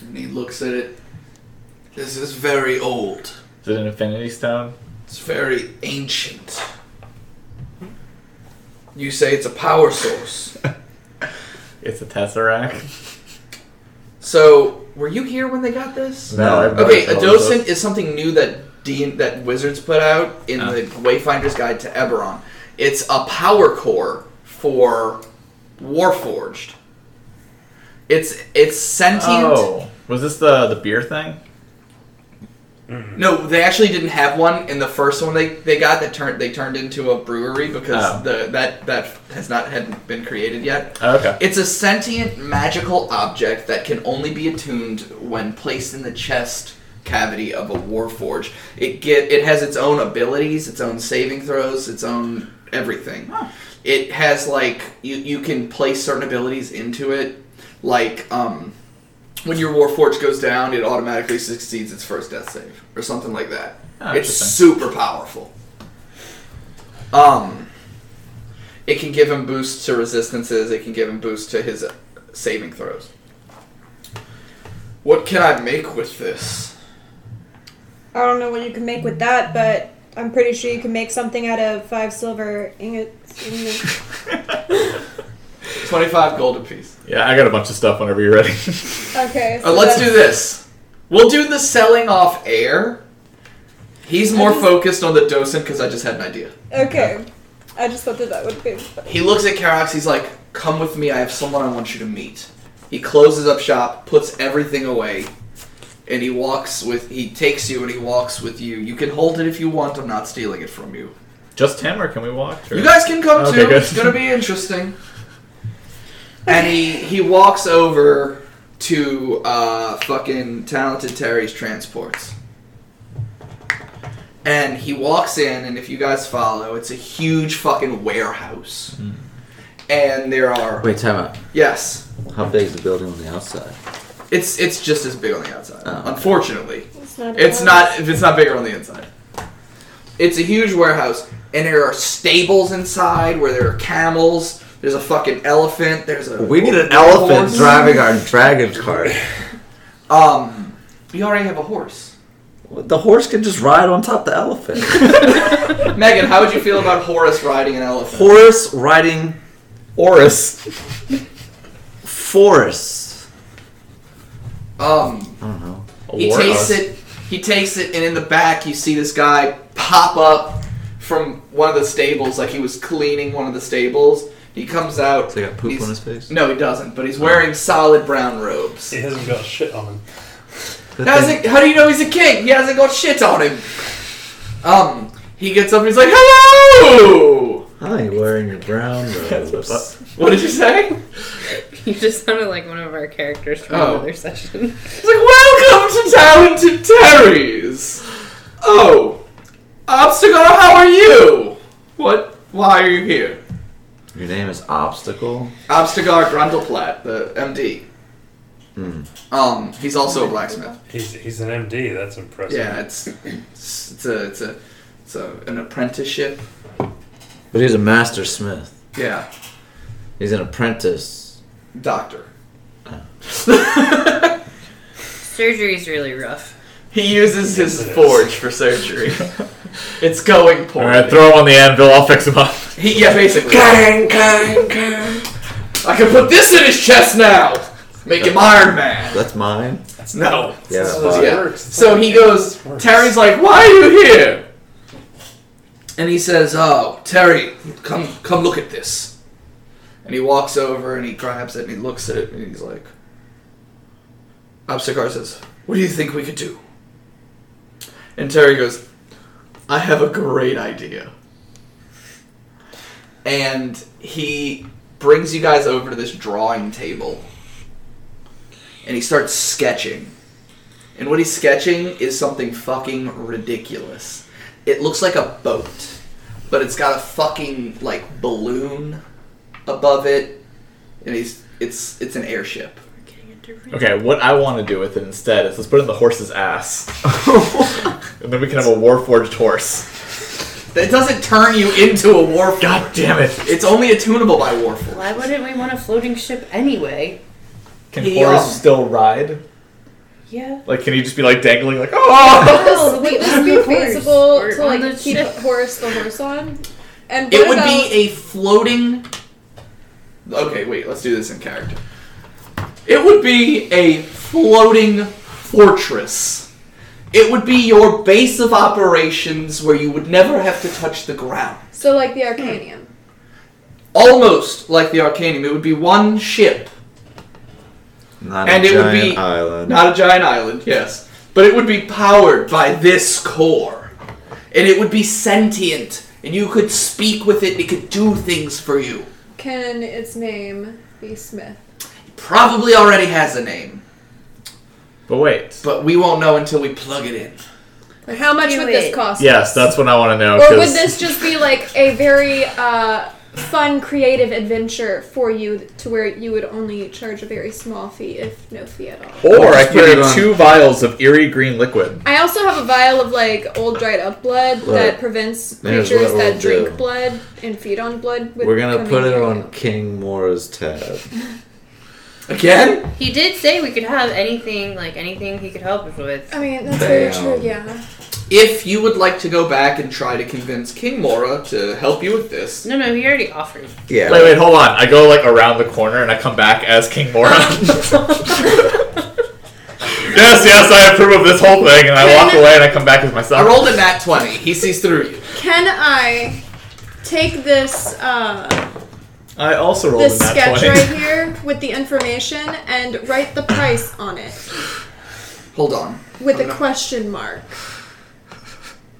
Speaker 1: and he looks at it. This is very old.
Speaker 9: Is it an infinity stone?
Speaker 1: It's very ancient. You say it's a power source.
Speaker 9: It's a tesseract.
Speaker 1: So, were you here when they got this?
Speaker 9: No, I bought
Speaker 1: Okay, a
Speaker 9: for
Speaker 1: docent is something new that D- that Wizards put out in
Speaker 9: Oh.
Speaker 1: the Wayfinder's Guide to Eberron. It's a power core for Warforged. It's it's sentient.
Speaker 9: Oh, was this the the beer thing?
Speaker 1: No, they actually didn't have one in the first one they, they got that turned they turned into a brewery because
Speaker 9: Oh.
Speaker 1: the that that has not hadn't been created yet.
Speaker 9: Oh, okay.
Speaker 1: It's a sentient magical object that can only be attuned when placed in the chest cavity of a warforge. It get it has its own abilities, its own saving throws, its own everything. It has like you you can place certain abilities into it, like um when your warforge goes down, it automatically succeeds its first death save or something like that.
Speaker 9: Oh,
Speaker 1: it's super powerful. Um, it can give him boosts to resistances. It can give him boosts to his saving throws. What can I make with this?
Speaker 4: I don't know what you can make with that, but I'm pretty sure you can make something out of five silver ingots.
Speaker 1: Twenty-five gold apiece.
Speaker 9: Yeah, I got a bunch of stuff whenever you're ready.
Speaker 4: okay.
Speaker 1: Uh, let's do this. We'll do the selling off air. He's more focused on the docent because I just had an idea.
Speaker 4: Okay. I just thought that that would be.
Speaker 1: He looks at Karax. He's like, "Come with me. I have someone I want you to meet." He closes up shop, puts everything away, and he walks with. He takes you and he walks with you. You can hold it if you want. I'm not stealing it from you.
Speaker 9: Just him, or can we walk? Or?
Speaker 1: You guys can come
Speaker 9: Okay,
Speaker 1: too.
Speaker 9: good.
Speaker 1: It's gonna be interesting. And he he walks over to uh, fucking talented Terry's transports. And he walks in, and if you guys follow, it's a huge fucking warehouse. And there are
Speaker 3: Wait, time out.
Speaker 1: yes,
Speaker 3: How big is the building on the outside?
Speaker 1: It's it's just as big on the outside.
Speaker 3: Oh.
Speaker 1: Unfortunately,
Speaker 4: It's not.
Speaker 1: it's
Speaker 4: bad.
Speaker 1: not if it's not bigger on the inside. It's a huge warehouse, and there are stables inside where there are camels. There's a fucking elephant. There's a
Speaker 3: We need an
Speaker 1: war
Speaker 3: elephant
Speaker 1: horse.
Speaker 3: driving our dragon cart.
Speaker 1: Um, we already have a horse.
Speaker 3: The horse can just ride on top of the elephant.
Speaker 1: Megan, how would you feel about Horace riding an elephant?
Speaker 3: horse riding
Speaker 9: Horace.
Speaker 3: forest.
Speaker 1: Um,
Speaker 3: I don't know.
Speaker 1: He
Speaker 9: war
Speaker 1: takes
Speaker 9: horse.
Speaker 1: it. He takes it, and in the back, you see this guy pop up from one of the stables, like he was cleaning one of the stables. He comes out.
Speaker 3: So he got poop
Speaker 1: he's-
Speaker 3: on his face.
Speaker 1: No, he doesn't. But he's wearing solid brown robes.
Speaker 6: He hasn't got shit on him.
Speaker 3: Good
Speaker 1: How's
Speaker 3: thing-
Speaker 1: it, how do you know he's a king? He hasn't got shit on him. Um, he gets up and he's like, "Hello."
Speaker 3: Hi, you're wearing your brown robes.
Speaker 1: What did you say?
Speaker 5: You just sounded like one of our characters from
Speaker 1: Oh.
Speaker 5: another session.
Speaker 1: He's like, "Welcome to Talented Terry's." Oh, Obstacle, how are you? What? Why are you here?
Speaker 3: Your name is Obstacle.
Speaker 1: Obstagar Grundleplat, the MD.
Speaker 3: Hmm.
Speaker 1: Um, he's also a blacksmith.
Speaker 6: He's he's an MD. That's impressive.
Speaker 1: Yeah, it's it's, it's a it's a it's a, an apprenticeship.
Speaker 3: But he's a master smith.
Speaker 1: Yeah,
Speaker 3: He's an apprentice.
Speaker 1: Doctor.
Speaker 5: Surgery's really rough.
Speaker 1: He uses his
Speaker 6: Yes, it is.
Speaker 1: forge for surgery. it's going poorly.
Speaker 9: Alright, throw him on the anvil, I'll fix him up.
Speaker 1: He, yeah, basically. Gang, gang, gang. I can put this in his chest now. Make him Iron Man.
Speaker 3: That's mine.
Speaker 1: No.
Speaker 3: Yeah,
Speaker 6: That's
Speaker 3: but-
Speaker 1: Yeah.
Speaker 6: works.
Speaker 1: So he goes. Terry's like, "Why are you here?" And he says, "Oh, Terry, come, come look at this." And he walks over and he grabs it and he looks at it and he's like, Obstagar says, "What do you think we could do?" And Terry goes, "I have a great idea." And he brings you guys over to this drawing table. And he starts sketching. And what he's sketching is something fucking ridiculous. It looks like a boat, but it's got a fucking like balloon above it, and he's it's it's an airship.
Speaker 9: Okay, what I want to do with it instead is let's put it in the horse's ass. and then we can have a warforged horse.
Speaker 1: That doesn't turn you into a war.
Speaker 9: God damn it.
Speaker 1: It's only attunable by Warforged.
Speaker 5: Why wouldn't we want a floating ship anyway?
Speaker 9: Can
Speaker 1: He,
Speaker 9: horse
Speaker 1: um,
Speaker 9: still ride?
Speaker 5: Yeah.
Speaker 9: Like, can he just be like dangling, like, oh!
Speaker 5: Oh,
Speaker 4: Would
Speaker 5: we
Speaker 4: this be feasible to like keep
Speaker 5: ship.
Speaker 4: a horse the horse on? And
Speaker 1: It
Speaker 4: what
Speaker 1: would
Speaker 4: about,
Speaker 1: be a floating. Okay, wait. Let's do this in character. It would be a floating fortress. It would be your base of operations where you would never have to touch the ground.
Speaker 4: so like the Arcanium.
Speaker 1: Almost like the Arcanium. It would be one ship,
Speaker 3: Not
Speaker 1: And
Speaker 3: a
Speaker 1: it would
Speaker 3: giant
Speaker 1: be
Speaker 3: island.
Speaker 1: not a giant island. Yes, but it would be powered by this core, and it would be sentient, and you could speak with it. and It could do things for you.
Speaker 4: Can its name be Smith?
Speaker 1: Probably already has a name.
Speaker 9: But wait.
Speaker 1: But we won't know until we plug it in.
Speaker 4: Like how much would this
Speaker 5: it.
Speaker 4: cost?
Speaker 9: Yes,
Speaker 4: us?
Speaker 9: that's what I want to know.
Speaker 4: Or would
Speaker 9: 'cause-
Speaker 4: this just be like a very uh, fun, creative adventure for you, to where you would only charge a very small fee, if no fee at all?
Speaker 9: Or I
Speaker 3: Let's
Speaker 9: could get two vials of eerie green liquid.
Speaker 4: I also have a vial of like old dried up blood
Speaker 3: Right.
Speaker 4: that prevents
Speaker 3: Here's
Speaker 4: creatures that
Speaker 3: we'll
Speaker 4: drink
Speaker 3: do.
Speaker 4: blood and feed on blood. with
Speaker 3: We're gonna put it on
Speaker 4: you.
Speaker 3: King Mora's tab.
Speaker 1: Again?
Speaker 5: He did say we could have anything, like anything he could help us with.
Speaker 4: I mean, that's very true. Yeah.
Speaker 1: If you would like to go back and try to convince King Mora to help you with this,
Speaker 5: No, no, he already offered.
Speaker 3: Yeah.
Speaker 9: Wait, wait, hold on. I go like around the corner and I come back as King Mora. yes, yes, I approve of this whole thing, and I walk away and I come back as myself.
Speaker 1: I rolled a nat 20. He sees through you.
Speaker 4: Can I take this uh,
Speaker 9: I also rolled
Speaker 4: this
Speaker 9: a nat
Speaker 4: sketch
Speaker 9: 20.
Speaker 4: right here with the information and write the price on it
Speaker 1: Hold on.
Speaker 4: with
Speaker 1: I'm
Speaker 4: a
Speaker 1: gonna-
Speaker 4: question mark?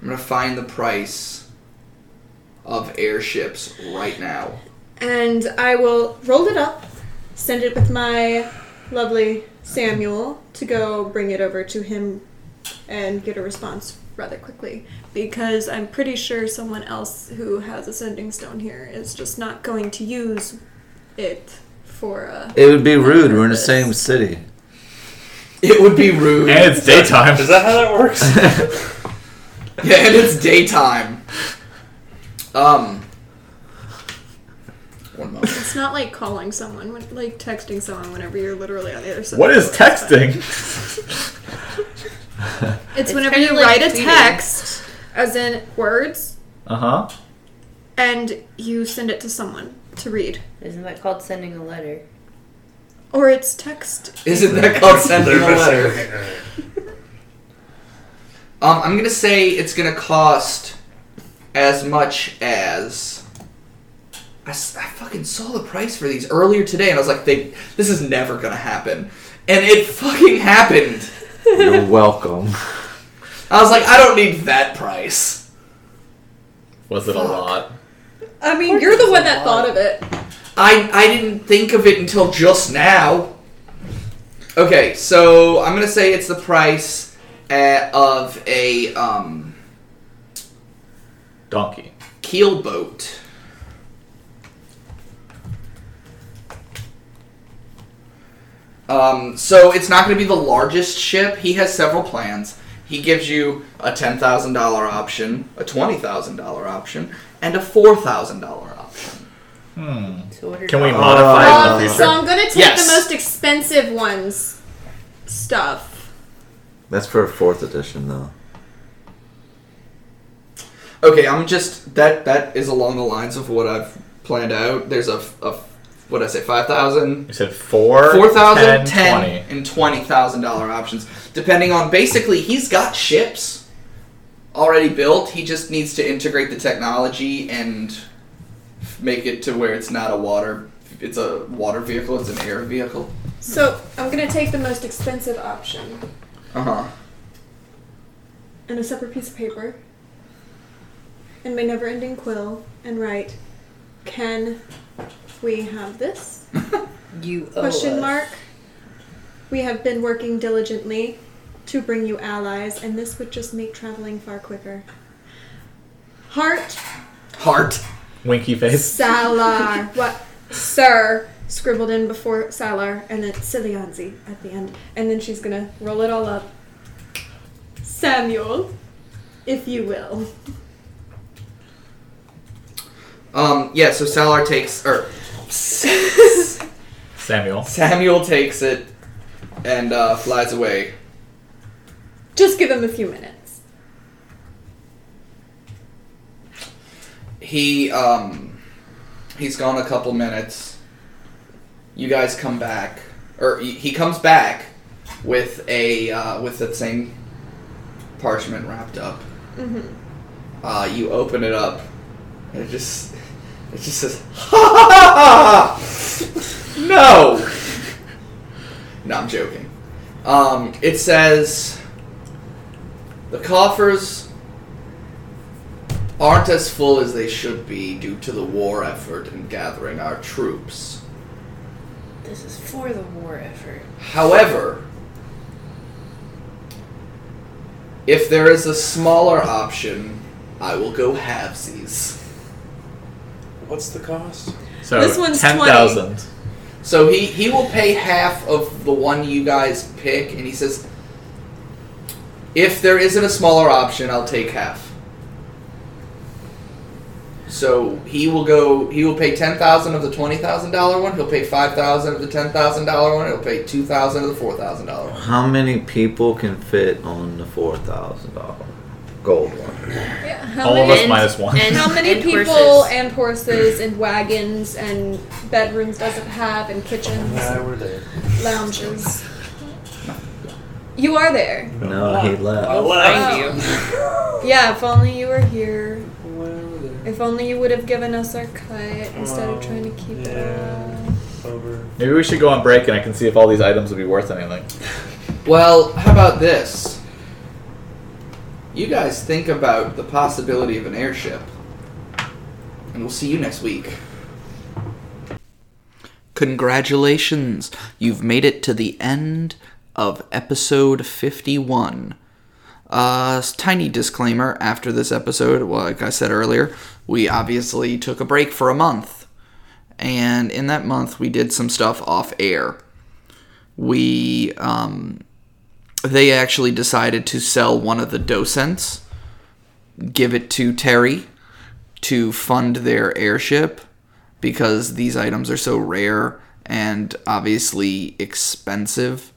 Speaker 1: I'm gonna find the price of airships right now.
Speaker 4: And I will roll it up, send it with my lovely Samuel to go bring it over to him and get a response rather quickly. Because I'm pretty sure someone else who has a sending stone here is just not going to use it for uh
Speaker 3: It would be rude. We're in the same city.
Speaker 1: It would be rude.
Speaker 9: And it's daytime.
Speaker 6: Is that how that works?
Speaker 1: yeah, and it's daytime. Um. One moment.
Speaker 4: It's not like calling someone, when, like texting someone whenever you're literally on the other side.
Speaker 9: What
Speaker 4: of
Speaker 9: is
Speaker 4: the world.
Speaker 9: texting?
Speaker 4: It's,
Speaker 5: It's
Speaker 4: whenever you
Speaker 5: like
Speaker 4: write a
Speaker 5: tweeting.
Speaker 4: text, as in words,
Speaker 9: Uh huh.
Speaker 4: and you send it to someone to read.
Speaker 5: Isn't that called sending a letter?
Speaker 4: Or it's text.
Speaker 1: Isn't that called sending a letter? Um, I'm gonna say it's gonna cost as much as. I fucking saw the price for these earlier today, and I was like, "They, this is never gonna happen," and it fucking happened.
Speaker 3: You're welcome.
Speaker 1: I was like, "I don't need that price."
Speaker 9: Was it a lot?
Speaker 4: I mean, you're the one that thought of it.
Speaker 1: I I didn't think of it until just now. Okay, so I'm gonna say it's the price uh, of a um,
Speaker 9: Donkey.
Speaker 1: keel boat. Um, so it's not going to be the largest ship. He has several plans. He gives you a ten thousand dollar option, a twenty thousand dollar option, and a four thousand dollar option.
Speaker 5: To order
Speaker 9: Can we modify it in the
Speaker 4: so? I'm gonna take
Speaker 1: Yes.
Speaker 4: the most expensive ones stuff.
Speaker 3: That's for a fourth edition, though.
Speaker 1: Okay, I'm just that that is along the lines of what I've planned out. There's a, a what did I say, five thousand,
Speaker 9: You said four,
Speaker 1: four thousand,
Speaker 9: 10,
Speaker 1: ten,
Speaker 9: 20.
Speaker 1: and twenty thousand dollar options, depending on. Basically, he's got ships already built. He just needs to integrate the technology and make it to where it's not a water. It's a water vehicle. It's an air vehicle.
Speaker 4: So I'm gonna take the most expensive option
Speaker 1: Uh huh.
Speaker 4: and a separate piece of paper and my never-ending quill and write, "Can we have this?"
Speaker 5: You owe
Speaker 4: Question
Speaker 5: us.
Speaker 4: mark. We have been working diligently to bring you allies, and this would just make traveling far quicker. Heart
Speaker 1: Heart.
Speaker 9: Winky face.
Speaker 4: Salar. what? Sir. Scribbled in before Salar, and then Silianzi at the end. And then she's gonna roll it all up. Samuel, if you will.
Speaker 1: Um. Yeah. So Salar takes or
Speaker 9: Samuel.
Speaker 1: Samuel takes it and uh, flies away.
Speaker 4: Just give him a few minutes.
Speaker 1: He um he's gone a couple minutes. You guys come back, or he comes back with a uh, with the same parchment wrapped up.
Speaker 4: Mm-hmm.
Speaker 1: Uh, you open it up, and it just it just says ha ha ha ha. No. No, I'm joking. Um, it says the coffers aren't as full as they should be due to the war effort and gathering our troops.
Speaker 5: This is for the war effort.
Speaker 1: However, if there is a smaller option, I will go halvesies.
Speaker 6: What's the cost?
Speaker 9: So
Speaker 4: This one's
Speaker 9: 10,000.
Speaker 1: So he, he will pay half of the one you guys pick, and he says, if there isn't a smaller option, I'll take half. So he will go. He will pay ten thousand of the twenty thousand dollar one. He'll pay five thousand of the ten thousand dollar one. He'll pay two thousand of the four thousand dollar one.
Speaker 3: How many people can fit on the four thousand dollar gold one?
Speaker 4: Yeah, how
Speaker 9: All of
Speaker 4: many,
Speaker 9: us minus one.
Speaker 5: and-
Speaker 4: how many
Speaker 5: and
Speaker 4: people
Speaker 5: horses.
Speaker 4: and horses and wagons and bedrooms does it have and kitchens,
Speaker 6: Yeah, we're there.
Speaker 4: lounges? You are there.
Speaker 3: No, he left.
Speaker 6: I
Speaker 5: I'll
Speaker 6: left.
Speaker 5: find you. Oh.
Speaker 4: Yeah, if only you were here.
Speaker 6: Well, we're there.
Speaker 4: If only you would have given us our cut instead of trying to keep it
Speaker 6: Yeah.
Speaker 4: all.
Speaker 6: Over.
Speaker 9: Maybe we should go on break and I can see if all these items would be worth anything.
Speaker 1: Well, how about this? You guys think about the possibility of an airship, and we'll see you next week. Congratulations! You've made it to the end of episode 51. Uh, tiny disclaimer after this episode, well, like I said earlier, we obviously took a break for a month. And in that month, we did some stuff off air. We, um, they actually decided to sell one of the docents, give it to Terry to fund their airship because these items are so rare and obviously expensive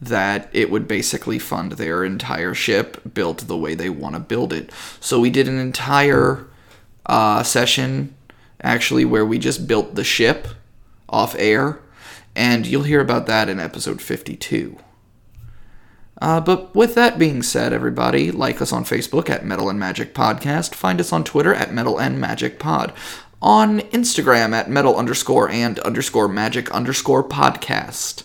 Speaker 1: that it would basically fund their entire ship built the way they want to build it. So we did an entire uh, session actually where we just built the ship off air, and you'll hear about that in episode 52. Uh, but with that being said, everybody, like us on Facebook at Metal and Magic Podcast. Find us on Twitter at Metal and Magic Pod. On Instagram at Metal underscore and underscore Magic underscore Podcast.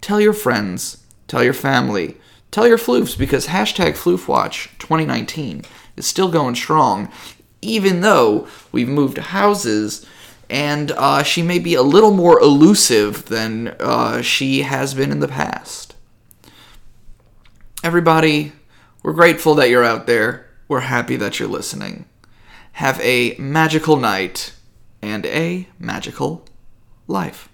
Speaker 1: Tell your friends. Tell your family. Tell your floofs because hashtag FloofWatch 2019 is still going strong, even though we've moved houses and uh, she may be a little more elusive than uh, she has been in the past everybody, we're grateful that you're out there. We're happy that you're listening. Have a magical night and a magical life.